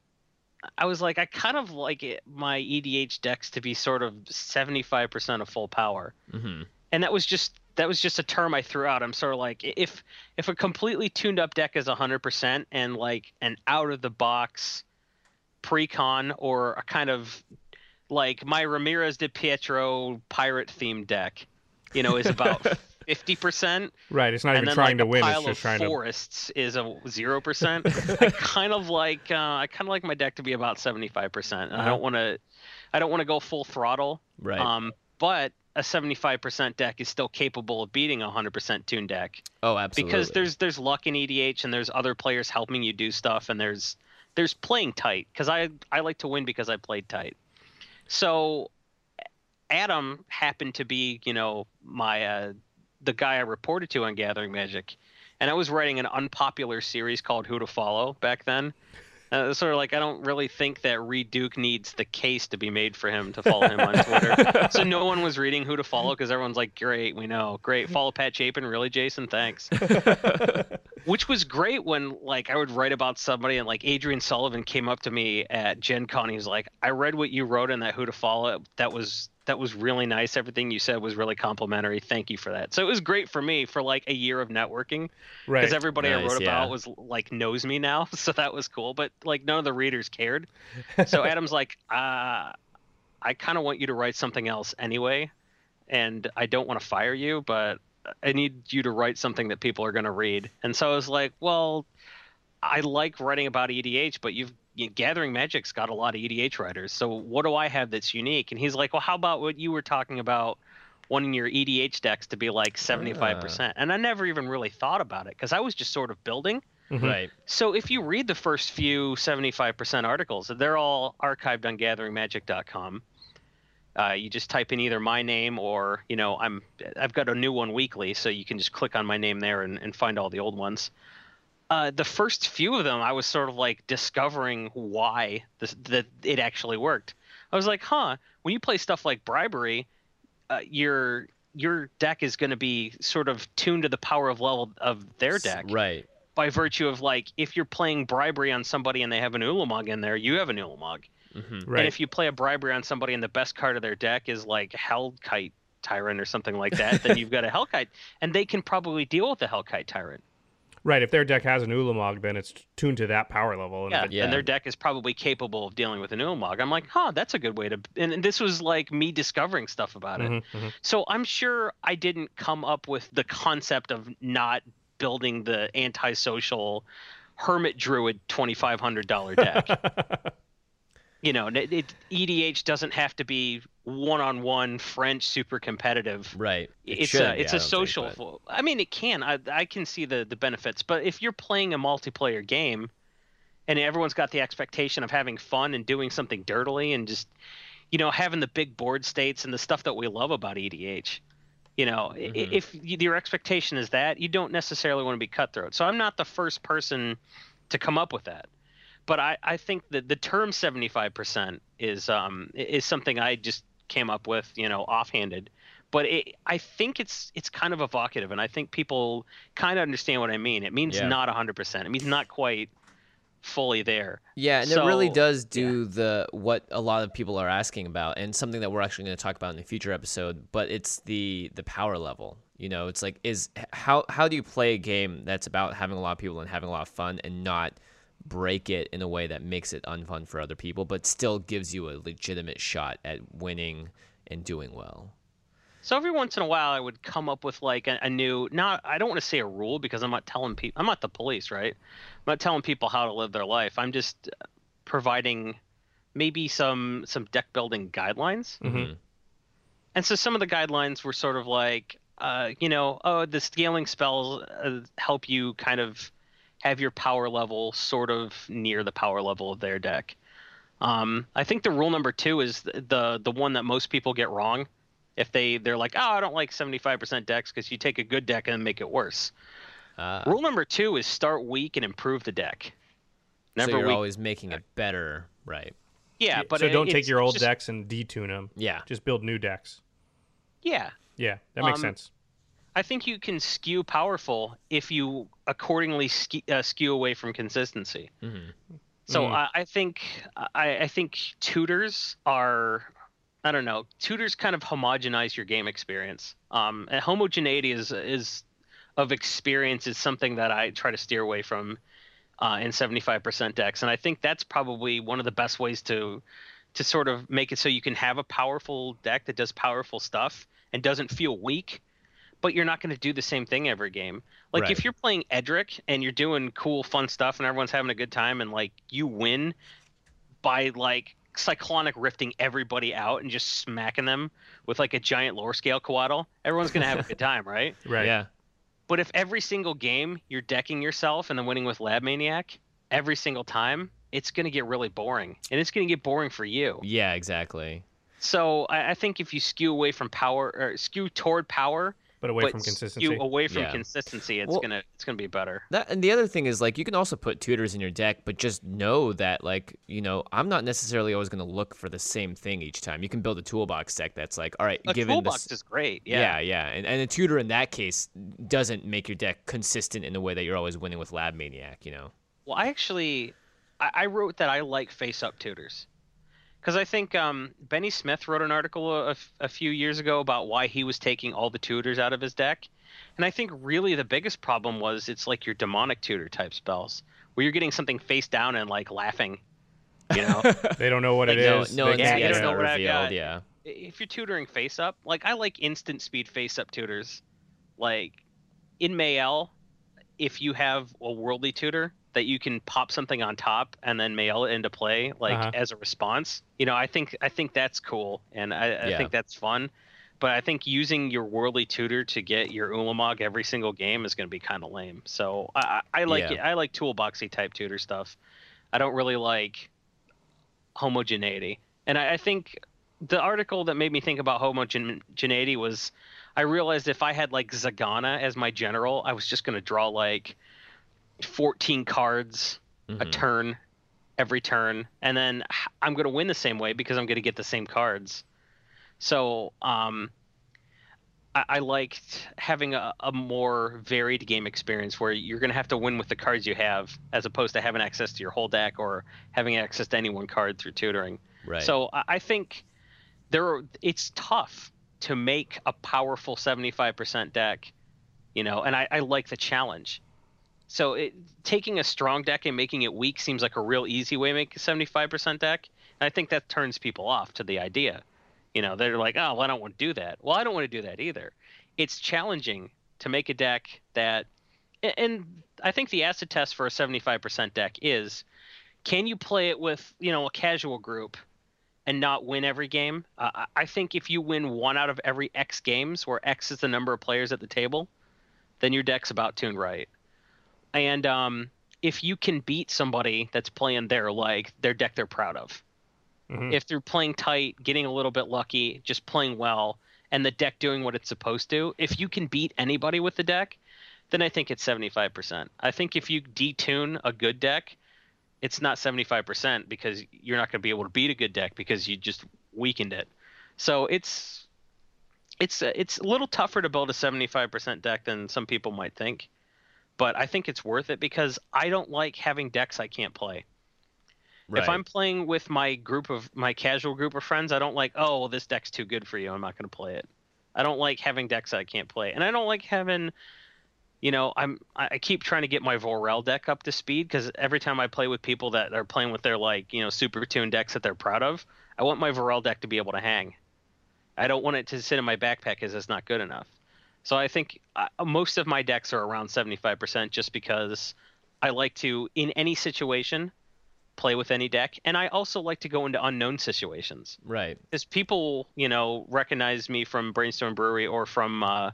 I was like, I kind of like it, my EDH decks to be sort of 75% of full power hmm and that was just that was just a term I threw out. I'm sort of like if if a completely tuned up deck is 100% and like an out of the box pre-con or a kind of like my Ramirez DePietro pirate themed deck, you know, is about 50%. Right. It's not even then trying like to win. It's just trying to. forests is a zero percent. I kind of like uh, I kind of like my deck to be about seventy five percent. I Uh-huh. don't want to I don't want to go full throttle. Right. Um, but a 75% deck is still capable of beating a 100% tune deck oh, absolutely. because there's there's luck in EDH and there's other players helping you do stuff and there's there's playing tight because I I like to win because I played tight. So Adam happened to be you know my uh, the guy I reported to on Gathering Magic, and I was writing an unpopular series called Who to Follow back then. Uh, sort of like I don't really think that Reid Duke needs the case to be made for him to follow him on Twitter. so no one was reading Who to Follow because everyone's like, "Great, we know. Great, follow Pat Chapin. Really, Jason? Thanks." which was great when like I would write about somebody and like Adrian Sullivan came up to me at Gen Con. He was like, "I read what you wrote in that Who to Follow. That was that was really nice. Everything you said was really complimentary. Thank you for that." So it was great for me for like a year of networking Right. because everybody I wrote yeah. about was like knows me now, so that was cool. But like none of the readers cared. So Adam's like, uh, I kind of want you to write something else anyway, and I don't want to fire you, but I need you to write something that people are going to read. And so I was like, well, I like writing about EDH, but you've you know, Gathering Magic's got a lot of EDH writers. So what do I have that's unique? And he's like, well, how about what you were talking about? Wanting your EDH decks to be like 75%. And I never even really thought about it because I was just sort of building. Right. So if you read the first few 75% articles, they're all archived on gatheringmagic.com. Uh, you just type in either my name or, you know, I'm I've got a new one weekly, so you can just click on my name there and, and find all the old ones. Uh, the first few of them, I was sort of like discovering why this, that it actually worked. I was like, huh, when you play stuff like bribery, uh, your your deck is going to be sort of tuned to the power of level of their deck Right. by virtue of like if you're playing bribery on somebody and they have an Ulamog in there, you have an Ulamog. Mm-hmm. Right. And if you play a bribery on somebody and the best card of their deck is like Hellkite Tyrant or something like that, then you've got a Hellkite, and they can probably deal with the Hellkite Tyrant. Right. If their deck has an Ulamog, then it's tuned to that power level. And Yeah, it- Yeah. and their deck is probably capable of dealing with an Ulamog. I'm like, huh, that's a good way to. And and this was like me discovering stuff about it. Mhm, mhm. So I'm sure I didn't come up with the concept of not building the antisocial hermit druid twenty five hundred dollar deck. you know, it, it, EDH doesn't have to be one on one French super competitive. Right. It It's shouldn't a it's I a think, social. but- I mean, it can. I I can see the the benefits, but if you're playing a multiplayer game, and everyone's got the expectation of having fun and doing something dirtily and just, you know, having the big board states and the stuff that we love about EDH. You know, i Mhm. if your expectation is that, you don't necessarily want to be cutthroat. So I'm not the first person to come up with that. But I, I think that the term 75% is um is something I just came up with, you know, offhanded. But it, I think it's it's kind of evocative, and I think people kind of understand what I mean. It means Yeah. not 100%. It means not quite fully there. Yeah, and it really does do the what a lot of people are asking about, and something that we're actually going to talk about in a future episode. But it's the the power level. You know, it's like is how how do you play a game that's about having a lot of people and having a lot of fun, and not break it in a way that makes it unfun for other people, but still gives you a legitimate shot at winning and doing well. So every once in a while, I would come up with like a, a new. Not I don't want to say a rule because I'm not telling people. I'm not the police, right? I'm not telling people how to live their life. I'm just uh, providing maybe some some deck building guidelines. Mhm. And so some of the guidelines were sort of like, uh, you know, oh, the scaling spells uh, help you kind of have your power level sort of near the power level of their deck. Um, I think the rule number two is the, the the one that most people get wrong. If they they're like, oh, I don't like 75% decks because you take a good deck and make it worse. Uh, Rule number two is start weak and improve the deck. so Never you're weak. always making it better, right? yeah, but so it- don't take your old just- decks and detune them. Yeah. Just build new decks. Yeah, Yeah, that makes Um, sense. I think you can skew powerful if you accordingly ske- uh, skew away from consistency. Mhm. So Mm. I, I think I, I think tutors are I don't know tutors kind of homogenize your game experience. Um, and homogeneity is is of experience is something that I try to steer away from uh, in 75% decks, and I think that's probably one of the best ways to to sort of make it so you can have a powerful deck that does powerful stuff and doesn't feel weak, but you're not going to do the same thing every game. Like Right. if you're playing Edric and you're doing cool, fun stuff and everyone's having a good time and like you win by like cyclonic rifting everybody out and just smacking them with like a giant Lorescale Coatl, everyone's going to have a good time, right? Right. Yeah. But if every single game you're decking yourself and then winning with Lab Maniac every single time, it's going to get really boring and it's going to get boring for you. Yeah. Exactly. So I, I think if you skew away from power or skew toward power But away but from consistency. you away from Yeah. consistency, it's Well- gonna it's gonna be better. That and the other thing is like you can also put tutors in your deck, but just know that like you know I'm not necessarily always going to look for the same thing each time. You can build a toolbox deck that's like, all right, A given toolbox this, is great. yeah, Yeah. yeah, And, and a tutor in that case doesn't make your deck consistent in the way that you're always winning with Lab Maniac. You know, Well, I actually, I, I wrote that I like face-up tutors, because I think um, Benny Smith wrote an article a, a few years ago about why he was taking all the tutors out of his deck, and I think really the biggest problem was it's like your demonic tutor type spells, where you're getting something face down and like laughing, you know. they don't know what Like, it no, is. no They one's yeah, you yeah, get it's don't know not what I revealed. got. Yeah, if you're tutoring face up, like I like instant speed face up tutors. Like in Mayael, if you have a worldly tutor that you can pop something on top and then mail it into play, like Uh-huh. as a response, you know, I think I think that's cool and I, I Yeah. think that's fun. But I think using your worldly tutor to get your Ulamog every single game is going to be kind of lame. So I, I like Yeah. it. I like toolboxy type tutor stuff. I don't really like homogeneity. And I, I think the article that made me think about homogeneity was I realized if I had like Zegana as my general, I was just going to draw like 14 cards a Mhm. turn every turn, and then i'm going to win the same way because I'm going to get the same cards. So um, I, I liked having a, a more varied game experience where you're going to have to win with the cards you have, as opposed to having access to your whole deck or having access to any one card through tutoring. right. So I I think there are, it's tough to make a powerful 75% deck, you know, and I, I like the challenge. So it, taking a strong deck and making it weak seems like a real easy way to make a 75% deck. And I think that turns people off to the idea. You know, they're like, oh, well, I don't want to do that. Well, I don't want to do that either. It's challenging to make a deck that, and I think the acid test for a 75% deck is can you play it with, you know, a casual group and not win every game. Uh, I- I think if you win one out of every X games, where X is the number of players at the table, then your deck's about tuned right. And um, if you can beat somebody that's playing their like their deck they're proud of, Mhm. if they're playing tight, getting a little bit lucky, just playing well, and the deck doing what it's supposed to, if you can beat anybody with the deck, then I think it's 75%. I think if you detune a good deck, it's not 75% because you're not going to be able to beat a good deck because you just weakened it. So it's it's it's a little tougher to build a 75% deck than some people might think. But I think it's worth it because I don't like having decks I can't play. right. If I'm playing with my group of my casual group of friends, I don't like, oh, well, this deck's too good for you. I'm not going to play it. I don't like having decks I can't play, and I don't like having, you know, I'm I keep trying to get my Vorel deck up to speed because every time I play with people that are playing with their like you know super tuned decks that they're proud of, I want my Vorel deck to be able to hang. I don't want it to sit in my backpack because it's not good enough. So I think uh, most of my decks are around 75% just because I like to in any situation play with any deck, and I also like to go into unknown situations right. because people, you know, recognize me from Brainstorm Brewery or from uh,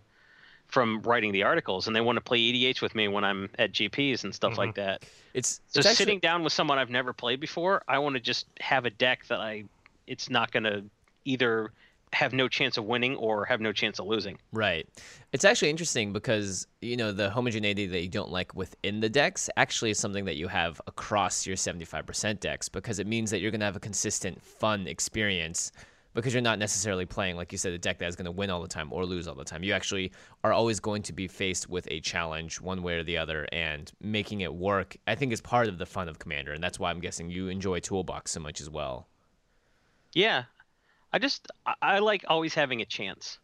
from writing the articles, and they want to play EDH with me when I'm at GPs and stuff like that. It's So it's actually- sitting down with someone I've never played before, I want to just have a deck that I, it's not going to either have no chance of winning or have no chance of losing. Right. It's actually interesting because, you know, the homogeneity that you don't like within the decks actually is something that you have across your 75% decks because it means that you're going to have a consistent, fun experience because you're not necessarily playing, like you said, a deck that is going to win all the time or lose all the time. You actually are always going to be faced with a challenge one way or the other, and making it work, I think, is part of the fun of Commander. And that's why I'm guessing you enjoy Toolbox so much as well. Yeah, I just I, I like always having a chance.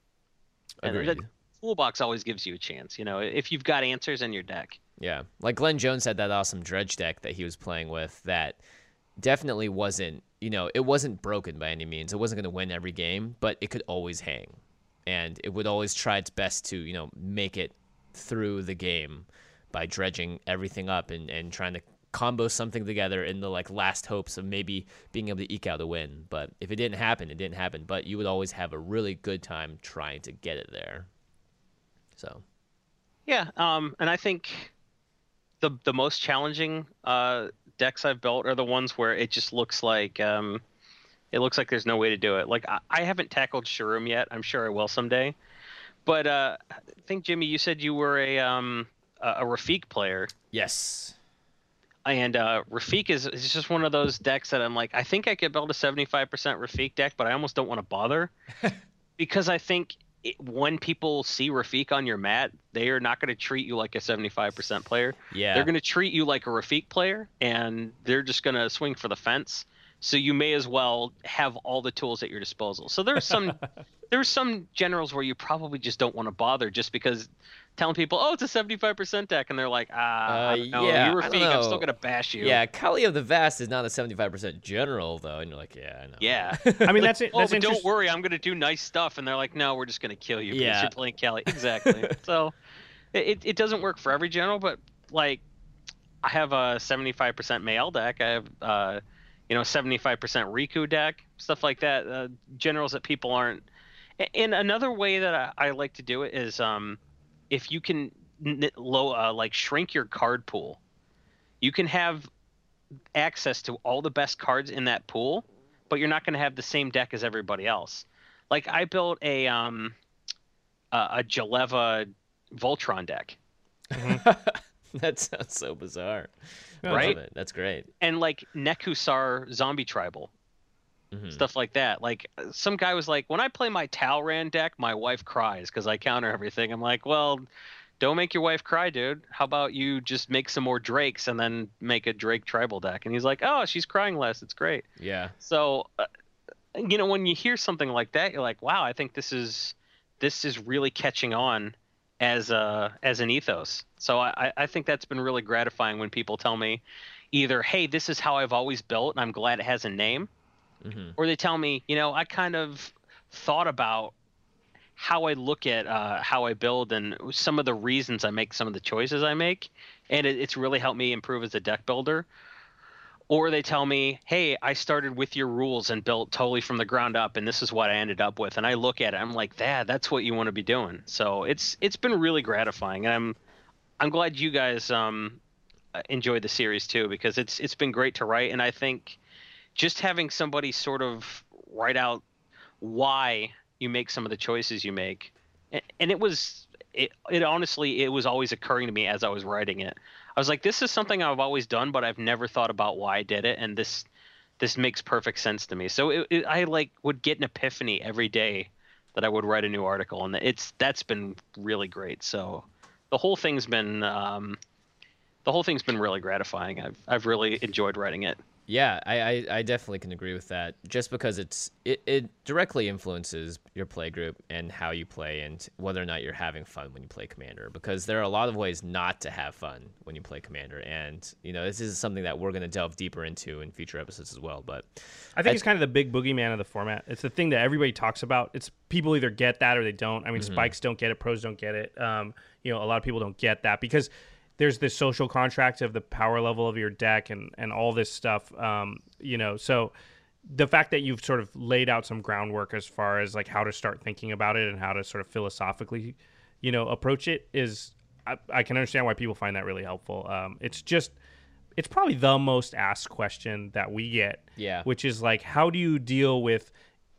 And Agreed. the toolbox always gives you a chance. You know, if you've got answers in your deck. Yeah. Like Glenn Jones had that awesome dredge deck that he was playing with that definitely wasn't, you know, it wasn't broken by any means. It wasn't going to win every game, but it could always hang. And it would always try its best to, you know, make it through the game by dredging everything up and, and trying to combo something together in the like last hopes of maybe being able to eke out a win. But if it didn't happen, it didn't happen. But you would always have a really good time trying to get it there. So Yeah, um, and I think the the most challenging uh, decks I've built are the ones where it just looks like um, it looks like there's no way to do it. Like I, I haven't tackled Shroom yet. I'm sure I will someday. But uh, I think Jimmy, you said you were a um a a Rafiq player, Yes. And uh, Rafiq is, is just one of those decks that I'm like, I think I could build a 75% Rafiq deck, but I almost don't want to bother because I think it, when people see Rafiq on your mat, they are not going to treat you like a 75% player. Yeah. They're going to treat you like a Rafik player, and they're just going to swing for the fence. So you may as well have all the tools at your disposal. So there's some there's some generals where you probably just don't want to bother, just because telling people, oh, it's a 75% deck, and they're like, ah, Uh, don't yeah, you're I Rafiq, I'm still gonna bash you. Yeah, Kaalia of the Vast is not a 75% general, though. And you're like, yeah, I know. Yeah. I mean, that's it. oh, That's but don't worry, I'm gonna do nice stuff, and they're like, no, we're just gonna kill you because Yeah. you're playing Kaalia. Exactly. so it, it doesn't work for every general, but like I have a 75% Mayael deck. I have uh, you know 75% Riku deck, stuff like that. Uh, generals that people aren't. And another way that I, I like to do it is um, if you can low uh, like shrink your card pool, you can have access to all the best cards in that pool, but you're not going to have the same deck as everybody else. Like I built a um a, a Jeleva Voltron deck, that sounds so bizarre. I Right? love it. That's great. and like Nekusar Zombie Tribal, Mhm. stuff like that. Like some guy was like, when I play my Talrand deck, my wife cries because I counter everything. I'm like, well. Don't make your wife cry, dude. How about you just make some more Drakes and then make a Drake tribal deck? And he's like, "Oh, she's crying less. It's great." Yeah. So, uh, you know, when you hear something like that, you're like, "Wow, I think this is this is really catching on as a as an ethos." So I- I think that's been really gratifying when people tell me either, "Hey, this is how I've always built, and I'm glad it has a name," Mhm. or they tell me, "You know, I kind of thought about." How I look at uh, how I build and some of the reasons I make some of the choices I make, and it, it's really helped me improve as a deck builder or they tell me, "Hey, I started with your rules and built totally from the ground up, and this is what I ended up with." And I look at it, I'm like, "That, that's what you want to be doing." So it's it's been really gratifying, and I'm I'm glad you guys um enjoyed the series too because it's it's been great to write, and I think just having somebody sort of write out why you make some of the choices you make, and, it was it it honestly it was always occurring to me as I was writing it. I was like, this is something I've always done, but I've never thought about why I did it, and this this makes perfect sense to me. So it, it, I like would get an epiphany every day that I would write a new article, and it's that's been really great. So the whole thing's been um, the whole thing's been really gratifying. I've I've really enjoyed writing it. Yeah, I, I, I definitely can agree with that. Just because it's it, it directly influences your play group and how you play and whether or not you're having fun when you play commander. Because there are a lot of ways not to have fun when you play commander, and you know this is something that we're going to delve deeper into in future episodes as well. But I think I- it's kind of the big boogeyman of the format. It's the thing that everybody talks about. It's people either get that or they don't. I mean, Mm-hmm. spikes don't get it, pros don't get it. Um, you know, a lot of people don't get that because there's this social contract of the power level of your deck and and all this stuff. Um, you know, so the fact that you've sort of laid out some groundwork as far as like how to start thinking about it and how to sort of philosophically, you know, approach it is I, I can understand why people find that really helpful. Um, it's just it's probably the most asked question that we get Yeah. which is like how do you deal with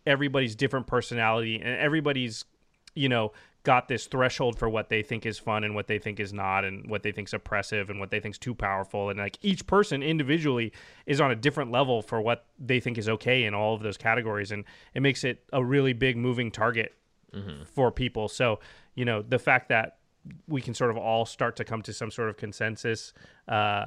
everybody's different personality and everybody's you know got this threshold for what they think is fun and what they think is not and what they think is oppressive and what they think is too powerful. And like each person individually is on a different level for what they think is okay in all of those categories. And it makes it a really big moving target for people. So you know the fact that we can sort of all start to come to some sort of consensus uh,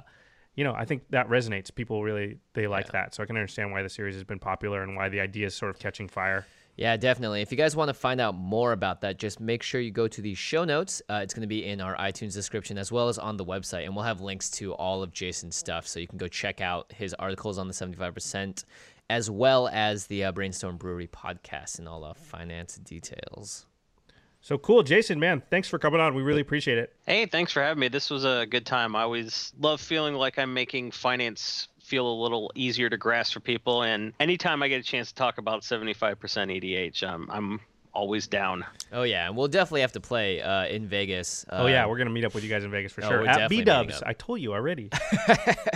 you know, I think that resonates. People really they like that, so I can understand why the series has been popular and why the idea is sort of catching fire. Yeah, definitely. If you guys want to find out more about that, just make sure you go to the show notes. Uh, it's going to be in our iTunes description as well as on the website. And we'll have links to all of Jason's stuff. So you can go check out his articles on the 75%, as well as the uh, Brainstorm Brewery podcast and all the finance details. So cool, Jason, man, thanks for coming on. We really appreciate it. Hey, thanks for having me. This was a good time. I always love feeling like I'm making finance feel a little easier to grasp for people. And anytime I get a chance to talk about 75% EDH, um, I'm always down. Oh, yeah. And we'll definitely have to play uh, in Vegas. Uh, oh yeah, we're gonna meet up with you guys in Vegas for oh, sure we're at definitely B meeting Dubs. I told you already.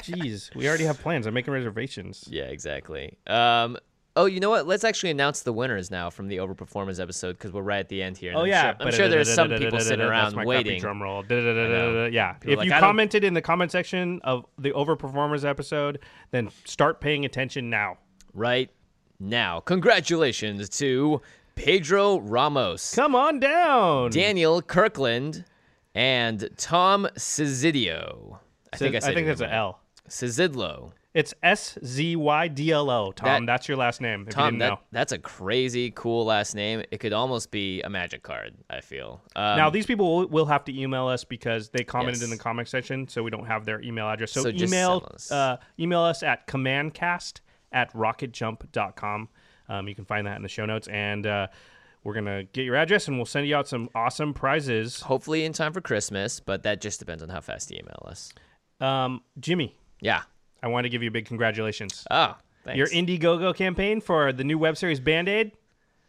Jeez, we already have plans. I'm making reservations. Yeah, exactly. Um, Oh, you know what? Let's actually announce the winners now from the overperformers episode because we're right at the end here. Oh I'm yeah, sure, I'm sure there's some people sitting around waiting. Drum roll. Yeah, People if like, you commented in the comment section of the overperformers episode, then start paying attention now. Right now, congratulations to Pedro Ramos, Come on down, Daniel Kirkland, and Tom Cizidio. I think I, I think that's an. L. Cizidlo. It's S Z Y D L O. Tom, That- that's your last name. If you Tom, didn't that, know. that's a crazy cool last name. It could almost be a magic card. I feel. Um, now these people will, will have to email us because they commented in Yes. the comment section, so we don't have their email address. So, So just email send us. uh, email us at commandcast at rocketjump.com. Um, you can find that in the show notes, and uh, we're gonna get your address, and we'll send you out some awesome prizes. hopefully in time for Christmas, but that just depends on how fast you email us. Um, Jimmy, Yeah. I want to give you a big congratulations. Oh, thanks. Your Indiegogo campaign for the new web series Band Aid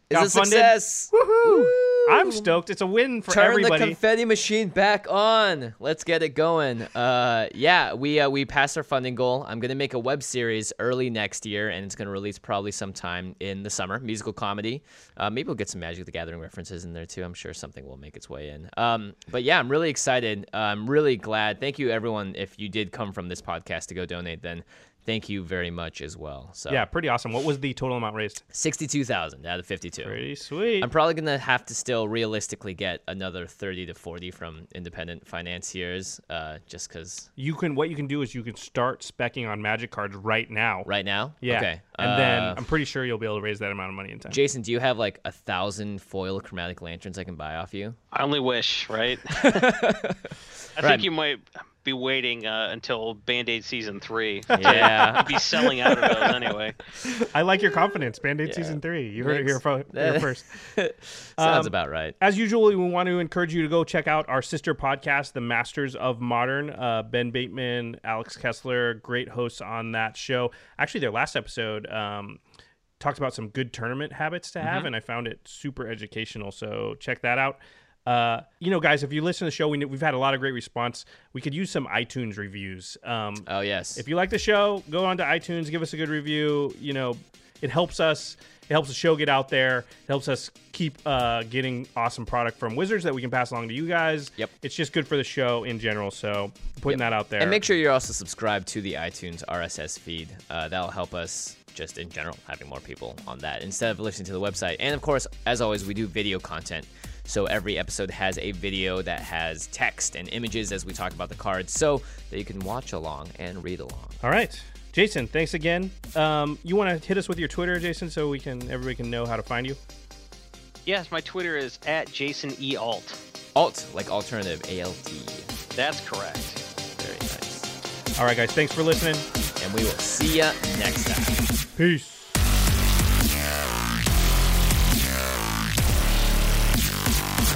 is a funded. success. Woohoo! I'm stoked. It's a win for everybody. Turn the confetti machine back on. Let's get it going. Uh, yeah, we uh, we passed our funding goal. I'm gonna make a web series early next year, and it's gonna release probably sometime in the summer. Musical comedy. Uh, maybe we'll get some Magic the Gathering references in there too. I'm sure something will make its way in. Um, but yeah, I'm really excited. Uh, I'm really glad. Thank you, everyone. If you did come from this podcast to go donate, then thank you very much as well. So yeah, pretty awesome. What was the total amount raised? sixty-two thousand out of fifty-two. Pretty sweet. I'm probably gonna have to still realistically get another 30 to 40 from independent financiers, uh, just because you can what you can do is you can start specking on magic cards right now. right now. Yeah. Okay. And then Uh, I'm pretty sure you'll be able to raise that amount of money in time. Jason, do you have like a thousand foil chromatic lanterns I can buy off you? I only wish, right? I Right. think you might be waiting uh, until Band Aid season three. Yeah. be selling out of those anyway. I like your confidence. Band-Aid Yeah. season three. You heard it here, Thanks. fo- here first. Sounds Um, about right. As usual, we want to encourage you to go check out our sister podcast, The Masters of Modern. Uh, ben Bateman, Alex Kessler, great hosts on that show. Actually, their last episode um, talked about some good tournament habits to have, and I found it super educational. So check that out. Uh, you know, guys, if you listen to the show, we, we've had a lot of great response. We could use some iTunes reviews. Um, Oh yes. if you like the show, go on to iTunes, give us a good review. You know, it helps us. It helps the show get out there. It helps us keep uh, getting awesome product from Wizards that we can pass along to you guys. Yep. It's just good for the show in general. So putting that out there. And make sure you're also subscribed to the iTunes RSS feed. Uh, that'll help us just in general having more people on that instead of listening to the website. And of course, as always, we do video content. So every episode has a video that has text and images as we talk about the cards, so that you can watch along and read along. All right, Jason. Thanks again. Um, you want to hit us with your Twitter, Jason, so we can everybody can know how to find you. Yes, my Twitter is at Jason E Alt. Alt, like alternative, ALT. That's correct. Very nice. All right, guys. Thanks for listening. And we will see you next time. Peace.